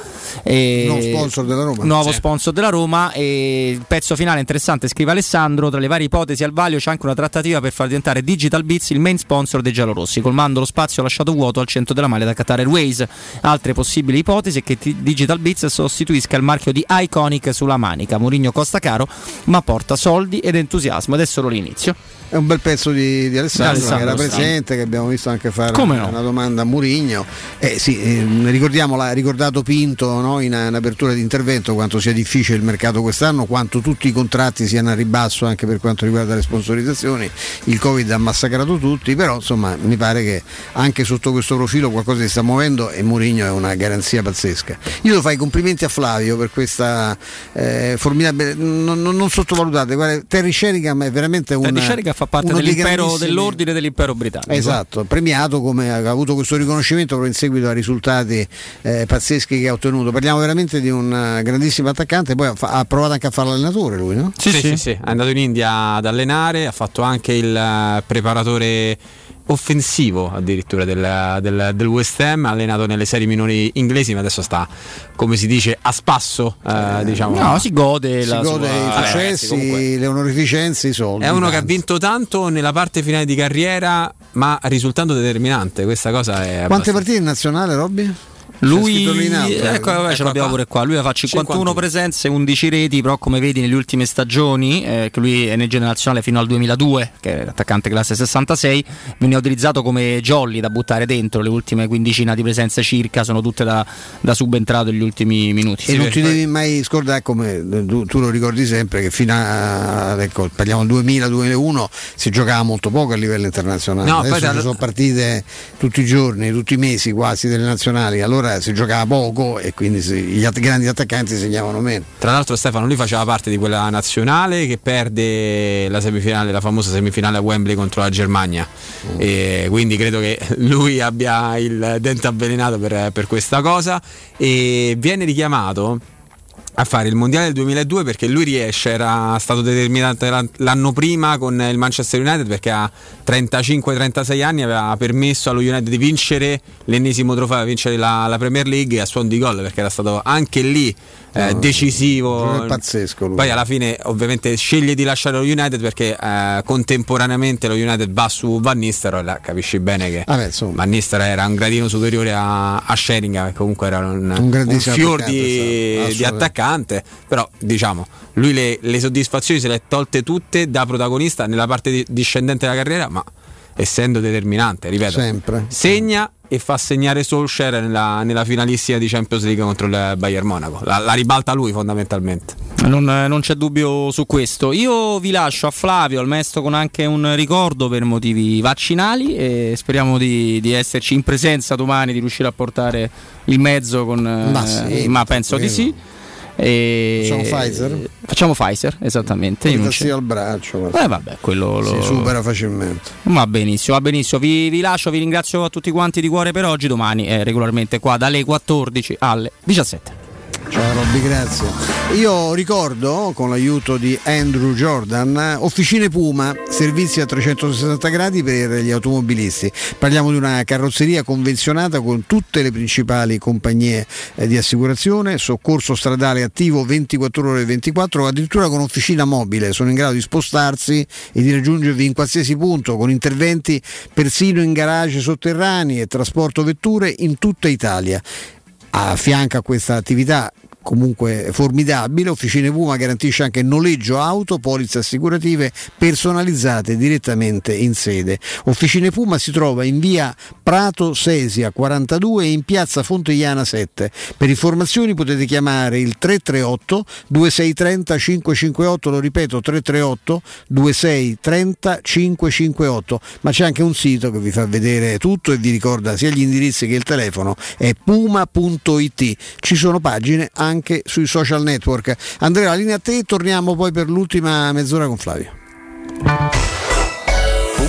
E nuovo sponsor della Roma. Nuovo sì. sponsor della Roma. E il pezzo finale interessante, scrive Alessandro. Tra le varie ipotesi al vaglio c'è anche una trattativa per far diventare Digital Beats il main sponsor dei giallorossi, colmando lo spazio lasciato vuoto al centro della maglia da Qatar Airways. Altre possibili ipotesi è che Digital Beats sostituisca il marchio di Iconic sulla manica. Mourinho costa caro, ma porta soldi ed entusiasmo ed è solo l'inizio. È un bel pezzo di, di Alessandro, Alessandro, che era presente, che abbiamo visto anche fare no? una domanda a Murigno. Eh, sì, eh, ricordiamo, l'ha ricordato Pinto no? in, in, apertura di intervento quanto sia difficile il mercato quest'anno, quanto tutti i contratti siano a ribasso anche per quanto riguarda le sponsorizzazioni. Il Covid ha massacrato tutti, però insomma mi pare che anche sotto questo profilo qualcosa si sta muovendo e Murigno è una garanzia pazzesca. Io devo fare i complimenti a Flavio per questa eh, formidabile, non, non, non sottovalutate, guarda, Terry Sheringham è veramente un... Terry Sheringham fa parte dell'impero, dell'ordine dell'impero britannico. Esatto, premiato come ha avuto questo riconoscimento proprio in seguito ai risultati eh, pazzeschi che ha ottenuto. Parliamo veramente di un uh, grandissimo attaccante, poi ha, ha, provato anche a fare l'allenatore lui, no? Sì sì, sì, sì, è andato in India ad allenare, ha fatto anche il uh, preparatore offensivo addirittura del, del, del, West Ham, allenato nelle serie minori inglesi, ma adesso sta, come si dice, a spasso. Eh, eh, diciamo. No, si gode, si gode sua... i successi, le onorificenze, i soldi. È uno che ha vinto tanto nella parte finale di carriera, ma risultando determinante. Questa cosa è. Quante partite in nazionale, Robby? Lui, ecco, vabbè, ce l'abbiamo pure qua. Lui fa 51 51. presenze, 11 reti, però come vedi nelle ultime stagioni, eh, che lui è nel generazionale fino al 2002, che è l'attaccante classe 66, veniva utilizzato come jolly da buttare dentro le ultime quindicina di presenze circa, sono tutte da, da subentrato negli ultimi minuti. E sì, non ti devi mai scordare, come tu, tu, lo ricordi sempre, che fino a, ecco, parliamo del 2000-2001 si giocava molto poco a livello internazionale. No, Adesso ci sono partite tutti i giorni, tutti i mesi quasi delle nazionali. Allora si giocava poco e quindi gli att- grandi attaccanti segnavano meno. Tra l'altro Stefano lui faceva parte di quella nazionale che perde la semifinale, la famosa semifinale a Wembley contro la Germania mm. e quindi credo che lui abbia il dente avvelenato per, per questa cosa e viene richiamato a fare il mondiale del 2002 perché lui riesce, era stato determinante l'anno prima con il Manchester United perché a 35-36 anni aveva permesso allo United di vincere l'ennesimo trofeo, vincere la, la Premier League a suon di gol perché era stato anche lì eh, decisivo. È pazzesco. Lui. Poi alla fine ovviamente sceglie di lasciare lo United perché eh, contemporaneamente lo United va su Van Nistelrooy, capisci bene che Vabbè, Van Nistelrooy era un gradino superiore a, a Sheringham che comunque era un, un, un fior di, di, attaccante, però diciamo lui le, le, soddisfazioni se le ha tolte tutte da protagonista nella parte di, discendente della carriera, ma essendo determinante, ripeto, Sempre. segna e fa segnare Solskjaer nella, nella, finalissima di Champions League contro il Bayern Monaco. La, la ribalta lui fondamentalmente. Non, non, c'è dubbio su questo. Io vi lascio a Flavio, al maestro con anche un ricordo per motivi vaccinali e speriamo di, di esserci in presenza domani, di riuscire a portare il mezzo con... Ma, sì, ma penso di sì. E facciamo Pfizer? Facciamo Pfizer, esattamente. Sia al braccio. Eh, vabbè, quello lo... si supera facilmente. Va benissimo, va benissimo. Vi, vi, lascio, vi ringrazio a tutti quanti di cuore per oggi. Domani è regolarmente qua dalle 14 alle 17. Ciao Robby, grazie. Io ricordo, con l'aiuto di Andrew Jordan, Officine Puma, servizi a 360 gradi per gli automobilisti. Parliamo di una carrozzeria convenzionata con tutte le principali compagnie eh, di assicurazione, soccorso stradale attivo 24 ore 24, addirittura con officina mobile. Sono in grado di spostarsi e di raggiungervi in qualsiasi punto, con interventi persino in garage sotterranei e trasporto vetture in tutta Italia a fianco a questa attività comunque formidabile. Officine Puma garantisce anche noleggio auto, polizze assicurative personalizzate direttamente in sede. Officine Puma si trova in via Prato Sesia 42 e in piazza Fontegliana 7. Per informazioni potete chiamare il 338 2630 558, lo ripeto 338 2630 558, ma c'è anche un sito che vi fa vedere tutto e vi ricorda sia gli indirizzi che il telefono, è puma.it. Ci sono pagine anche anche sui social network. Andrea, la linea a te, torniamo poi per l'ultima mezz'ora con Flavio.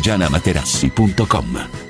artigianamaterassi.com.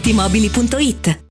Mobili.it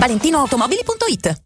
ValentinoAutomobili.it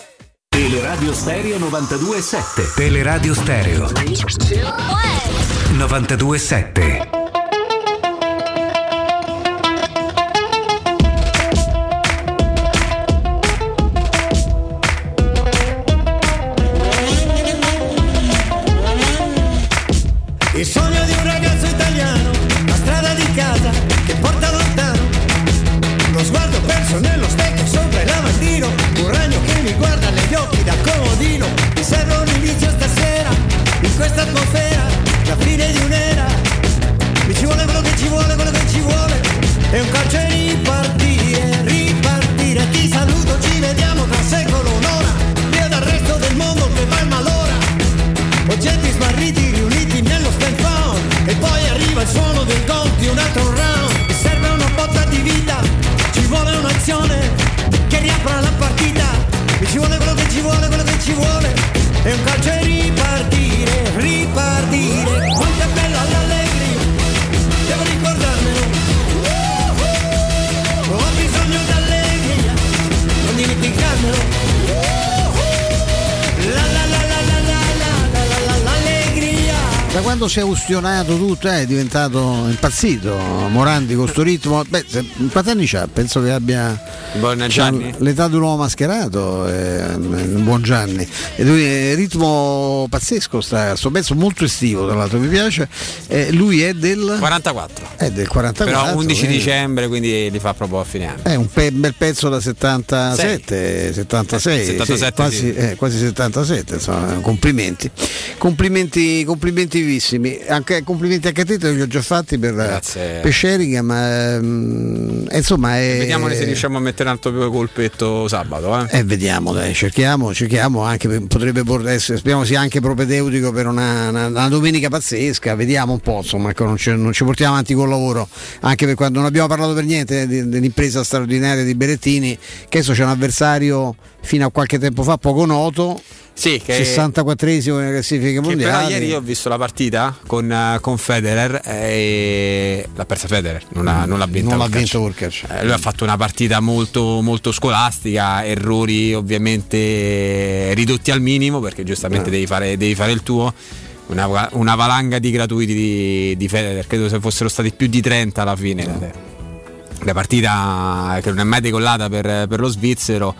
Teleradio Stereo 92.7 Teleradio Stereo. 92.7 Il sogno di un ragazzo italiano, la strada di casa che porta lontano. Uno sguardo perso nello specchio sopra il lavandino, un ragno che mi guarda negli da comodino. Mi serve un inizio stasera, in questa atmosfera, la fine di un'era. Mi ci vuole quello che ci vuole, quello che ci vuole. È un calcio e ripartire, ripartire. Ti saluto, ci vediamo tra secolo, un'ora. Via dal resto del mondo che va in malora. Oggetti smarriti riuniti nello stand E poi arriva il suono del gol di un altro round ci vuole È un calcio e ripartire, Da quando si è ustionato tutto eh, è diventato impazzito Morandi con sto ritmo. Beh, se- quanti anni c'ha? Penso che abbia l'età di un uomo mascherato, eh, buon Gianni. E lui è ritmo pazzesco, sta, sto pezzo molto estivo, tra l'altro mi piace. Eh, lui è del 44. È del 44. Però 11 eh. dicembre, quindi li fa proprio a fine anno. È un pe- bel pezzo da 77, 76, 77, sì, quasi, sì. eh, quasi 77, insomma, complimenti. Complimenti, complimenti vissimi. Anche, complimenti anche a te, te li ho già fatti per, per Sheringham, ma ehm, insomma è, Vediamo se riusciamo a mettere un altro colpetto sabato. Eh. eh, vediamo, dai, cerchiamo, cerchiamo anche, potrebbe essere, speriamo sia anche propedeutico per una, una- una domenica pazzesca, vediamo un po', insomma, ecco, non, ci, non ci portiamo avanti col lavoro, anche per quando non abbiamo parlato per niente di- dell'impresa straordinaria di Berettini, che adesso c'è un avversario fino a qualche tempo fa poco noto, Sì, che 64esimo nelle classifiche Che però ieri io ho visto la partita con, eh, con Federer e l'ha persa Federer, non, ha, non l'ha vinta. Non l'ha Urkac. vinto Urkac. Eh, lui ha fatto una partita molto, molto scolastica, errori ovviamente ridotti al minimo perché giustamente Eh. devi, fare, devi fare il tuo. Una, una valanga di gratuiti di, di Federer, credo se fossero stati più di 30 alla fine. La partita che non è mai decollata per, per lo svizzero.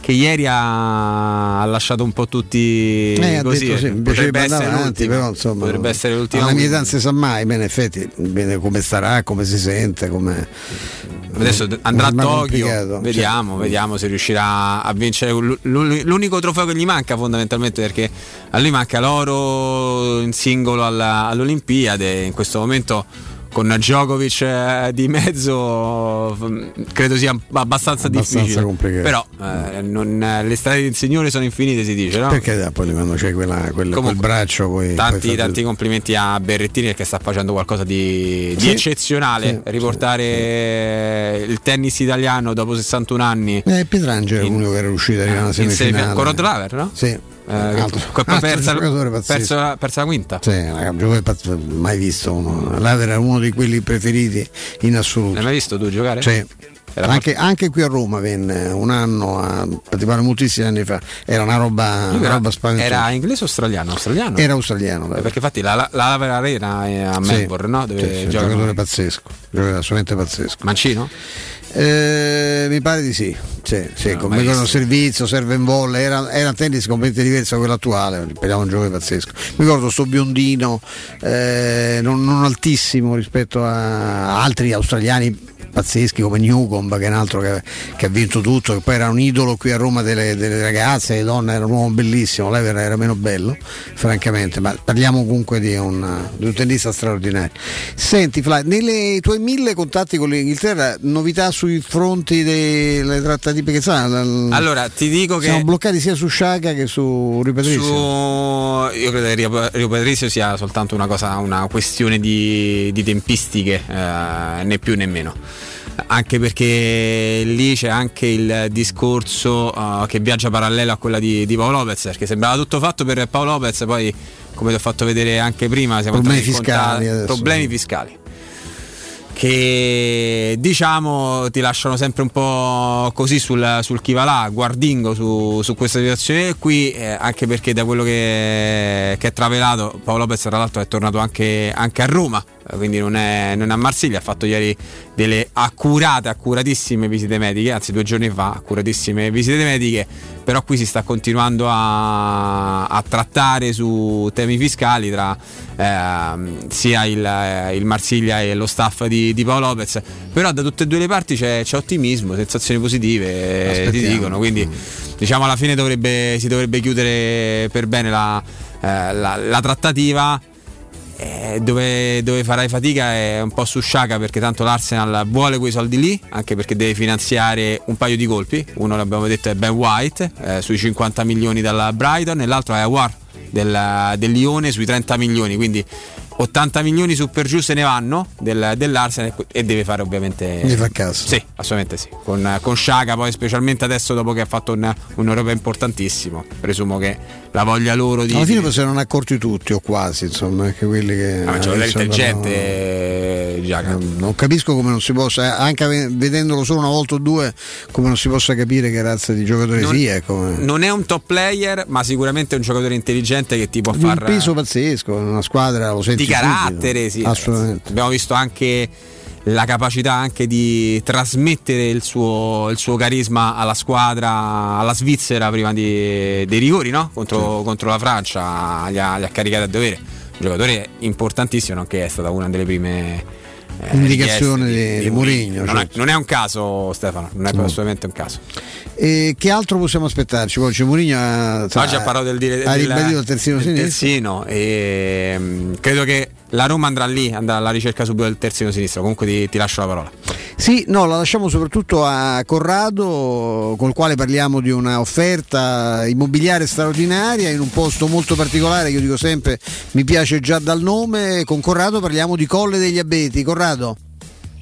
Che ieri ha, lasciato un po' tutti Eh, così. detto sì, mi potrebbe, essere avanti, però insomma, potrebbe essere l'ultima. alla mia non si sa mai, beh in effetti vede come starà, come si sente, come... Adesso andrà a Tokyo, complicato, vediamo, vediamo se riuscirà a vincere l'u- l'u- l'unico trofeo che gli manca fondamentalmente perché a lui manca l'oro in singolo alla- all'Olimpiade, in questo momento con Djokovic eh, di mezzo mm, credo sia abbastanza, Abbastanza difficile. complicato. Però eh, non- eh, le strade del Signore sono infinite si dice, no? Perché poi quando c'è quella, quel, Comunque, quel braccio poi... Tanti, poi tanti complimenti a Berrettini perché sta facendo qualcosa di, di Sì. eccezionale. Sì, Riportare il tennis italiano dopo 61 anni. Eh, Pietrangelo è l'unico che era riuscito ad arrivare alla in semifinale. semi- con Rod Laver, no? Sì. Eh, Altro- persa, persa- persa la quinta. Sì, un giocatore pazzo- mai visto uno. Laver era uno di quelli preferiti in assoluto. L'hai mai visto tu giocare? Sì. Anche, anche qui a Roma venne un anno, a, moltissimi anni fa, era una roba, una era, roba spaventosa. era inglese o australiano? Australiano? Era australiano. Eh, Laver. Perché infatti la, la, la Arena è a Sì. Melbourne, no? Dove Sì, sì, un giocatore pazzesco, un giocatore assolutamente pazzesco. Mancino? Eh, mi pare di sì, sì, sì No, come visto. servizio, serve in volle, era, era un tennis completamente diverso da quello attuale, parliamo di un giocatore pazzesco. Mi ricordo sto biondino eh, non, non altissimo rispetto a altri australiani pazzeschi come Newcomb che è un altro che, che ha vinto tutto, che poi era un idolo qui a Roma delle, delle ragazze, le donne, era un uomo bellissimo, lei era, era meno bello, francamente, ma parliamo comunque di un, di un tennista straordinario. Senti Fly, nei tuoi mille contatti con l'Inghilterra, novità sui fronti delle trattative perché la- Allora, ti dico che. siamo bloccati sia su Sciaga che su Rui Patrizio. Su, io credo che Rio, Rio Patrizio sia soltanto una cosa, una questione di, di tempistiche, eh, né più né meno. Anche perché lì c'è anche il discorso eh, che viaggia parallelo a quella di, di Paolo Lopez, perché sembrava tutto fatto per Paolo Lopez, poi come ti ho fatto vedere anche prima, siamo Problemi fiscali adesso. problemi fiscali che diciamo ti lasciano sempre un po' così sul, sul chi va là, guardingo su, su questa situazione qui, eh, anche perché da quello che, che è travelato Paolo Lopez tra l'altro è tornato anche, anche a Roma, quindi non è, non è a Marsiglia, ha fatto ieri delle accurate, accuratissime visite mediche, anzi due giorni fa, accuratissime visite mediche, però qui si sta continuando a, a trattare su temi fiscali tra ehm, sia il, eh, il Marsiglia e lo staff di, di Paolo Lopez, però da tutte e due le parti c'è, c'è ottimismo, sensazioni positive, eh, ti Aspettiamo. dicono, quindi diciamo alla fine dovrebbe, si dovrebbe chiudere per bene la, eh, la- la trattativa. Eh, dove, dove farai fatica è un po' su Sciaca perché tanto l'Arsenal vuole quei soldi lì, anche perché deve finanziare un paio di colpi. Uno l'abbiamo detto è Ben White eh, sui 50 milioni dalla Brighton e l'altro è Awar del, del Lione sui 30 milioni. Quindi 80 milioni su per giù se ne vanno del- dell'Arsenal e deve fare ovviamente. Quindi fa caso. Sì, assolutamente sì. Con, con Sciaga poi specialmente adesso dopo che ha fatto un, un Europa importantissimo. Presumo che la voglia loro di. Alla fine poi si erano accorti tutti o quasi, insomma, anche quelli che... Ah, ma c'è un adesso intelligente parlano- Giaca. Non capisco come non si possa, anche ave- vedendolo solo una volta o due, come non si possa capire che razza di giocatore Non- sia. come- Non è un top player, ma sicuramente è un giocatore intelligente che ti può un far peso pazzesco, una squadra lo senti carattere, sì. Assolutamente. Abbiamo visto anche la capacità anche di trasmettere il suo, il suo carisma alla squadra, alla Svizzera prima di- dei rigori, no? contro, contro la Francia, li ha, li ha caricati a dovere. Un giocatore importantissimo, nonché è stata una delle prime Indicazione richieste di- di Mourinho, Non, è- certo. non è un caso, Stefano, non è No. assolutamente un caso. E che altro possiamo aspettarci? Poi c'è Mourinho ha, Oggi ha parlato del, dire- ha del- ribadito il terzino del sinistro. terzino e mm, credo che la Roma andrà lì, andrà alla ricerca subito del terzino sinistro. Comunque ti, ti lascio la parola. Sì, no, la lasciamo soprattutto a Corrado, col quale parliamo di una offerta immobiliare straordinaria in un posto molto particolare, io dico sempre, mi piace già dal nome. Con Corrado parliamo di Colle degli Abeti. Corrado,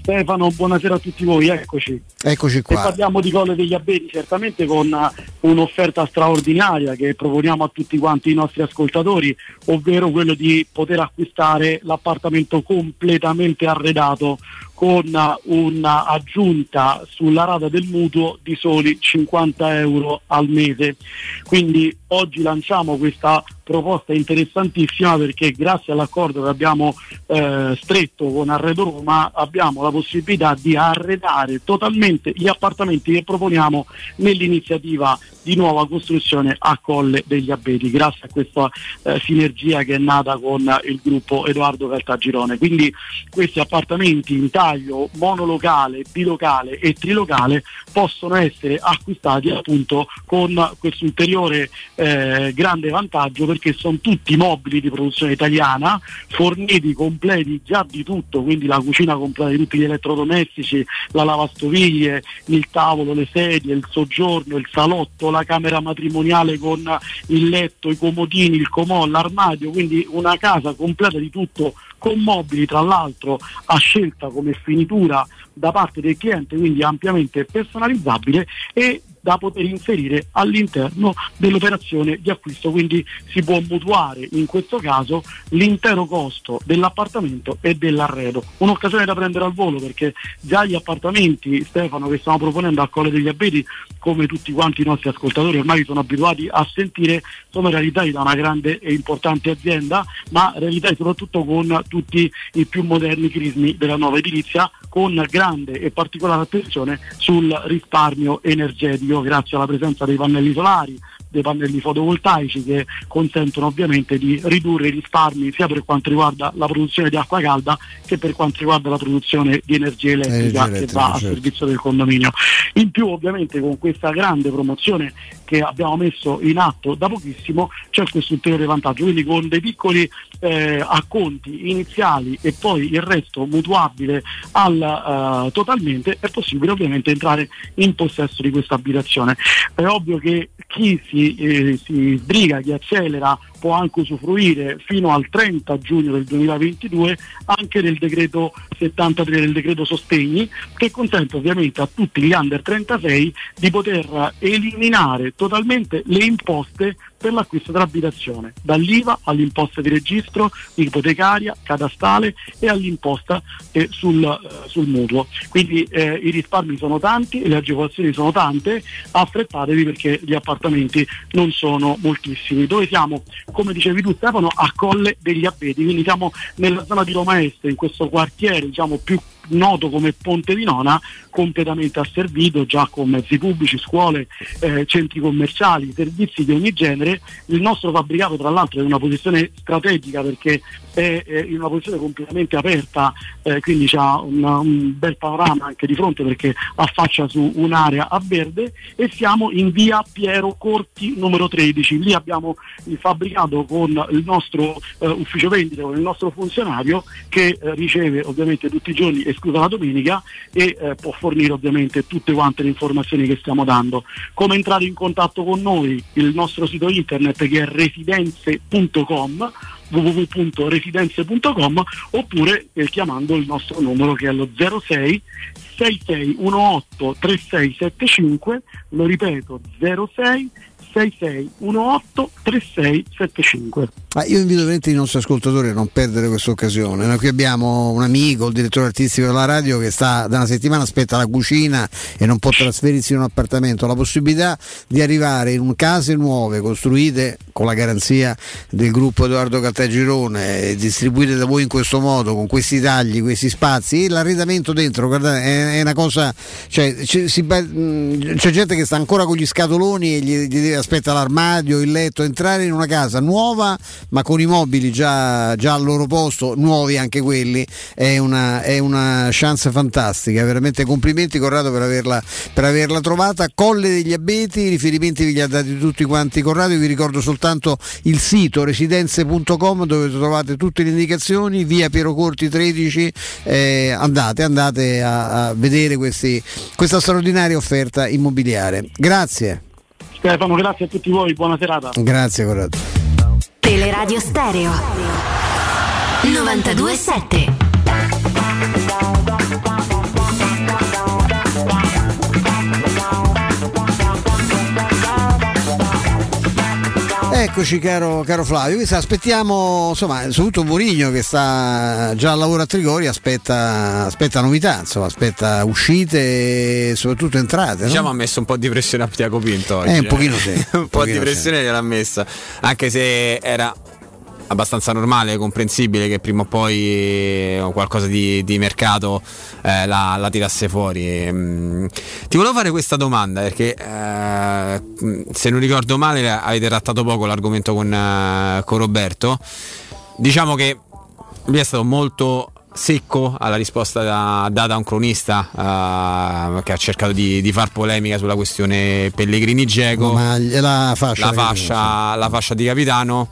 Stefano, buonasera a tutti voi, eccoci. eccoci E qua. parliamo di Colle degli Abeti, certamente con eh, un'offerta straordinaria che proponiamo a tutti quanti i nostri ascoltatori, ovvero quello di poter acquistare l'appartamento completamente arredato con un'aggiunta sulla rata del mutuo di soli 50 euro al mese. Quindi oggi lanciamo questa proposta interessantissima perché grazie all'accordo che abbiamo eh, stretto con Arredo Roma abbiamo la possibilità di arredare totalmente gli appartamenti che proponiamo nell'iniziativa di nuova costruzione a Colle degli Abeti, grazie a questa eh, sinergia che è nata con il gruppo Edoardo Caltagirone. Quindi questi appartamenti in taglio monolocale, bilocale e trilocale possono essere acquistati appunto con questo ulteriore eh, grande vantaggio perché sono tutti mobili di produzione italiana, forniti completi già di tutto, quindi la cucina completa di tutti gli elettrodomestici, la lavastoviglie, il tavolo, le sedie, il soggiorno, il salotto, la camera matrimoniale con il letto, i comodini, il comò, l'armadio, quindi una casa completa di tutto con mobili tra l'altro a scelta come finitura da parte del cliente, quindi ampiamente personalizzabile e da poter inserire all'interno dell'operazione di acquisto, quindi si può mutuare in questo caso l'intero costo dell'appartamento e dell'arredo. Un'occasione da prendere al volo perché già gli appartamenti, Stefano, che stiamo proponendo a Colle degli Abeti, come tutti quanti i nostri ascoltatori ormai sono abituati a sentire, sono realizzati da una grande e importante azienda, ma realizzati soprattutto con tutti i più moderni crismi della nuova edilizia, con grande e particolare attenzione sul risparmio energetico grazie alla presenza dei pannelli solari, dei pannelli fotovoltaici che consentono ovviamente di ridurre i risparmi sia per quanto riguarda la produzione di acqua calda che per quanto riguarda la produzione di energia elettrica Energia che va elettrica, a certo. servizio del condominio. In più ovviamente con questa grande promozione che abbiamo messo in atto da pochissimo c'è questo ulteriore vantaggio, quindi con dei piccoli eh, acconti iniziali e poi il resto mutuabile al, eh, totalmente è possibile ovviamente entrare in possesso di questa abitazione. È ovvio che chi si, eh, si sbriga, chi accelera può anche usufruire fino al 30 giugno del 2022 anche del decreto 73 del decreto sostegni che consente ovviamente a tutti gli under 36 di poter eliminare totalmente le imposte per l'acquisto dell'abitazione, dall'IVA all'imposta di registro, ipotecaria, catastale e all'imposta eh, sul, eh, sul mutuo. Quindi eh, i risparmi sono tanti le agevolazioni sono tante, affrettatevi perché gli appartamenti non sono moltissimi. Dove siamo? Come dicevi tu Stefano, a Colle degli Abeti, quindi siamo nella zona di Roma Est, in questo quartiere diciamo più noto come Ponte di Nona, completamente asservito già con mezzi pubblici, scuole, eh, centri commerciali, servizi di ogni genere. Il nostro fabbricato tra l'altro è in una posizione strategica perché è eh, in una posizione completamente aperta, eh, quindi ha un bel panorama anche di fronte perché affaccia su un'area a verde e siamo in via Piero Corti numero 13. Lì abbiamo il fabbricato con il nostro eh, ufficio vendita, con il nostro funzionario che eh, riceve ovviamente tutti i giorni, esclusa la domenica, e eh, può fornire ovviamente tutte quante le informazioni che stiamo dando. Come entrare in contatto con noi? Il nostro sito internet che è residenze.com www.residenze.com oppure eh, chiamando il nostro numero che è lo 06 6618 3675 lo ripeto 06 6618 3675 Ah, io invito veramente i nostri ascoltatori a non perdere questa occasione. Noi qui abbiamo un amico, il direttore artistico della radio, che sta da una settimana aspetta la cucina e non può trasferirsi in un appartamento. La possibilità di arrivare in case nuove costruite con la garanzia del gruppo Edoardo Caltagirone, distribuite da voi in questo modo, con questi tagli, questi spazi, e l'arredamento dentro, guardate, è, è una cosa. Cioè, c'è, si mh, c'è gente che sta ancora con gli scatoloni e gli, gli deve aspetta l'armadio, il letto, entrare in una casa nuova ma con i mobili già, già al loro posto, nuovi anche quelli, è una, è una chance fantastica. Veramente complimenti Corrado per averla, per averla trovata. Colle degli Abeti, i riferimenti vi li ha dati tutti quanti Corrado. Vi ricordo soltanto il sito residenze.com dove trovate tutte le indicazioni, via Piero Corti 13. Eh, andate, andate a, a vedere questi, questa straordinaria offerta immobiliare. Grazie. Stefano, grazie a tutti voi, buona serata. Grazie Corrado. Teleradio Stereo 927 Eccoci caro, caro Flavio, Quindi aspettiamo, insomma, soprattutto Mourinho che sta già al lavoro a Trigori, aspetta, aspetta novità, insomma, aspetta uscite e soprattutto entrate. no? Diciamo ha messo un po' di pressione a Tiago Pinto oggi. Eh, un pochino sì, un un po' di pressione gliel'ha messa. Anche se era abbastanza normale, comprensibile che prima o poi eh, qualcosa di, di mercato eh, la, la tirasse fuori. Mm, Ti volevo fare questa domanda perché eh, se non ricordo male avete trattato poco l'argomento con, eh, con Roberto. Diciamo che lui è stato molto secco alla risposta da- data a un cronista eh, che ha cercato di, di far polemica sulla questione Pellegrini Geco Ma la fascia, la fascia, la fascia di capitano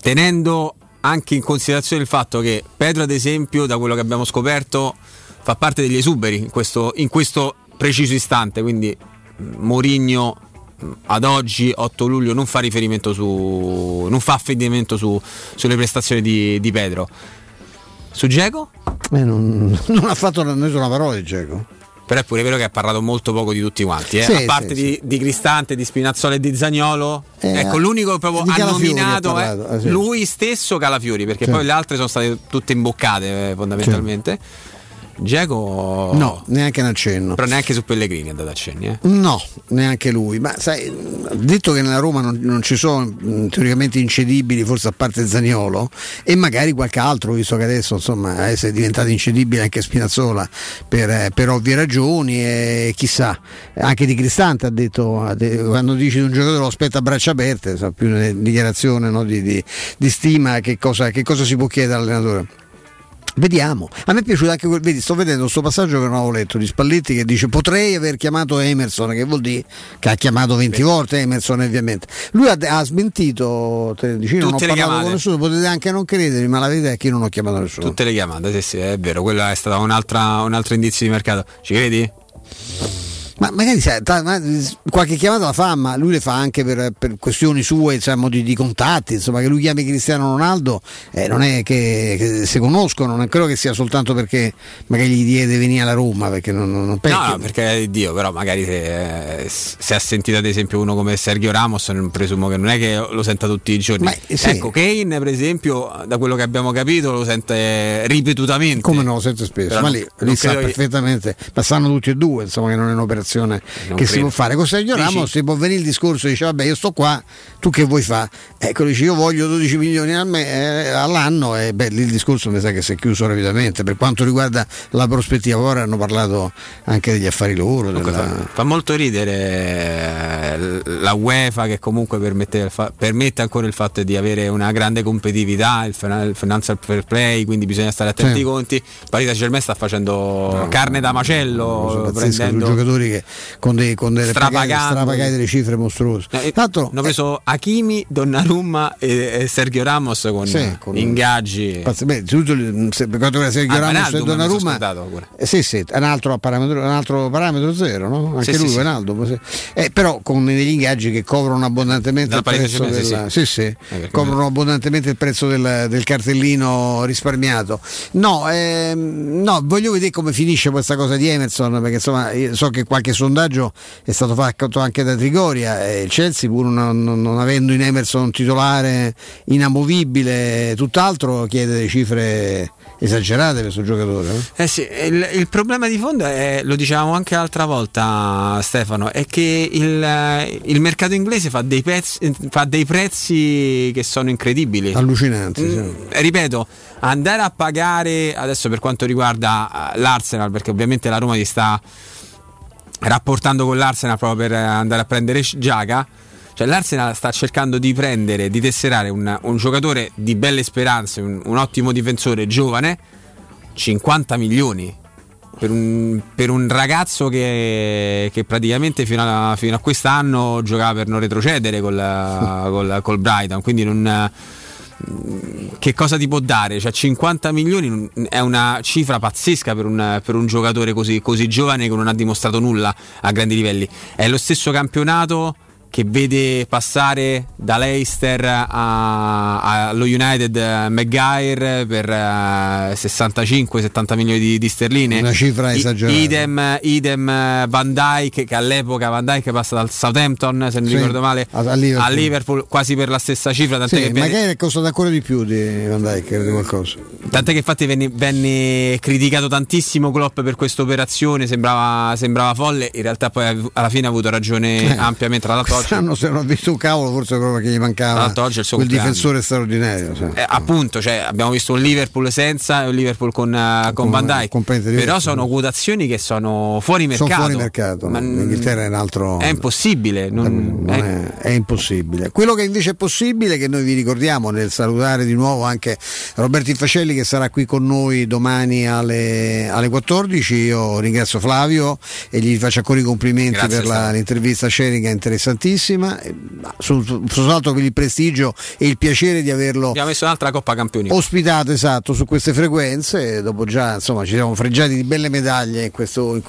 tenendo anche in considerazione il fatto che Pedro ad esempio da quello che abbiamo scoperto fa parte degli esuberi in questo, in questo preciso istante quindi Mourinho ad oggi 8 luglio non fa riferimento su non fa affidamento su- sulle prestazioni di, di Pedro su Geco? Eh, non, non ha fatto nessuna parola di Geco. Però è pure vero che ha parlato molto poco di tutti quanti, eh? Sì, a parte sì, di, di Cristante, di Spinazzola e di Zagnolo. Eh, ecco, l'unico proprio ha nominato parlato, eh, sì. lui stesso Calafiori, perché Sì. poi le altre sono state tutte imboccate eh, fondamentalmente. Geco No, neanche un accenno. Però neanche su Pellegrini ha dato accenni, eh. No, neanche lui. Ma sai, detto che nella Roma non, non ci sono mh, teoricamente incedibili, forse a parte Zaniolo, e magari qualche altro, visto che adesso insomma è diventato incedibile anche Spinazzola per, eh, per ovvie ragioni, e chissà, anche di Cristante ha detto, quando dici di un giocatore lo aspetta a braccia aperte, sa più una dichiarazione no, di, di- di stima che cosa, che cosa si può chiedere all'allenatore. Vediamo, a me è piaciuto anche quel, vedi, sto vedendo questo passaggio che non avevo letto di Spalletti che dice potrei aver chiamato Emerson, che vuol dire che ha chiamato 20 volte Emerson ovviamente. Lui ha, ha smentito, te, dici, non ho parlato con chiamate. nessuno, potete anche non credermi, ma la verità è che io non ho chiamato nessuno. Tutte le chiamate, sì, sì, è vero, quello è stato un'altra- un altro indizio di mercato. Ci credi? Ma magari sai, ta- ma, qualche chiamata la fa, ma lui le fa anche per, per questioni sue, diciamo, di, di contatti, insomma, che lui chiami Cristiano Ronaldo, eh, non è che, che si conoscono, non credo che sia soltanto perché magari gli diede venire alla Roma, perché non, non, non No, no, perché Dio, però magari se, se ha sentito ad esempio uno come Sergio Ramos, presumo che non è che lo senta tutti i giorni. sì. Ecco, Kane per esempio, da quello che abbiamo capito, lo sente ripetutamente. Come no, lo sente spesso, Però ma lì, lì sa che- perfettamente, ma sanno tutti e due, insomma, che non è un'operazione che si credo. può fare. Con Sergio Dici- Ramos si può venire il discorso, dice vabbè io sto qua, tu che vuoi fare? Ecco, dici io voglio 12 milioni eh, all'anno e beh, lì il discorso mi sa che si è chiuso rapidamente. Per quanto riguarda la prospettiva, ora hanno parlato anche degli affari loro. Della- fa, fa molto ridere eh, la UEFA che comunque permette, il permette ancora il fatto di avere una grande competitività, il, fina- il financial fair play, quindi bisogna stare attenti Sì. ai conti. Paris Germain sta facendo carne da macello, prendendo giocatori che con, dei, con delle strapagate delle cifre mostruose. Eh, Tanto, hanno preso Hakimi, Donnarumma e, e Sergio Ramos con, Sì, con- ingaggi. Pazz- beh, se- per quanto riguarda Sergio Ah, Ramos e Donnarumma, eh, sì, sì, è un altro parametro, un altro parametro zero, no? Anche Sì, lui, sì. Wijnaldum, sì. Eh, però con degli ingaggi che coprono abbondantemente il prezzo del, Saint-Germain, sì, sì, sì, perché- coprono abbondantemente il prezzo del, del cartellino risparmiato. No, ehm, no, voglio vedere come finisce questa cosa di Emerson, perché insomma so che qualche sondaggio è stato fatto anche da Trigoria e il Chelsea pur non, non- avendo in Emerson un titolare inamovibile, tutt'altro chiede delle cifre esagerate per questo giocatore. no? Eh sì, il, il problema di fondo è, lo dicevamo anche l'altra volta Stefano, è che il, eh, il mercato inglese fa dei, pezzi- fa dei prezzi che sono incredibili. Allucinanti. sì. Mm, ripeto, andare a pagare adesso per quanto riguarda eh, l'Arsenal, perché ovviamente la Roma ti sta rapportando con l'Arsenal proprio per eh, andare a prendere Giaga. Cioè l'Arsenal sta cercando di prendere, di tesserare un, un giocatore di belle speranze, un, un ottimo difensore giovane, 50 milioni. Per un, per un ragazzo che, che praticamente fino a, fino a quest'anno giocava per non retrocedere col, col, col Brighton, quindi non, che cosa ti può dare? Cioè 50 milioni è una cifra pazzesca per un, per un giocatore così, così giovane che non ha dimostrato nulla a grandi livelli. È lo stesso campionato che vede passare da Leicester a- allo United eh, Maguire per eh, 65-70 milioni di, di sterline. Una cifra I- esagerata. idem, idem eh, Van Dyke che all'epoca Van Dyke passa dal Southampton se non Sì, ricordo male a- a Liverpool. a Liverpool quasi per la stessa cifra tant'è Sì, che magari è costato ancora di più di Van Dijk di qualcosa. Tant'è che infatti venne, venne criticato tantissimo Klopp per questa operazione, sembrava, sembrava folle, in realtà poi alla fine ha avuto ragione Eh, ampiamente. Tra l'altro oggi, Quest'anno se non ha visto un cavolo forse proprio che gli mancava oggi è il suo quel difensore straordinario. sì. Eh, appunto, cioè, abbiamo visto un Liverpool senza e un Liverpool con, eh, con Con- Van Dijk. componente Però sono quotazioni che sono fuori mercato. Sono fuori mercato. Ma- L'Inghilterra è un altro. È impossibile. non- non eh, è, è impossibile. Quello che invece è possibile, che noi vi ricordiamo nel salutare di nuovo anche Roberto Infacelli che sarà qui con noi domani alle, alle 14. Io ringrazio Flavio e gli faccio ancora i complimenti Grazie, per la- l'intervista sharing interessantissima. Ma sol- Soltanto per il prestigio e il piacere di averlo Abbiamo messo un'altra Coppa Campioni. ospitato esatto su queste frequenze dopo già insomma ci siamo fregiati di belle medaglie in, questo, in,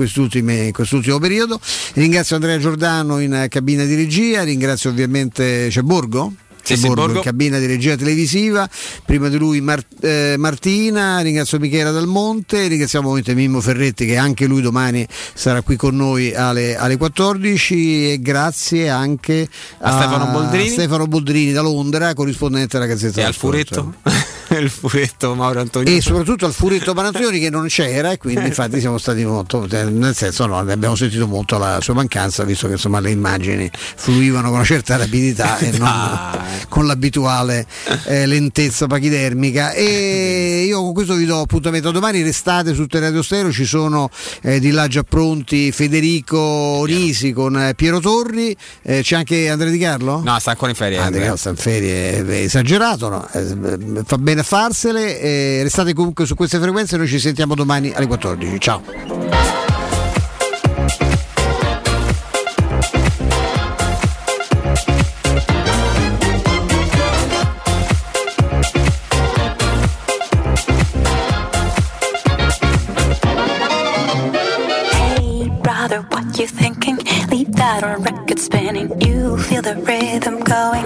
in quest'ultimo periodo ringrazio Andrea Giordano in cabina di regia ringrazio ovviamente c'è Borgo Sì, Borgo, Borgo. in cabina di regia televisiva prima di lui Mar- eh, Martina ringrazio Michela Dal Monte ringraziamo ovviamente Mimmo Ferretti che anche lui domani sarà qui con noi alle, alle 14 e grazie anche A Stefano Boldrini. Stefano Boldrini da Londra corrispondente della Gazzetta E al furetto? il furetto Mauro Antonio. e soprattutto al furetto Panatoni che non c'era e quindi infatti siamo stati molto cioè, nel senso no, abbiamo sentito molto la sua mancanza visto che insomma le immagini fluivano con una certa rapidità e non con l'abituale eh, lentezza pachidermica e io con questo vi do appuntamento domani restate su Teleradio Stereo ci sono eh, di là già pronti Federico Onisi con eh, Piero Torri eh, c'è anche Andrea Di Carlo? No, sta ancora in ferie. Ah, Andrea. Di Carlo sta in ferie, è esagerato, no? Eh, fa bene a farsele. eh, restate comunque su queste frequenze, noi ci sentiamo domani alle 14. Ciao. You record spinning. You feel the rhythm going.